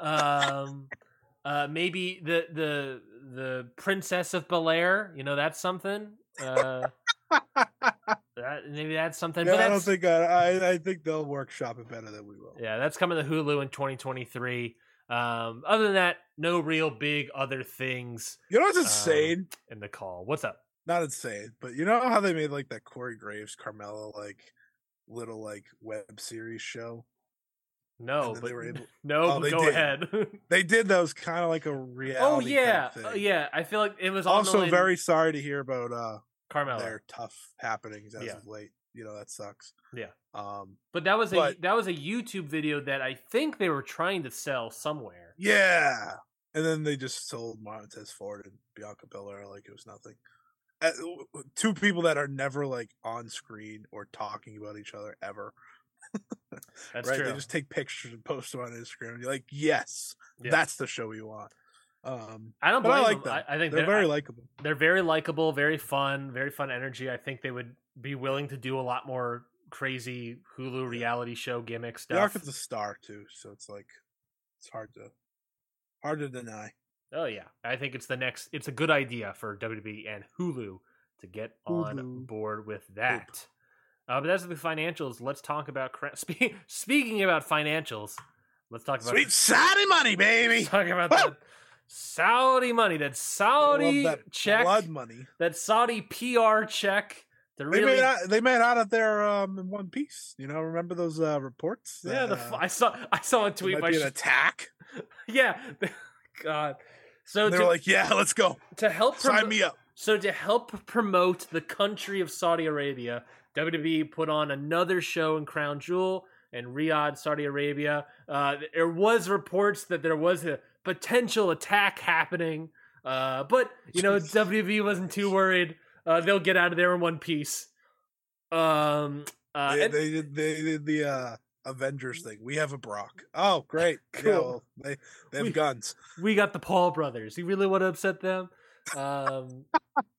um uh maybe the the the princess of bel air you know that's something uh [laughs] that, maybe that's something but I don't think I, I. I think they'll workshop it better than we will. yeah that's coming to hulu in 2023 um other than that no real big other things You know what's Um, insane? in the call what's up Not insane, but you know how they made like that Corey Graves, Carmella, like little like web series show. no but they were able- [laughs] no Oh, but they go did. ahead [laughs] They did those kind of like a reality. oh yeah type uh, thing. yeah i feel like it was Also, very sorry to hear about uh Carmella their tough happenings as Yeah. of late. You know that sucks. Yeah. Um. But that was a that was a YouTube video that I think they were trying to sell somewhere. Yeah. And then they just sold Montez Ford and Bianca Belair like it was nothing. Uh, two people that are never like on screen or talking about each other ever. [laughs] That's right? true. They just take pictures and post them on Instagram. And you're like, yes, Yeah. that's the show we want. Um, I don't but I like them. them. I, I think they're they're, very likable. they're very likable, very fun, very fun energy. I think they would be willing to do a lot more crazy Hulu reality show gimmick stuff. Bianca's a star too, so it's like it's hard to hard to deny. Oh yeah, I think it's the next. It's a good idea for WWE and Hulu to get on Hulu. board with that. Uh, but that's the financials. Let's talk about cra- [laughs] spe- speaking about financials. Let's talk about Sweet Saudi money, baby. Let's [laughs] talk about Woo! that Saudi money, that Saudi that check, blood money. that Saudi PR check They really. made out, they made out of there um, in one piece. You know, remember those uh, reports? yeah, the, that, uh, I saw I saw a tweet might by be an Sh- attack. [laughs] yeah, God. So they to, were like, "Yeah, let's go. to help Sign me up." So to help promote the country of Saudi Arabia, WWE put on another show in Crown Jewel in Riyadh, Saudi Arabia. Uh, there was reports that there was a potential attack happening, uh, but you know [laughs] WWE wasn't too worried. Uh, they'll get out of there in one piece. Um, uh, they, and- they did they did the uh, Avengers thing. We have a Brock. Oh, great. [laughs] Yeah, Cool. well, they they have We- guns. We got the Paul brothers. You really want to upset them? Um, [laughs]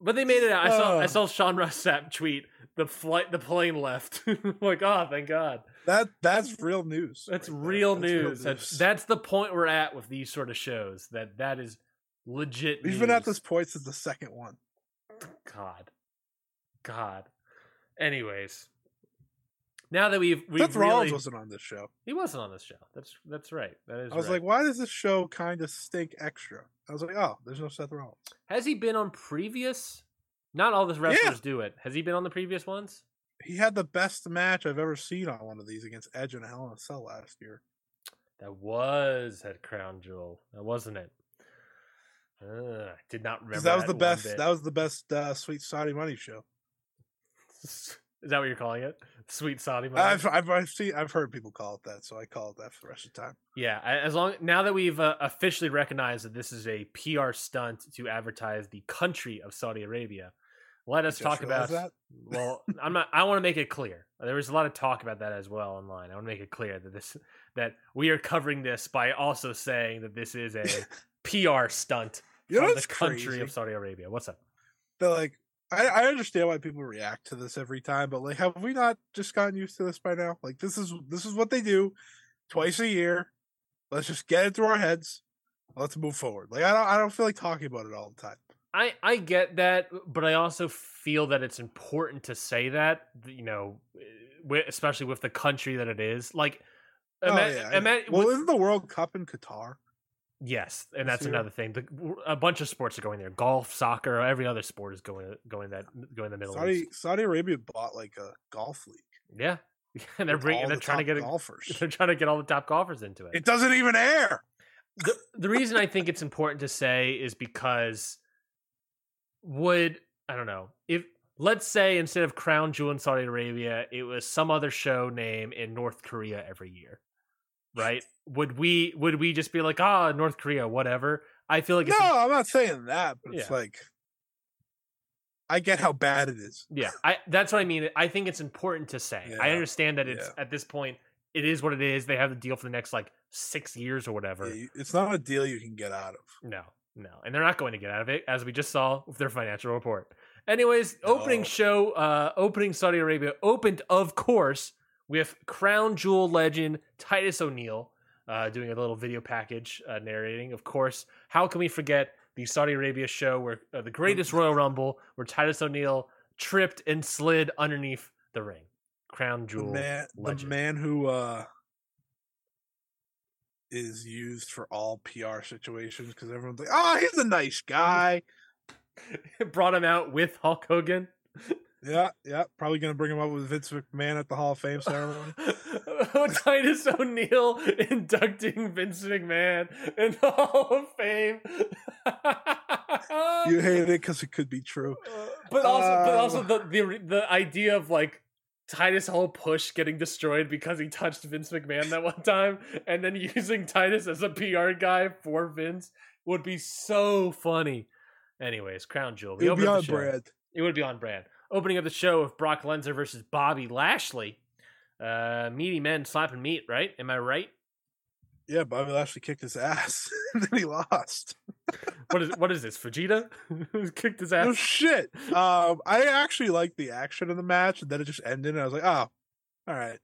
but they made it. out. I saw. I Oh. saw Sean Ross Sapp tweet the flight. The plane left. [laughs] like, oh, thank God. That that's real news. That's right real That's news. That's news. that's the point we're at with these sort of shows. That that is legit. We've been at this point since the second one. God, God. Anyways, now that we've we Seth Rollins really, wasn't on this show. he wasn't on this show. That's that's right. That is. I was right. like, why does this show kind of stink extra? I was like, oh, there's no Seth Rollins. has he been on previous? Not all the wrestlers do it. Has he been on the previous ones? He had the best match I've ever seen on one of these against Edge and Hell in a Cell last year. That was at Crown Jewel. That wasn't it. Uh, I did not remember. Because that was the best. That was the best uh, Sweet Saudi Money show. [laughs] Is that what you're calling it? Sweet Saudi money. I've, I've I've seen I've heard people call it that, so I call it that for the rest of the time. Yeah, as long now that we've uh, officially recognized that this is a PR stunt to advertise the country of Saudi Arabia, let us talk about. realized Well, I'm not. I want to make it clear. There was a lot of talk about that as well online. I want to make it clear that this that we are covering this by also saying that this is [laughs] a PR stunt You know from the country crazy? of Saudi Arabia. What's up? They're like, I, I understand why people react to this every time, but like, have we not just gotten used to this by now? Like, this is this is what they do twice a year. Let's just get it through our heads. Let's move forward. Like, I don't I don't feel like talking about it all the time. I I get that, but I also feel that it's important to say that you know, especially with the country that it is. Like, oh ima- yeah. Ima- well, with- isn't the World Cup in Qatar? Yes, and that's another thing. The, a bunch of sports are going there. Golf, soccer, every other sport is going going that going the Middle Saudi East. Saudi Arabia bought like a golf league. Yeah, [laughs] and they're bringing. They're the trying to get. A, [laughs] golfers. they're trying to get all the top golfers into it. It doesn't even air. the, the reason I think it's important to say is because would I don't know if let's say instead of Crown Jewel in Saudi Arabia, it was some other show name in North Korea every year, right? would we would we just be like, ah, North Korea, whatever? I feel like No, I'm not saying that, but it's like I get how bad it is. yeah, I that's what I mean. I think it's important to say. I understand that it's yeah. at this point it is what it is. They have the deal for the next like six years or whatever. It's not a deal you can get out of. No, no. And they're not going to get out of it, as we just saw with their financial report. Anyways, opening No. show, uh, opening Saudi Arabia opened, of course, with Crown Jewel legend Titus O'Neil uh, doing a little video package uh, narrating. Of course, how can we forget the Saudi Arabia show where uh, the greatest Royal Rumble, where Titus O'Neil tripped and slid underneath the ring? Crown The Jewel man, the man who uh is used for all PR situations because everyone's like, "Oh, he's a nice guy." [laughs] brought him out with Hulk Hogan. [laughs] yeah, yeah. Probably gonna bring him up with Vince McMahon at the Hall of Fame ceremony. [laughs] Titus O'Neil [laughs] inducting Vince McMahon in the Hall of Fame. you [laughs] hate it because it could be true. but also, but also Um, the, the the idea of like Titus' whole push getting destroyed because he touched Vince McMahon that one time, and then using Titus as a PR guy for Vince would be so funny. Anyways, Crown Jewel. We It would be on brand. It would be on brand. Opening up the show with Brock Lesnar versus Bobby Lashley. Uh, meaty men slapping meat, right? Am I right? Yeah, Bobby Lashley kicked his ass, [laughs] and then he lost. What is what is this? Vegeta [laughs] kicked his No ass? shit. Um, I actually liked the action of the match, and then it just ended, and I was like, "Oh, all right,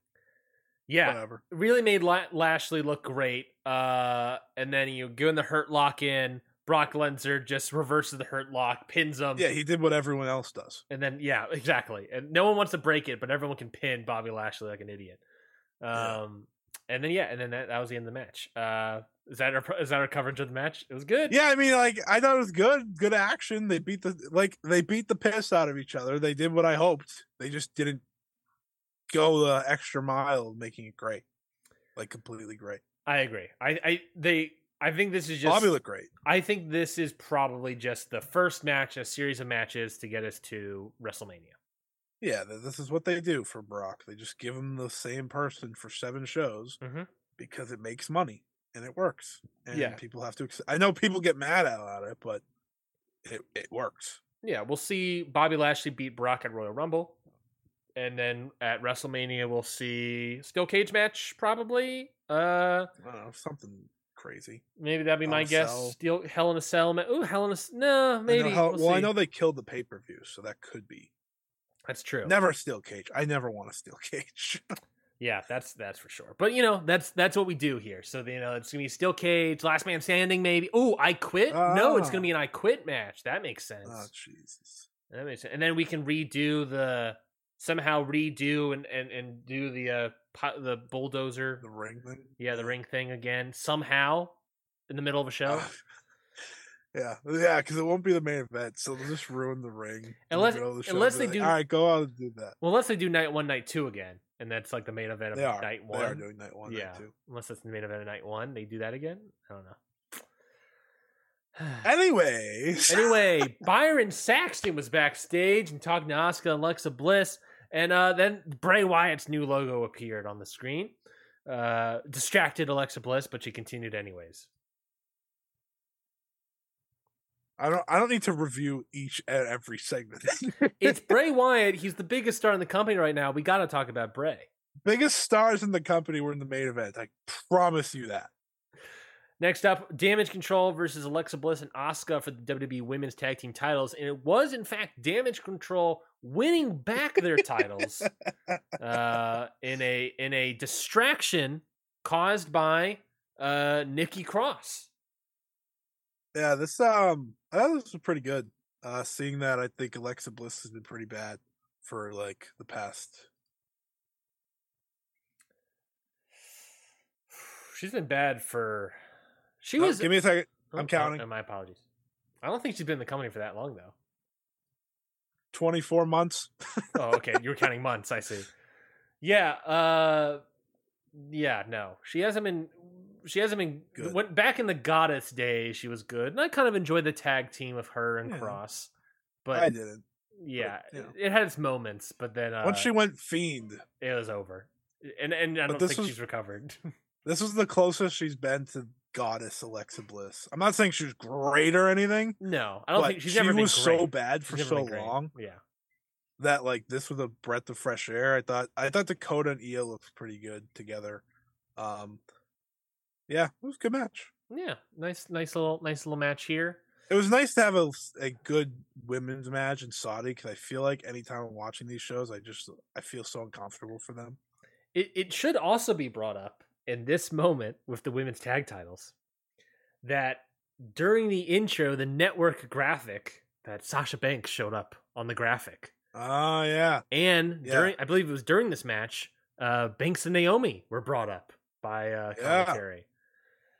Yeah, whatever." really made Lashley look great. Uh, and then you go in the hurt lock in. Brock Lesnar just reverses the hurt lock, pins him. Yeah, he did what everyone else does. And then yeah, exactly. And no one wants to break it, but everyone can pin Bobby Lashley like an idiot. Um, Yeah. and then yeah, and then that, that was the end of the match. Uh, is that our is that our coverage of the match? It was good. Yeah, I mean, like I thought it was good, good action. They beat the like they beat the piss out of each other. They did what I hoped. They just didn't go the extra mile, making it great, like completely great. I agree. I, I they I think this is just Bobby looked great. I think this is probably just the first match in a series of matches to get us to WrestleMania. Yeah, this is what they do for Brock. They just give him the same person for seven shows Mhm. because it makes money and it works. And Yeah. people have to. Accept- I know people get mad at it, but it it works. Yeah, we'll see Bobby Lashley beat Brock at Royal Rumble. and then at WrestleMania we'll see steel cage match probably. Uh, I don't know, something crazy. maybe that'd be my guess. Cell. Steel Hell in a Cell. Ooh, Hell in a no, maybe. I how- we'll well, I know they killed the pay per view, so that could be. that's true. Never steel cage. I never want a steel [laughs] cage. Yeah, that's that's for sure. But you know, that's that's what we do here. So you know, it's gonna be steel cage, last man standing, maybe. Oh, I quit. no, it's gonna Ah. be an I quit match. That makes sense. oh Jesus! That makes sense. And then we can redo the somehow redo and and, and do the uh the bulldozer. The ring thing. Yeah, the ring thing again somehow in the middle of a show. Ah, [laughs] yeah, yeah, because it won't be the main event, so they'll just ruin the ring. in the Unless- the show unless they be do- All right, go out and do that. Well, unless they do night one, night two again, and that's like the main event of They are. night one. They are doing night one, yeah, night two. unless that's the main event of night one, they do that again. I don't know. [sighs] Anyways, anyway, [laughs] Byron Saxton was backstage and talking to Asuka and Alexa Bliss, and uh, then Bray Wyatt's new logo appeared on the screen. Uh, distracted Alexa Bliss, but she continued anyways. I don't. I don't need to review each and every segment. [laughs] It's Bray Wyatt. He's the biggest star in the company right now. We got to talk about Bray. biggest stars in the company were in the main event. I promise you that. Next up, Damage Control versus Alexa Bliss and Asuka for the WWE Women's Tag Team titles, and it was in fact Damage Control winning back their titles [laughs] uh, in a in a distraction caused by uh, Nikki Cross. Yeah, this um, I thought this was pretty good. Uh, seeing that, I think Alexa Bliss has been pretty bad for like the past. [sighs] She's been bad for. She Oh, was. give me a second. oh, I'm oh, counting. oh, my apologies. I don't think she's been in the company for that long though. Twenty four months. [laughs] oh, okay. You were counting months. I see. Yeah. Uh, yeah. No, she hasn't been. She hasn't been. Good. When, back in the Goddess days, she was good, and I kind of enjoyed the tag team of her and Yeah. Cross. But I didn't. yeah, you know. it, it had its moments. But then uh, Once she went fiend, it was over, and and I But don't this think was- she's recovered. [laughs] this was the closest she's been to goddess Alexa Bliss. I'm not saying she was great or anything. no, I don't think she's she been was so bad for so long Yeah. that like this was a breath of fresh air. I thought I thought Dakota and Io looked pretty good together. Um, yeah, it was a good match. Yeah, nice, nice little, nice little match here. It was nice to have a, a good women's match in Saudi because I feel like anytime I'm watching these shows, I just I feel so uncomfortable for them. It it should also be brought up in this moment with the women's tag titles that during the intro, the network graphic that Sasha Banks showed up on the graphic, Oh yeah, and Yeah. during I believe it was during this match, uh, Banks and Naomi were brought up by uh, Yeah. commentary.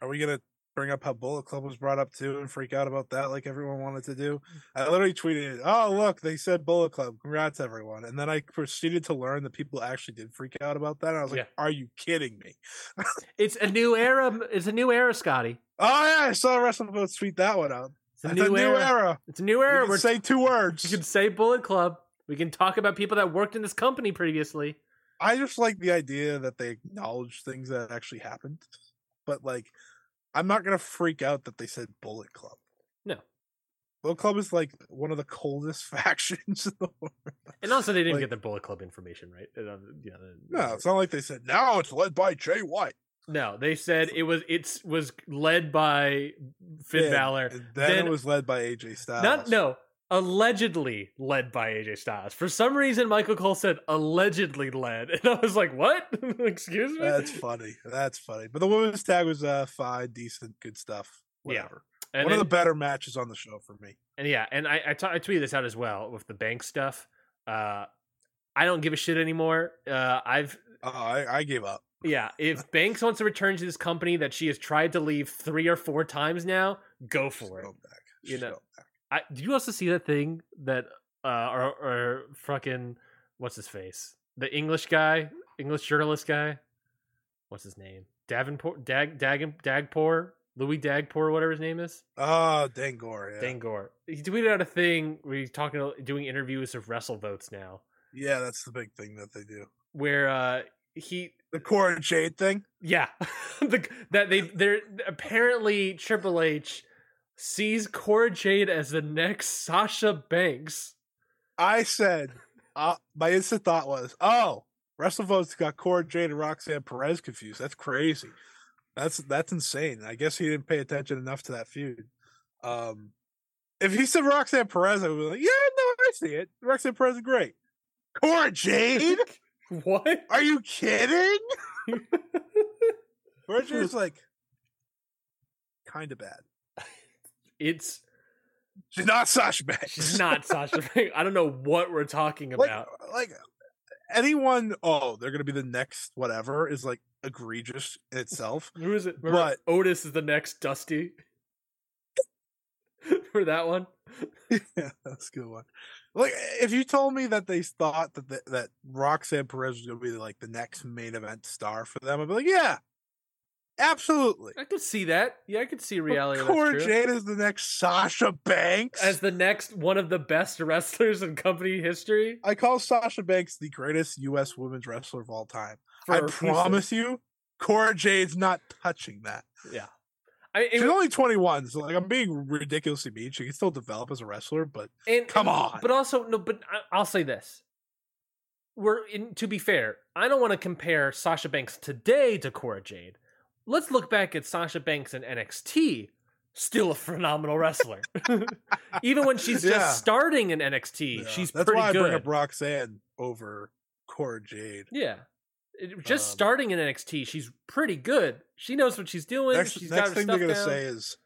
are we gonna bring up how Bullet Club was brought up too and freak out about that like everyone wanted to do? Mm. I literally tweeted, "Oh look, they said Bullet Club. Congrats everyone!" And then I proceeded to learn that people actually did freak out about that. And I was like, Yeah. "Are you kidding me?" [laughs] It's a new era. It's a new era, Scotty. Oh yeah, I saw WrestleMania tweet that one out. It's a new, a new era. era. It's a new era. We're say two [laughs] words. You can say Bullet Club. We can talk about people that worked in this company previously. I just like the idea that they acknowledge things that actually happened, but like, I'm not gonna freak out that they said Bullet Club. No. Bullet Club is like one of the coldest [laughs] factions in the world. And also, they didn't Like- get their Bullet Club information right. Uh, yeah, No, it's not like they said now it's led by Jay White. No, they said it was it's was led by Finn Yeah, Balor. then, Then- it was led by AJ Styles. Not no, allegedly led by AJ Styles. For some reason, Michael Cole said allegedly led, [laughs] and I was like, "What? [laughs] Excuse me." That's funny. That's funny. But the women's tag was uh fine, decent, good stuff. Yeah. Whatever. and One of the better matches on the show for me. and yeah, and I I, tweeted this out as well with the bank stuff. Uh, I don't give a shit anymore. Uh, I've Uh, I, I gave up. yeah. If [laughs] Banks wants to return to this company that she has tried to leave three or four times now, go for it. You know, back. I, did you also see that thing that uh or or fucking what's his face? The English guy, English journalist guy. What's his name? Davenport Dag Dag Dagpour? Louis Dagpour, whatever his name is. Oh, Dangoor. Yeah. Dangoor. He tweeted out a thing where he's talking doing interviews of WrestleVotes now. yeah, that's the big thing that they do. Where uh he The Cora Jade thing. yeah. [laughs] the, that they they're apparently Triple H sees Cora Jade as the next Sasha Banks. I said, uh, my instant thought was, oh, WrestleVotes got Cora Jade and Roxanne Perez confused. That's crazy. That's that's insane. I guess he didn't pay attention enough to that feud. Um, if he said Roxanne Perez, I would be like, yeah, no, I see it. Roxanne Perez is great. Cora Jade? [laughs] what? Are you kidding? [laughs] Cora Jade's [laughs] like kind of bad. It's She's not Sasha Banks. she's not Sasha [laughs] Banks. I don't know what we're talking like, about. like anyone. Oh, they're gonna be the next whatever is like egregious in itself. Who is it? Remember but- Otis is the next Dusty. [laughs] For that one, yeah, that's a good one. Like, if you told me that they thought that the, that Roxanne Perez was going to be like the next main event star for them, I'd be like, yeah, absolutely. I could see that. Yeah, I could see reality. Cora. Jade is the next Sasha Banks. as the next one of the best [laughs] wrestlers in company history. I call Sasha Banks the greatest U.S. women's wrestler of all time. for I a piece of- promise you, Cora Jade's not touching that. Yeah, I it, She's only 21, so like I'm being ridiculously mean. She can still develop as a wrestler, but and, come and- on. But also no. But I, I'll say this: we're in, to be fair. I don't want to compare Sasha Banks today to Cora Jade. Let's look back at Sasha Banks in NXT. Still a phenomenal wrestler. [laughs] Even when she's just Yeah. starting in NXT, Yeah, she's that's pretty why I good. bring up Roxanne over Cora Jade. Yeah. It- just Um, starting in NXT, she's pretty good. She knows what she's doing. next she's next got her thing stuff they're gonna down. say is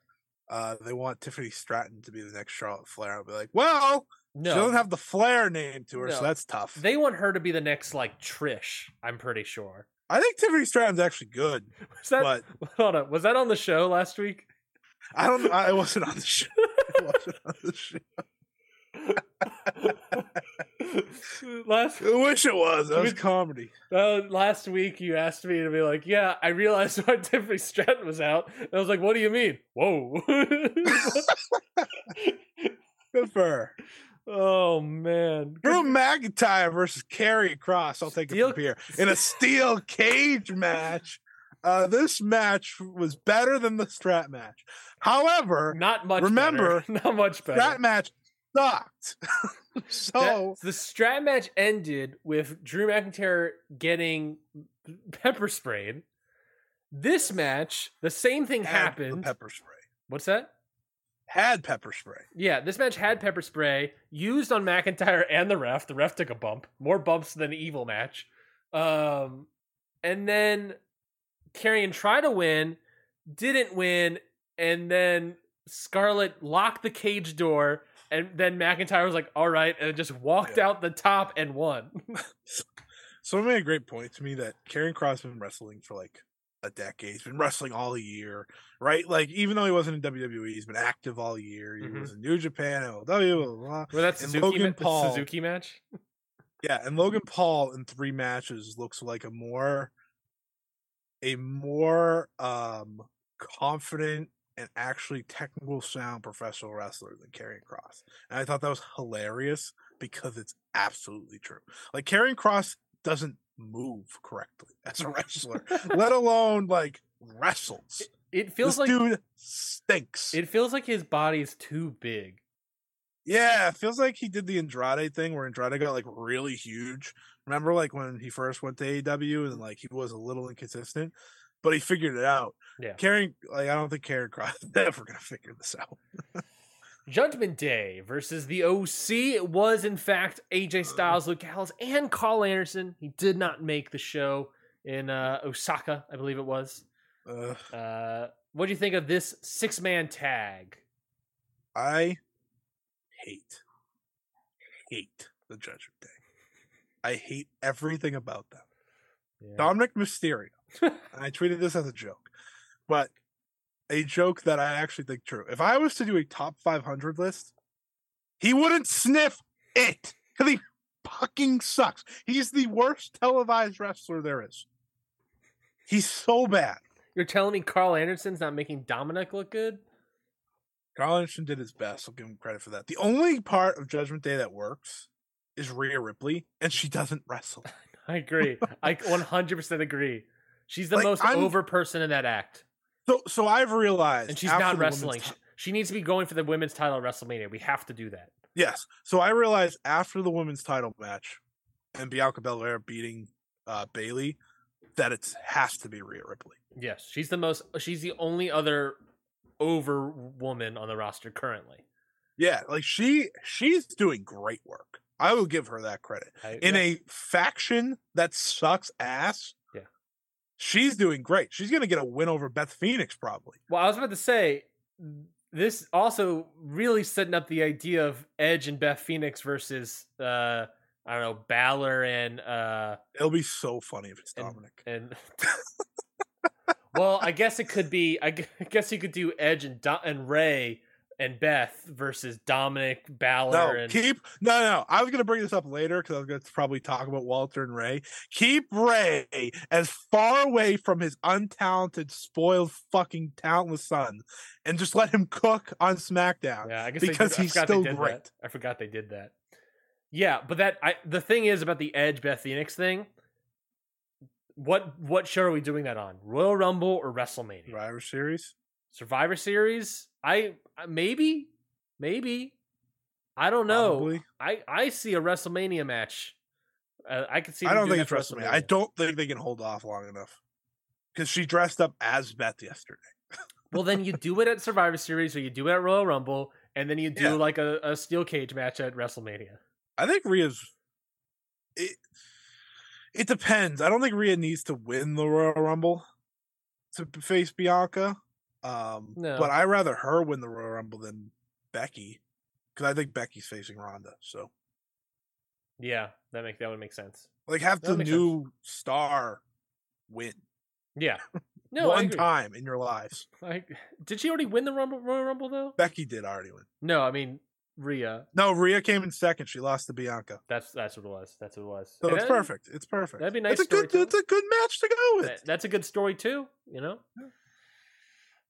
uh, they want Tiffany Stratton to be the next Charlotte Flair. I'll be like, well, she doesn't have the Flair name to her, No. so that's tough. they want her to be the next like Trish. I'm pretty sure. I think Tiffany Stratton's actually good, Was that? but [laughs] hold on. Was that on the show last week? I don't. I I wasn't on the show. I [laughs] wasn't on the show. [laughs] last I wish it was. That was comedy. uh, last week, you asked me to be like, "Yeah, I realized why Tiffany Stratton was out." And I was like, "What do you mean?" Whoa! Good for her. Oh man, Drew McIntyre versus Karrion Kross. I'll take Steel- it from here in a steel cage match. Uh, this match was better than the strap match. However, not much. Remember, better. [laughs] not much better. that match sucked. [laughs] so That- the strap match ended with Drew McIntyre getting pepper sprayed. This match, the same thing happened. pepper spray. What's that? Had pepper spray. Yeah, this match had pepper spray used on McIntyre and the ref. The ref took a bump, more bumps than the evil match. Um, and then Karrion tried to win, didn't win, and then Scarlett locked the cage door, and then McIntyre was like, "All right," and just walked Yeah. out the top and won. Someone made a great point to me that Karrion Kross has been wrestling for like a decade. He's been wrestling all year, right? Like even though he wasn't in WWE, he's been active all year. He Mhm. was in New Japan, LW, blah, blah, blah. Well, that's Suzuki, Logan ma- Paul- Suzuki match. Yeah, and Logan Paul in three matches looks like a more a more um confident and actually technical sound professional wrestler than Karrion Kross. And I thought that was hilarious because it's absolutely true. Like Karrion Kross doesn't move correctly as a [laughs] wrestler, let alone like wrestles. It feels this like dude stinks. it feels like his body's too big. Yeah, it feels like he did the Andrade thing where Andrade got like really huge. Remember, like when he first went to AEW and like he was a little inconsistent, but he figured it out. Yeah. Carrying like I don't think Karrion Kross [laughs] is ever gonna figure this out. [laughs] Judgment Day versus the OC It was in fact AJ Styles, Luke Gallows, and Karl Anderson. He did not make the show in uh, Osaka, I believe it was. Uh, what do you think of this six man tag? I hate, hate the Judgment Day. I hate everything about them. Yeah. Dominik Mysterio. [laughs] I tweeted this as a joke, but a joke that I actually think true. If I was to do a top 500 list, he wouldn't sniff it because he fucking sucks. He's the worst televised wrestler there is. He's so bad. You're telling me Karl Anderson's not making Dominik look good? Karl Anderson did his best. I'll give him credit for that. The only part of Judgment Day that works is Rhea Ripley, and she doesn't wrestle. [laughs] I agree. I [laughs] 100% agree. She's the Like, most I'm- over person in that act. So, so I've realized, And she's not wrestling. She, she needs to be going for the women's title at WrestleMania. We have to do that. Yes. So I realized after the women's title match and Bianca Belair beating uh, Bayley that it has to be Rhea Ripley. Yes, she's the most. She's the only other over woman on the roster currently. Yeah, like she she's doing great work. I will give her that credit. I, In yeah. a faction that sucks ass. She's doing great. She's gonna get a win over Beth Phoenix probably. well, I was about to say this also really setting up the idea of Edge and Beth Phoenix versus uh I don't know Balor and uh It'll be so funny if it's And- Dominik. and [laughs] [laughs] well, I guess it could be. I guess you could do Edge and Do- and Rey and Beth versus Dominik Balor No, and keep no, no. I was gonna bring this up later because I was gonna probably talk about Walter and Rey. Keep Rey as far away from his untalented, spoiled, fucking talentless son, and just let him cook on SmackDown. yeah, I guess because they did, he's still they did great. That. I forgot they did that. Yeah, but that I the thing is about the Edge Beth Phoenix thing. What what show are we doing that on? Royal Rumble or WrestleMania? Survivor Series. Survivor Series? I- maybe maybe I don't know. Probably. I I see a WrestleMania match. Uh, I could see. I don't think it's for WrestleMania. I don't think they can hold off long enough because she dressed up as Beth yesterday. Well, then you do it at Survivor Series, or you do it at Royal Rumble, and then you do Yeah. like a, a steel cage match at WrestleMania. I think Rhea's. It, it depends. I don't think Rhea needs to win the Royal Rumble to face Bianca. Um, No. But I rather her win the Royal Rumble than Becky because I think Becky's facing Ronda. So Yeah, that make that would make sense. like have That the new star win Yeah. [laughs] No, one time in your lives. Like, did she already win the Rumble, Royal Rumble though? Becky did already win. No, I mean Rhea. No, Rhea came in second. She lost to Bianca. That's that's what it was. That's what it was. So And it's that- perfect. It's perfect. that'd be nice It's a good. storytelling. It's a good match to go with. that- That's a good story too. You know,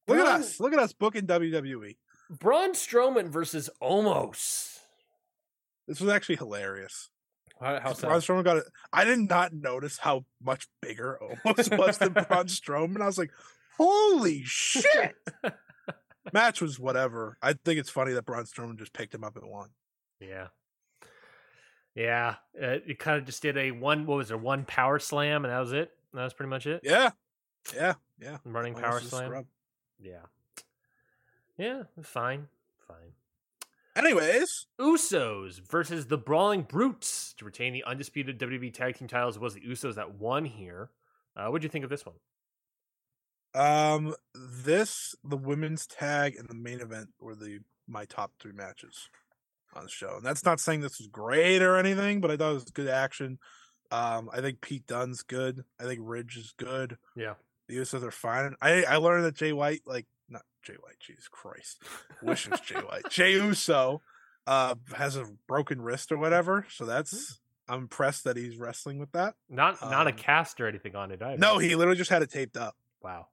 Look at us. Look at us booking WWE. Braun Strowman versus Omos. This was actually hilarious. How, how Braun? Strowman got it. I did not notice how much bigger Omos was than [laughs] Braun Strowman. I was like, holy shit. [laughs] Match was whatever. I think it's funny that Braun Strowman just picked him up and won. Yeah. Yeah, uh, it kind of just did a one. What was there? One power slam, and that was it. That was pretty much it. Yeah. Yeah. Yeah. Running Omos power is a slam. Yeah, yeah, fine, fine. Anyways, Usos versus the Brawling Brutes to retain the undisputed WWE Tag Team titles. Was the Usos that won here. Uh, what do you think of this one? um, this the women's tag and the main event were the my top three matches on the show. And that's not saying this was great or anything, but I thought it was good action. Um, I think Pete Dunne's good. I think Ridge is good. Yeah, The Usos are fine. I I learned that Jay White, like not Jay White, Jesus Christ, wish it was Jay White. Jay Uso, uh, has a broken wrist or whatever. So that's I'm impressed that he's wrestling with that. not not a Um, cast or anything on it either. No, he literally just had it taped up. wow,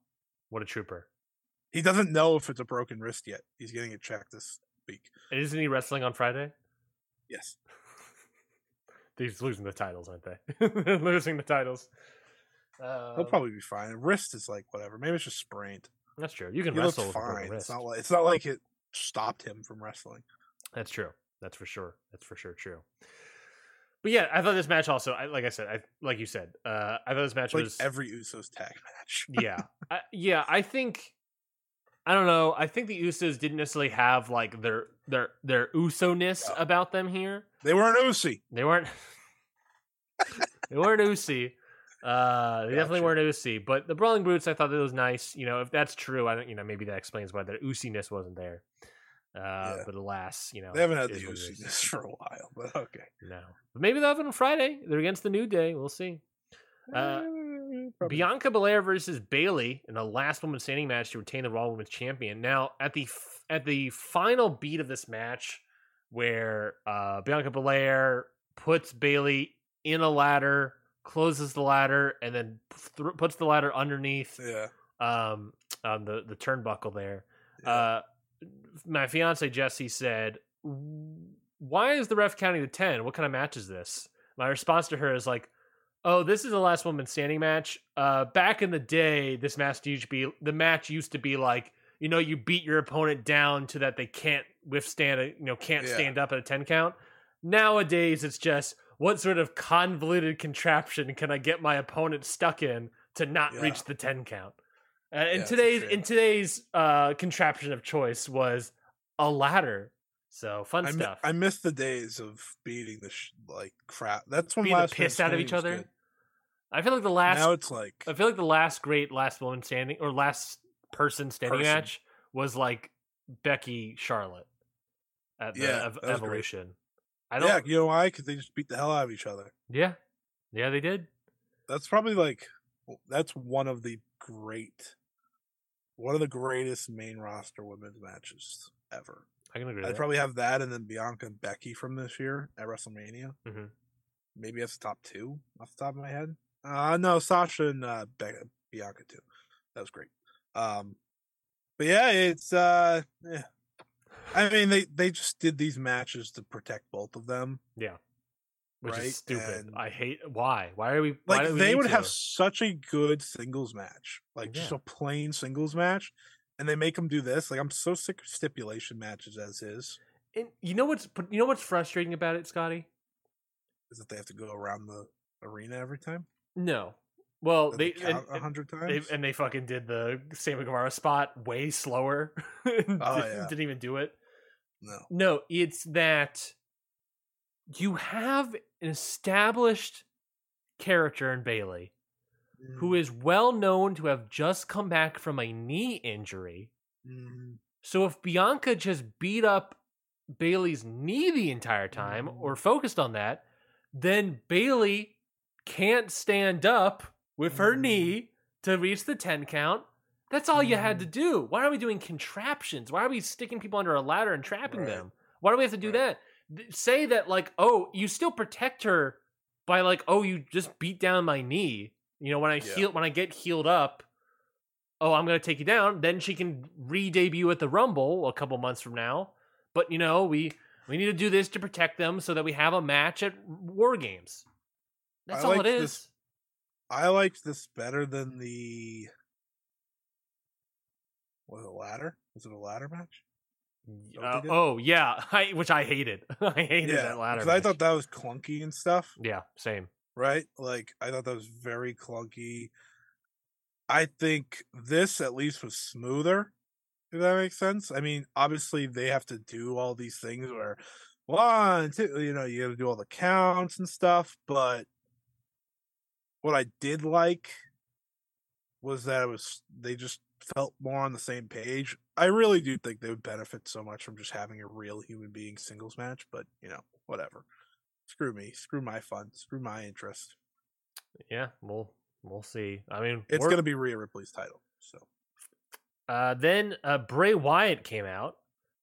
what a trooper! He doesn't know if it's a broken wrist yet. He's getting it checked this week. And Isn't he wrestling on Friday? Yes. [laughs] He's losing the titles, aren't they? [laughs] Losing the titles. He'll Um, probably be fine. Wrist is like whatever. Maybe it's just sprained. That's true. You can He wrestle with a broken fine. It's not like it's not like it stopped him from wrestling. That's true. That's for sure. That's for sure true. But yeah, I thought this match also, I, like I said, I like you said, uh, I thought this match Like was every Usos tag match. yeah, [laughs] I, yeah. I think I don't know. I think the Usos didn't necessarily have like their their their Uso ness No. about them here. They weren't Usi. They weren't. [laughs] they weren't Usi. Uh, they definitely weren't Usi. But the Brawling Brutes, I thought that was nice. You know, if that's true, I don't. You know, maybe that explains why their Usi-ness wasn't there. Uh, Yeah. But alas, you know, They haven't had the is what it Usi is. [laughs] for a while, but okay. No, but maybe they'll have it on Friday. They're against the New Day. We'll see. Uh, Eh, probably. Bianca Belair versus Bayley in the last woman standing match to retain the Raw Women's Champion. Now, at the f- at the final beat of this match, where uh, Bianca Belair puts Bayley in a ladder, closes the ladder, and then th- puts the ladder underneath Yeah. um, on the the turnbuckle there. yeah. Uh, my fiance Jesse said, "Why is the ref counting to ten? What kind of match is this?" My response to her is like, "Oh, this is the last woman standing match. Uh, back in the day, this match used to be the match used to be like you know you beat your opponent down to that they can't withstand a you know can't Yeah. stand up at a 10 count nowadays it's just what sort of convoluted contraption can i get my opponent stuck in to not Yeah. reach the 10 count uh, and Yeah, today's in today's uh contraption of choice was a ladder so fun I, mi- stuff I miss the days of beating the sh- like crap. That's when Beating the last Man piss out of each other? good. i feel like the last Now it's like I feel like the last great last woman standing or last person standing Person. match was like Becky Charlotte at the Yeah, Ev- that was great. Evolution. I don't. yeah, you know why? Because they just beat the hell out of each other. yeah, yeah, they did. That's probably like that's one of the great, one of the greatest main roster women's matches ever. I can agree. I'd probably have that and then Bianca and Becky from this year at WrestleMania. Mhm. Maybe that's the top two off the top of my head. Uh no, Sasha and uh, Be- Bianca too. That was great. Um, but yeah, it's uh, yeah. I mean they they just did these matches to protect both of them. yeah, which right, is stupid. and- I hate. Why? Why are we? Like do we they would to? have such a good singles match, like just a plain singles match, and they make them do this. Like I'm so sick of stipulation matches as is. And you know what's you know what's frustrating about it, Scotty? Is that they have to go around the arena every time? No. Well, they, they a hundred they times. and they fucking did the Sammy Guevara spot way slower. [laughs] Oh, didn't, Oh, yeah. didn't even do it. No, No, it's that you have an established character in Bayley who Mm, is well known to have just come back from a knee injury. mm, So if Bianca just beat up Bayley's knee the entire time Mm. or focused on that, then Bayley can't stand up with her Mm. knee to reach the 10 count. That's all you had to Mm. do. Why are we doing contraptions? Why are we sticking people under a ladder and trapping Right. them? Why do we have to do Right. that? Th- Say that, like, oh, you still protect her by, like, oh, you just beat down my knee. You know, when I Yeah. heal, when I get healed up, oh, I'm going to take you down. Then she can re debut at the Rumble a couple months from now. But, you know, we. We need to do this to protect them so that we have a match at War Games. That's I all it is. this- I liked this better than the was it a ladder? Was it a ladder match? Uh, oh yeah, [laughs] I, which I hated. [laughs] I hated that ladder. because I thought that was clunky and stuff. yeah, same. right? Like I thought that was very clunky. I think this at least was smoother. If that makes sense. I mean, obviously they have to do all these things where one, two, you know, you got to do all the counts and stuff. But what I did like was that it was they just felt more on the same page. I really do think they would benefit so much from just having a real human being singles match. But you know, whatever. Screw me. Screw my fun. Screw my interest. Yeah, we'll we'll see. I mean, It's gonna be Rhea Ripley's title. So Uh, then uh, Bray Wyatt came out.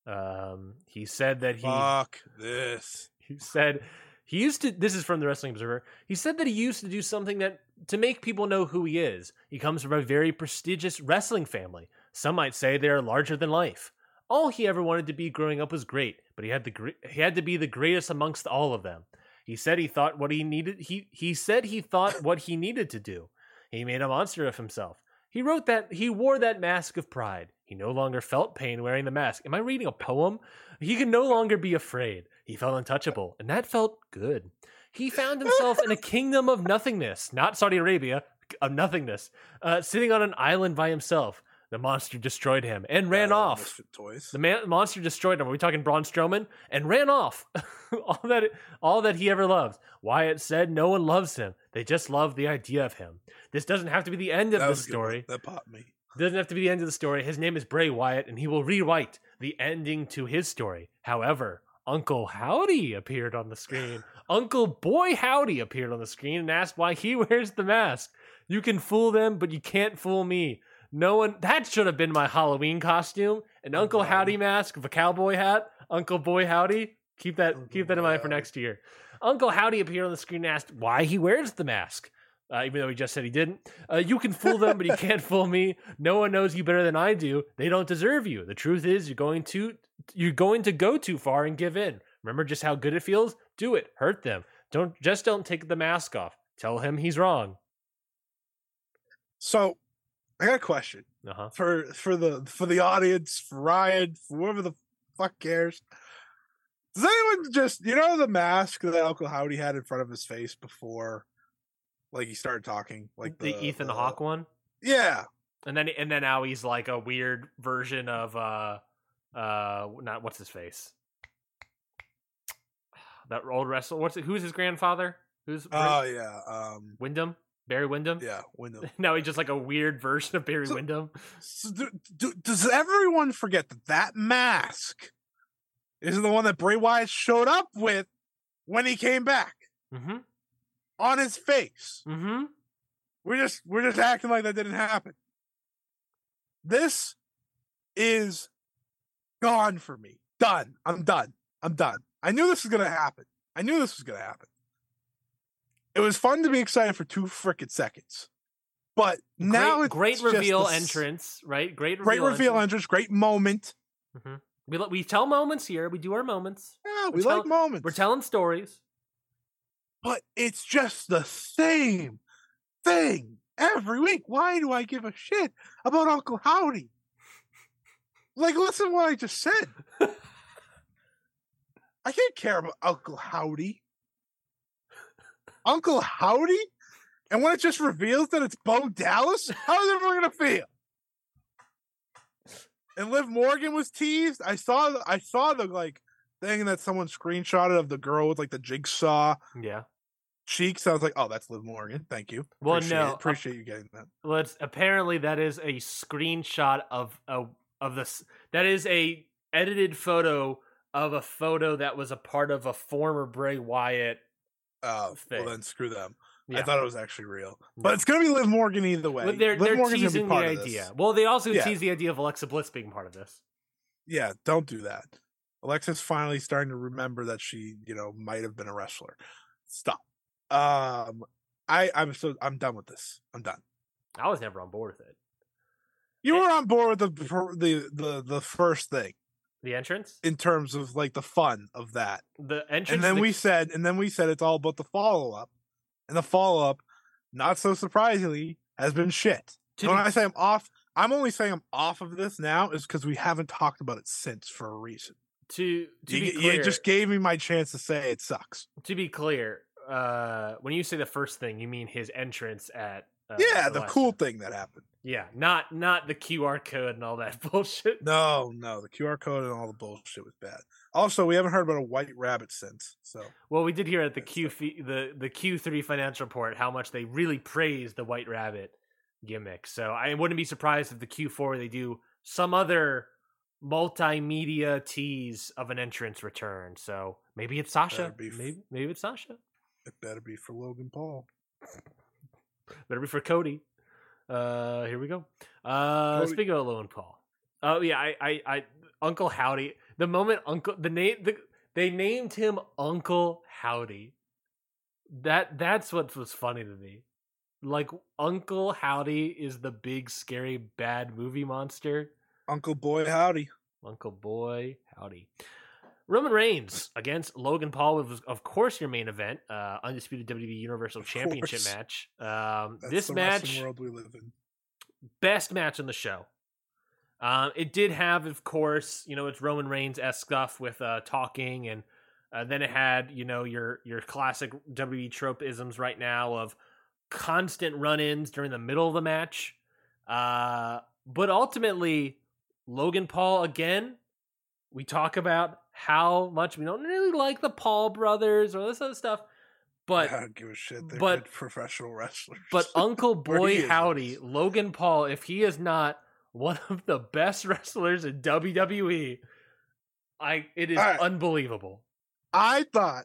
Um, he said that he fuck this. he said he used to. This is from the Wrestling Observer. He said that he used to do something that to make people know who he is. He comes from a very prestigious wrestling family. Some might say they are larger than life. All he ever wanted to be growing up was great, but he had the he had to be the greatest amongst all of them. He said he thought what he needed. He he said he thought what he needed to do. He made a monster of himself. He wrote that he wore that mask of pride. He no longer felt pain wearing the mask. Am I reading a poem? He could no longer be afraid. He felt untouchable, and that felt good. He found himself in a kingdom of nothingness, not Saudi Arabia, of nothingness, uh, sitting on an island by himself. The monster destroyed him and ran Uh, off. The man, monster destroyed him. Are we talking Braun Strowman? And ran off. [laughs] all that, all that he ever loved. Wyatt said, "No one loves him. They just love the idea of him." This doesn't have to be the end of the was a good one. story. That popped me. Doesn't have to be the end of the story. His name is Bray Wyatt, and he will rewrite the ending to his story. However, Uncle Howdy appeared on the screen. [sighs] Uncle Boy Howdy appeared on the screen and asked why he [laughs] wears the mask. You can fool them, but you can't fool me. No one. That should have been my Halloween costume. An oh, Uncle Wow. Howdy mask with a cowboy hat. Uncle Boy Howdy. Keep that. Uncle keep that in mind for oh, next year. Uncle Howdy appeared on the screen and asked why he wears the mask. Uh, even though he just said he didn't. Uh, you can fool them, but you [laughs] can't fool me. No one knows you better than I do. They don't deserve you. The truth is, you're going to you're going to go too far and give in. Remember just how good it feels. Do it. Hurt them. Don't just don't take the mask off. Tell him he's wrong. So, I got a question. Uh huh. for for the for the audience, for Ryan, for whoever the fuck cares. Does anyone just you know the mask that Uncle Howdy had in front of his face before, like he started talking, like The, Ethan Hawke one, Yeah, and then and then now he's like a weird version of uh uh not what's his face. [sighs] That old wrestler. What's it, who's his grandfather? Who's oh yeah, um, Windham? Barry Windham. yeah, Windham. [laughs] now he's just like a weird version of Barry So- Windham. So do, do, does everyone forget that that mask is the one that Bray Wyatt showed up with when he came back Mm-hmm. on his face? Mm-hmm. We're just we're just acting like that didn't happen. This is gone for me. Done. I'm done. I'm done. I knew this was gonna happen. I knew this was gonna happen. It was fun to be excited for two frickin' seconds. But now great, it's great reveal entrance, right? Great reveal Great reveal entrance. entrance, great moment. We let- we tell moments here. We do our moments. Yeah, We're we tell- like moments. We're telling stories. but it's just the same thing every week. Why do I give a shit about Uncle Howdy? Like, listen to what I just said. I can't care about Uncle Howdy. Uncle Howdy? And when it just reveals that it's Bo Dallas, how is everyone gonna feel? And Liv Morgan was teased. I saw the, I saw the like thing that someone screenshotted of the girl with like the jigsaw Yeah. cheeks. I was like, oh, that's Liv Morgan. Thank you. Well, appreciate no, it. uh, appreciate you getting that. Well, it's apparently that is a screenshot of a of this. That is a edited photo of a photo that was a part of a former Bray Wyatt. Uh, thing. well, then screw them. Yeah. I thought it was actually real, but it's gonna be Liv Morgan either way. But they're Liv they're Morgan's teasing the part of this. idea. Well, they also Yeah. tease the idea of Alexa Bliss being part of this. Yeah, don't do that. Alexa's finally starting to remember that she, you know, might have been a wrestler. Stop. Um, I I'm so I'm done with this. I'm done. I was never on board with it. You Eh were on board with the the the the first thing The entrance, in terms of like the fun of that. the entrance, and then the- we said, and then we said it's all about the follow up, and the follow up, not so surprisingly, has been shit. when I say I'm off, I'm only saying I'm off of this now is because we haven't talked about it since for a reason. to to You, be you just gave me my chance to say it sucks. to be clear, uh, when you say the first thing, you mean his entrance at uh, yeah, the last cool thing that happened. Yeah, not not the QR code and all that [laughs] bullshit. No, no, the QR code and all the bullshit was bad. Also, we haven't heard about a white rabbit since. So Well, we did hear at the Q the the Q three financial report how much they really praise the White Rabbit gimmick. So I wouldn't be surprised if the Q four they do some other multimedia tease of an entrance return. So maybe it's Sasha. F- Maybe maybe it's Sasha. it better be for Logan Paul. Better be for Cody. Uh, here we go. Uh, Cody. speaking of Logan Paul. Oh yeah, I, I, I, Uncle Howdy. The moment Uncle, the name, the, they named him Uncle Howdy. That that's what was funny to me. Like Uncle Howdy is the big scary bad movie monster. Uncle Boy Howdy. Uncle Boy Howdy. Roman Reigns against Logan Paul was, of course, your main event, uh, undisputed WWE Universal Of Championship course. match. Um, this match, world we live in. best match on the show. Um, it did have, of course, you know, it's Roman Reigns esque stuff with uh, talking, and uh, then it had, you know, your your classic WWE trope isms right now of constant run-ins during the middle of the match. Uh, but ultimately, Logan Paul again. We talk about how much we don't really like the Paul brothers or this other stuff, but I don't give a shit. They're but- good professional wrestlers. but Uncle [laughs] Boy Howdy. Logan Paul, if he is not one of the best [laughs] wrestlers in WWE, I it is right. unbelievable. I thought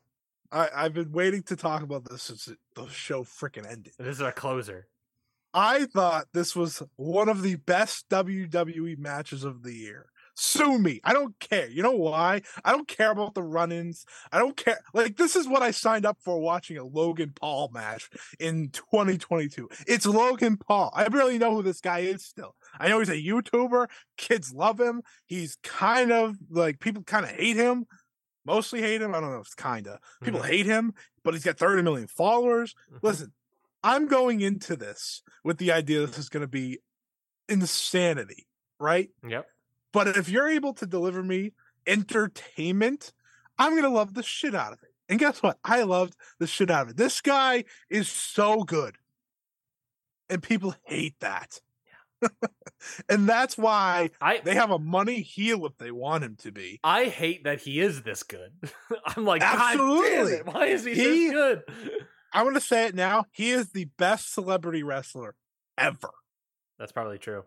I, I've been waiting to talk about this since the show freaking ended. This is our closer. I thought this was one of the best WWE matches of the year. Sue me. I don't care. You know why? I don't care about the run ins. I don't care. Like, this is what I signed up for watching a Logan Paul match in 2022. It's Logan Paul. I barely know who this guy is still. I know he's a YouTuber. Kids love him. He's kind of like people kind of hate him. Mostly hate him. I don't know if it's kind of. People Mhm. hate him, but he's got 30 million followers. Mhm. Listen, I'm going into this with the idea this is going to be insanity, right? Yep. But if you're able to deliver me entertainment, I'm gonna love the shit out of it. And guess what? I loved the shit out of it. This guy is so good. And people hate that. And that's why I they have a money heel if they want him to be. I hate that he is this good. [laughs] I'm like, Absolutely. it, why is he, He- this good? I'm gonna say it now. He is the best celebrity wrestler ever. That's probably true.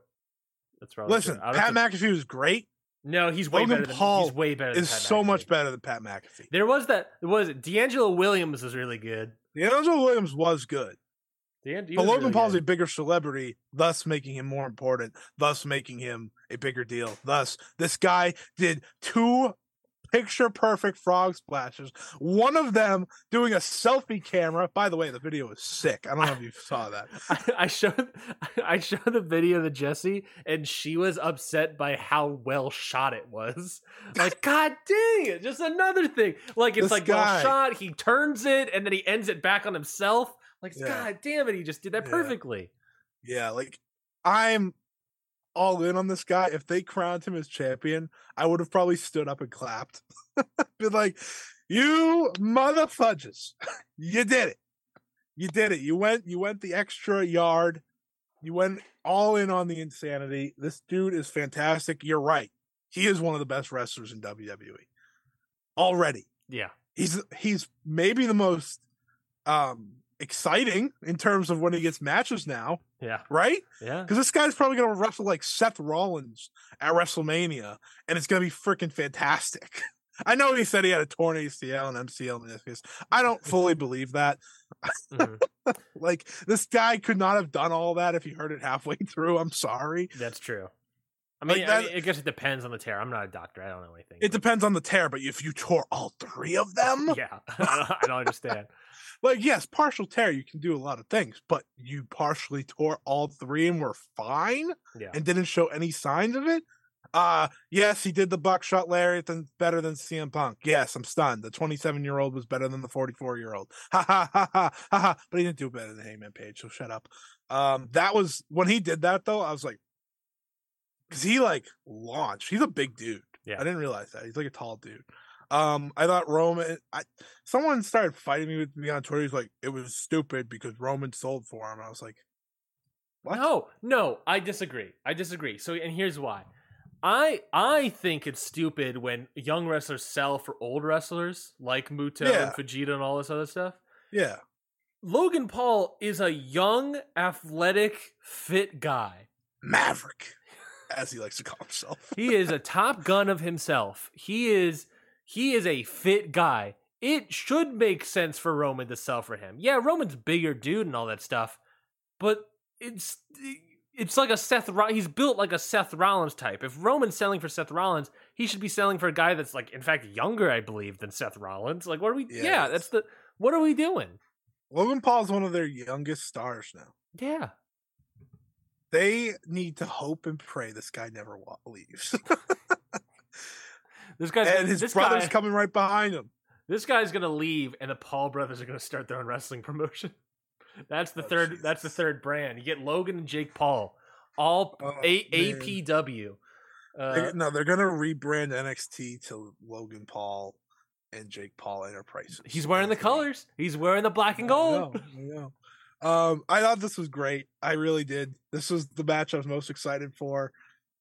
That's probably Listen, true. I Pat to- McAfee was great. No, he's way Logan better than Paul he's way better than Is so much better than Pat McAfee. There was that it was it D'Angelo Williams was really good. D'Angelo Williams was good. D'An- he But Logan Paul's a bigger celebrity, thus making him more important, thus making him a bigger deal. Thus, this guy did two picture perfect frog splashes. One of them doing a selfie camera. By the way, the video is sick. I don't know if you saw that. [laughs] I, I showed [laughs] I showed the video to Jesse, and she was upset by how well shot it was. [laughs] Like, God dang it! Just another thing. Like it's This like well shot. He turns it, and then he ends it back on himself. Like, Yeah. God damn it! He just did that Yeah. perfectly. Yeah, like I'm all in on this guy. If they crowned him as champion, I would have probably stood up and clapped. [laughs] Been like, you motherfudges. [laughs] you did it. You did it. You went you went the extra yard. You went all in on the insanity. This dude is fantastic. You're right. He is one of the best wrestlers in WWE. Already. Yeah, He's he's maybe the most um exciting in terms of when he gets matches now, yeah, right? yeah. Because this guy's probably going to wrestle like Seth Rollins at WrestleMania, and it's going to be freaking fantastic. [laughs] I know he said he had a torn ACL and MCL meniscus. I don't fully believe that. Mhm. [laughs] Like this guy could not have done all that if he heard it halfway through. I'm sorry. That's true. I Like mean, I mean, I guess it depends on the tear. I'm not a doctor. I don't know anything. It depends on the tear, but if you tore all three of them, [laughs] yeah, I don't, I don't understand. Like yes, partial tear, you can do a lot of things, but you partially tore all three and were fine. Yeah, and didn't show any signs of it. Uh yes, he did the buckshot lariat than better than CM Punk. Yes, I'm stunned. The 27 year old was better than the 44 year old. [laughs] Ha ha ha ha ha ha. But he didn't do better than Hangman Page, so shut up. Um, that was when he did that though. I was like, because he like launched. He's a big dude. Yeah. I didn't realize that. He's like a tall dude. Um, I thought Roman. I someone started fighting me with me on Twitter. He's like, it was stupid because Roman sold for him. I was like, What? No, no, I disagree. I disagree. So, and here's why. I I think it's stupid when young wrestlers sell for old wrestlers like Muto Yeah. and Fujita and all this other stuff. yeah, Logan Paul is a young, athletic, fit guy. Maverick, as he likes to call himself. He is a top gun of himself. He is he is a fit guy. It should make sense for Roman to sell for him. Yeah, Roman's bigger dude and all that stuff, but it's it's like a Seth. He's built like a Seth Rollins type. If Roman's selling for Seth Rollins, he should be selling for a guy that's like, in fact, younger, I believe, than Seth Rollins. Like, what are we? Yeah, Yeah, that's the. What are we doing? Logan Paul's one of their youngest stars now. Yeah, They need to hope and pray this guy never leaves. [laughs] this guy's and his this brother's guy, coming right behind him. This guy's gonna leave, and the Paul brothers are gonna start their own wrestling [laughs] promotion. That's the Oh, third. That's the third brand. You get Logan and Jake Paul, all Oh, A-. APW. Uh, no, they're gonna rebrand NXT to Logan Paul and Jake Paul Enterprises. he's wearing the colors. He's wearing the black and I gold. know, I know. Um, I thought this was great. I really did. This was the match I was most excited for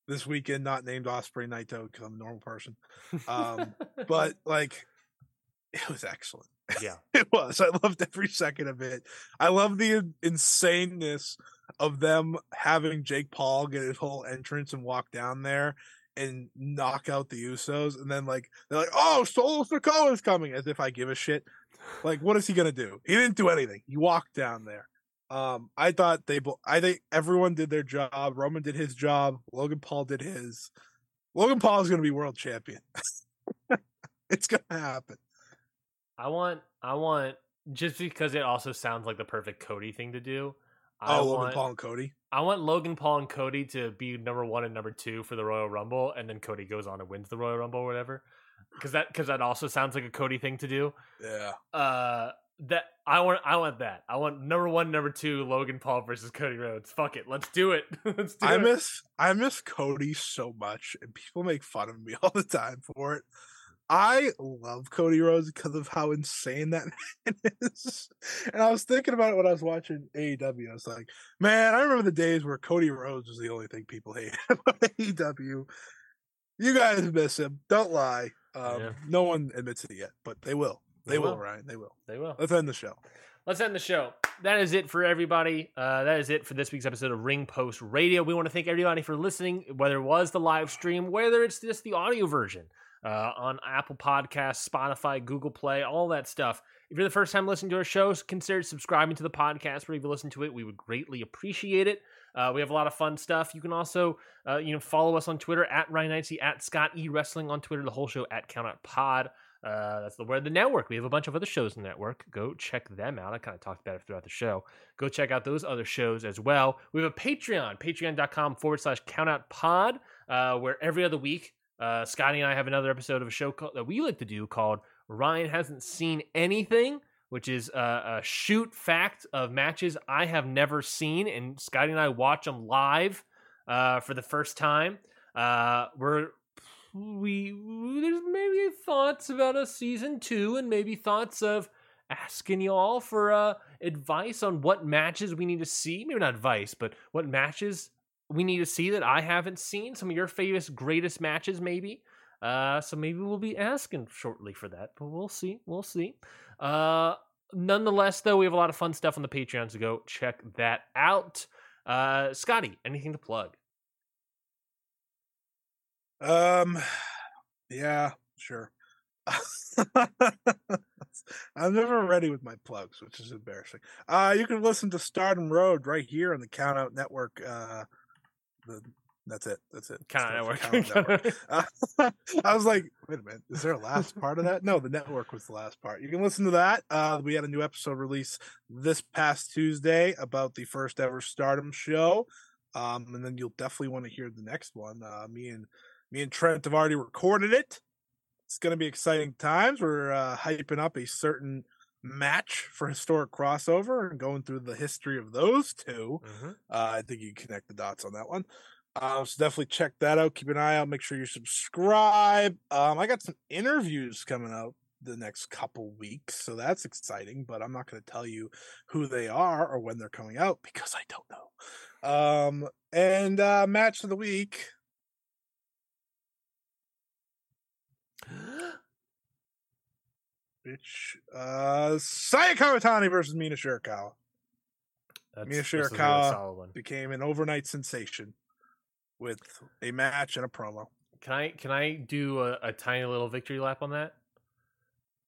this weekend. Not named Ospreay Naito because I'm a normal person, um, but [laughs] like, it was excellent. yeah, [laughs] It was. I loved every second of it. I love the insaneness of them having Jake Paul get his whole entrance and walk down there and knock out the Usos, and then like they're like, "Oh, Solo Sikoa is coming," as if I give a shit. Like, what is he gonna do? He didn't do anything. He walked down there. Um, I thought they, I think everyone did their job. Roman did his job. Logan Paul did his. Logan Paul is gonna be world champion. [laughs] it's gonna happen. I want. I want just because it also sounds like the perfect Cody thing to do. I Oh, Logan want, Paul and Cody. I want Logan Paul and Cody to be number one and number two for the Royal Rumble, and then Cody goes on and wins the Royal Rumble or whatever. Because that because that also sounds like a Cody thing to do. Yeah. Uh, that I want I want that. I want number one, number two, Logan Paul versus Cody Rhodes. Fuck it, let's do it. [laughs] let's do I it. miss I miss Cody so much, and people make fun of me [laughs] all the time for it. I love Cody Rhodes because of how insane that [laughs] man is. And I was thinking about it when I was watching AEW. I was like, man, I remember the days where Cody Rhodes was the only thing people hated about AEW. You guys miss him. Don't lie. Um, Yeah. No one admits it yet, but they will. They, They will, will. Ryan. They will. they will. Let's end the show. Let's end the show. That is it for everybody. Uh, that is it for this week's episode of Ring Post Radio. We want to thank everybody for listening, whether it was the live stream, whether it's just the audio version uh, on Apple Podcasts, Spotify, Google Play, all that stuff. If you're the first time listening to our show, consider subscribing to the podcast. Wherever you listen to it, we would greatly appreciate it. Uh, we have a lot of fun stuff. You can also, uh, you know, follow us on Twitter at Ryan Knightsey, at Scott E Wrestling on Twitter. The whole show at Count Out Pod. Uh, that's the word the network. We have a bunch of other shows in the network. Go check them out. I kind of talked about it throughout the show. Go check out those other shows as well. We have a Patreon, patreon.com forward slash countout pod, uh, where every other week, uh, Scotty and I have another episode of a show called, that we like to do called Ryan Hasn't Seen Anything, which is uh, a shoot fact of matches I have never seen. And Scotty and I watch them live uh, for the first time. Uh, we're we there's maybe thoughts about a season two and maybe thoughts of asking y'all for uh advice on what matches we need to see. Maybe not advice but what matches we need to see that i haven't seen. Some of your famous greatest matches maybe. Uh so maybe we'll be asking shortly for that but we'll see we'll see. Uh nonetheless though we have a lot of fun stuff on the patreon so go check that out. Uh scotty anything to plug Um, yeah, sure. [laughs] I'm never ready with my plugs, which is embarrassing. Uh, you can listen to Stardom Road right here on the Count Out Network. Uh, the, that's it. That's it. Stands for network, Count Network. [laughs] Uh, [laughs] I was like, wait a minute, is there a last part of that? No, the network was the last part. You can listen to that. Uh, we had a new episode release this past Tuesday about the first ever Stardom show. Um, and then you'll definitely want to hear the next one. Uh, me and me and Trent have already recorded it. It's going to be exciting times. We're uh, hyping up a certain match for historic crossover and going through the history of those 2 Mhm. Uh, I think you can connect the dots on that one. Uh, so definitely check that out. Keep an eye out. Make sure you subscribe. Um, I got some interviews coming out the next couple weeks, so that's exciting. But I'm not going to tell you who they are or when they're coming out because I don't know. Um, and uh, match of the week. Which uh Saya Kamitani versus Mina Shirakawa That's, Mina this is a really Shirakawa. one. became an overnight sensation with a match and a promo. Can I can I do a, a tiny little victory lap on that?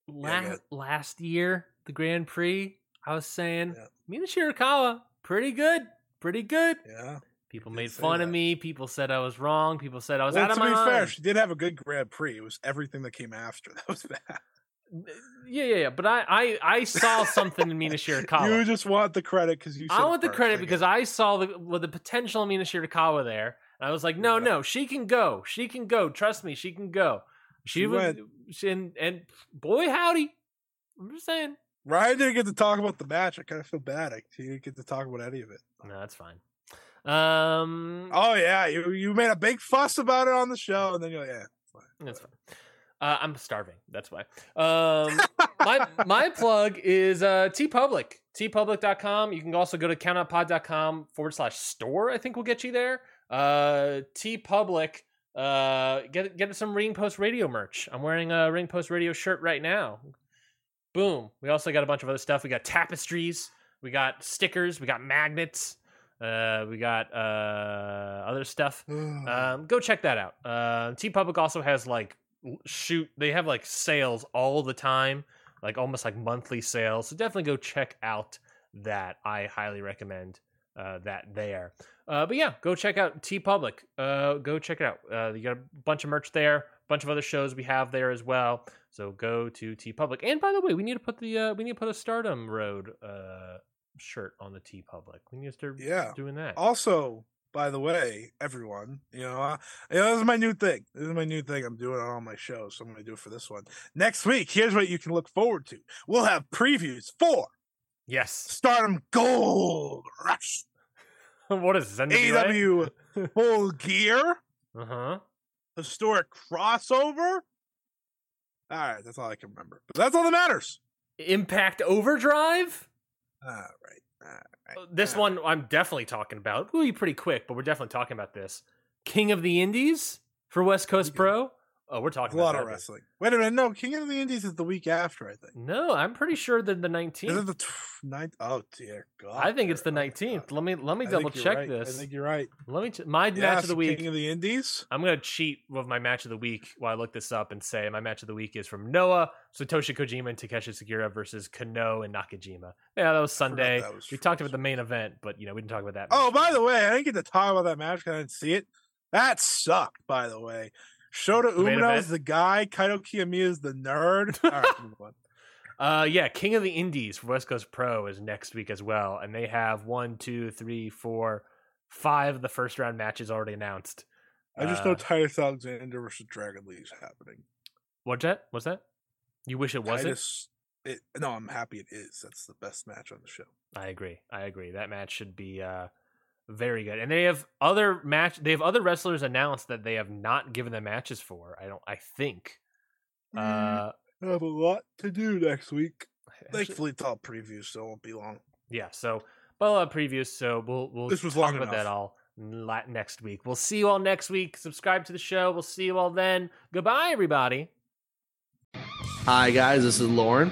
go La- ahead. last year, the Grand Prix, I was saying Yeah. Mina Shirakawa, pretty good, pretty good. Yeah. People made fun of me. People said I was wrong. People said I was Well, out of to my be mind. fair, she did have a good Grand Prix. It was everything that came after [laughs] that was bad. Yeah, yeah, yeah. But I, I, I saw something in Mina Shirakawa. [laughs] You just want the credit because you. I want the credit because it. I saw the with the potential of Mina Shirakawa there, and I was like, no, Yeah. no, she can go, she can go. Trust me, she can go. She, She was, went. she- and and boy howdy, I'm just saying. Ryan didn't get to talk about the match. I kind of feel bad. I, he didn't get to talk about any of it. No, that's fine. Um, Oh yeah, you you made a big fuss about it on the show, and then you're like, yeah, it's fine. that's fine. Uh, I'm starving. That's why. Um, my my [laughs] plug is uh, T Public. teepublic.com. You can also go to countoutpod.com forward slash store. I think we'll get you there. Uh, TeePublic. Uh, get get some Ring Post Radio merch. I'm wearing a Ring Post Radio shirt right now. Boom. We also got a bunch of other stuff. We got tapestries. We got stickers. We got magnets. Uh, we got uh other stuff. [sighs] Um, go check that out. Uh, TeePublic also has like shoot. They have like sales all the time, like almost like monthly sales. So definitely go check out that. I highly recommend uh, that there. Uh, but yeah, go check out TeePublic. Uh, go check it out. Uh, you got a bunch of merch there, a bunch of other shows we have there as well. So go to TeePublic. And by the way, we need to put the uh, we need to put a Stardom Road uh, shirt on the TeePublic. We need to start yeah. doing that. Also, by the way, everyone, you know, uh, you know, this is my new thing. This is my new thing. I'm doing on all my shows, so I'm going to do it for this one next week. Here's what you can look forward to. We'll have previews for Yes. Stardom Gold Rush, [laughs] what is this? AW [laughs] Full Gear, Uh huh. historic crossover. All right, that's all I can remember. But that's all that matters. Impact Overdrive. All right. Uh, This one I'm definitely talking about. We'll be pretty quick, but we're definitely talking about this. King of the Indies for West Coast. Pro. Oh, we're talking a lot about of wrestling. Wait a minute. No, King of the Indies is the week after, I think. No, I'm pretty sure that the Is 19th. it the tw- ninth? Oh dear God! I think it's the Oh, 19th. God. Let me let me I double check right. this. I think you're right. Let me ch- my match of the week. King of the Indies. I'm gonna cheat with my match of the week while I look this up and say my match of the week is from Noah, Satoshi Kojima, and Takashi Sugiura versus Kenoh and Nakajima. Yeah, that was Sunday. that was we talked about the main event, but you know we didn't talk about that. Oh, match. by the way, I didn't get to talk about that match because I didn't see it. That sucked. By the way, Shota Umino is the guy. Kaito Kiyomiya is the nerd. [laughs] All right, move on. Uh, yeah, King of the Indies for West Coast Pro is next week as well, and they have one, two, three, four, five of the first round matches already announced. I just know Uh, Titus Alexander versus Dragon Lee is happening. What's that? What's that? You wish it wasn't? Titus, it, no, I'm happy it is. That's the best match on the show. I agree. I agree. That match should be uh, very good. And they have other match. They have other wrestlers announced that they have not given them matches for. I don't. I think. Mm, Uh, I have a lot to do next week. [laughs] actually- Thankfully, it's all previews, so it won't be long. yeah. So, but a lot of previews. So we'll we'll This was talk long about that all next week. We'll see you all next week. Subscribe to the show. We'll see you all then. Goodbye, everybody. Hi, guys, this is Lauren,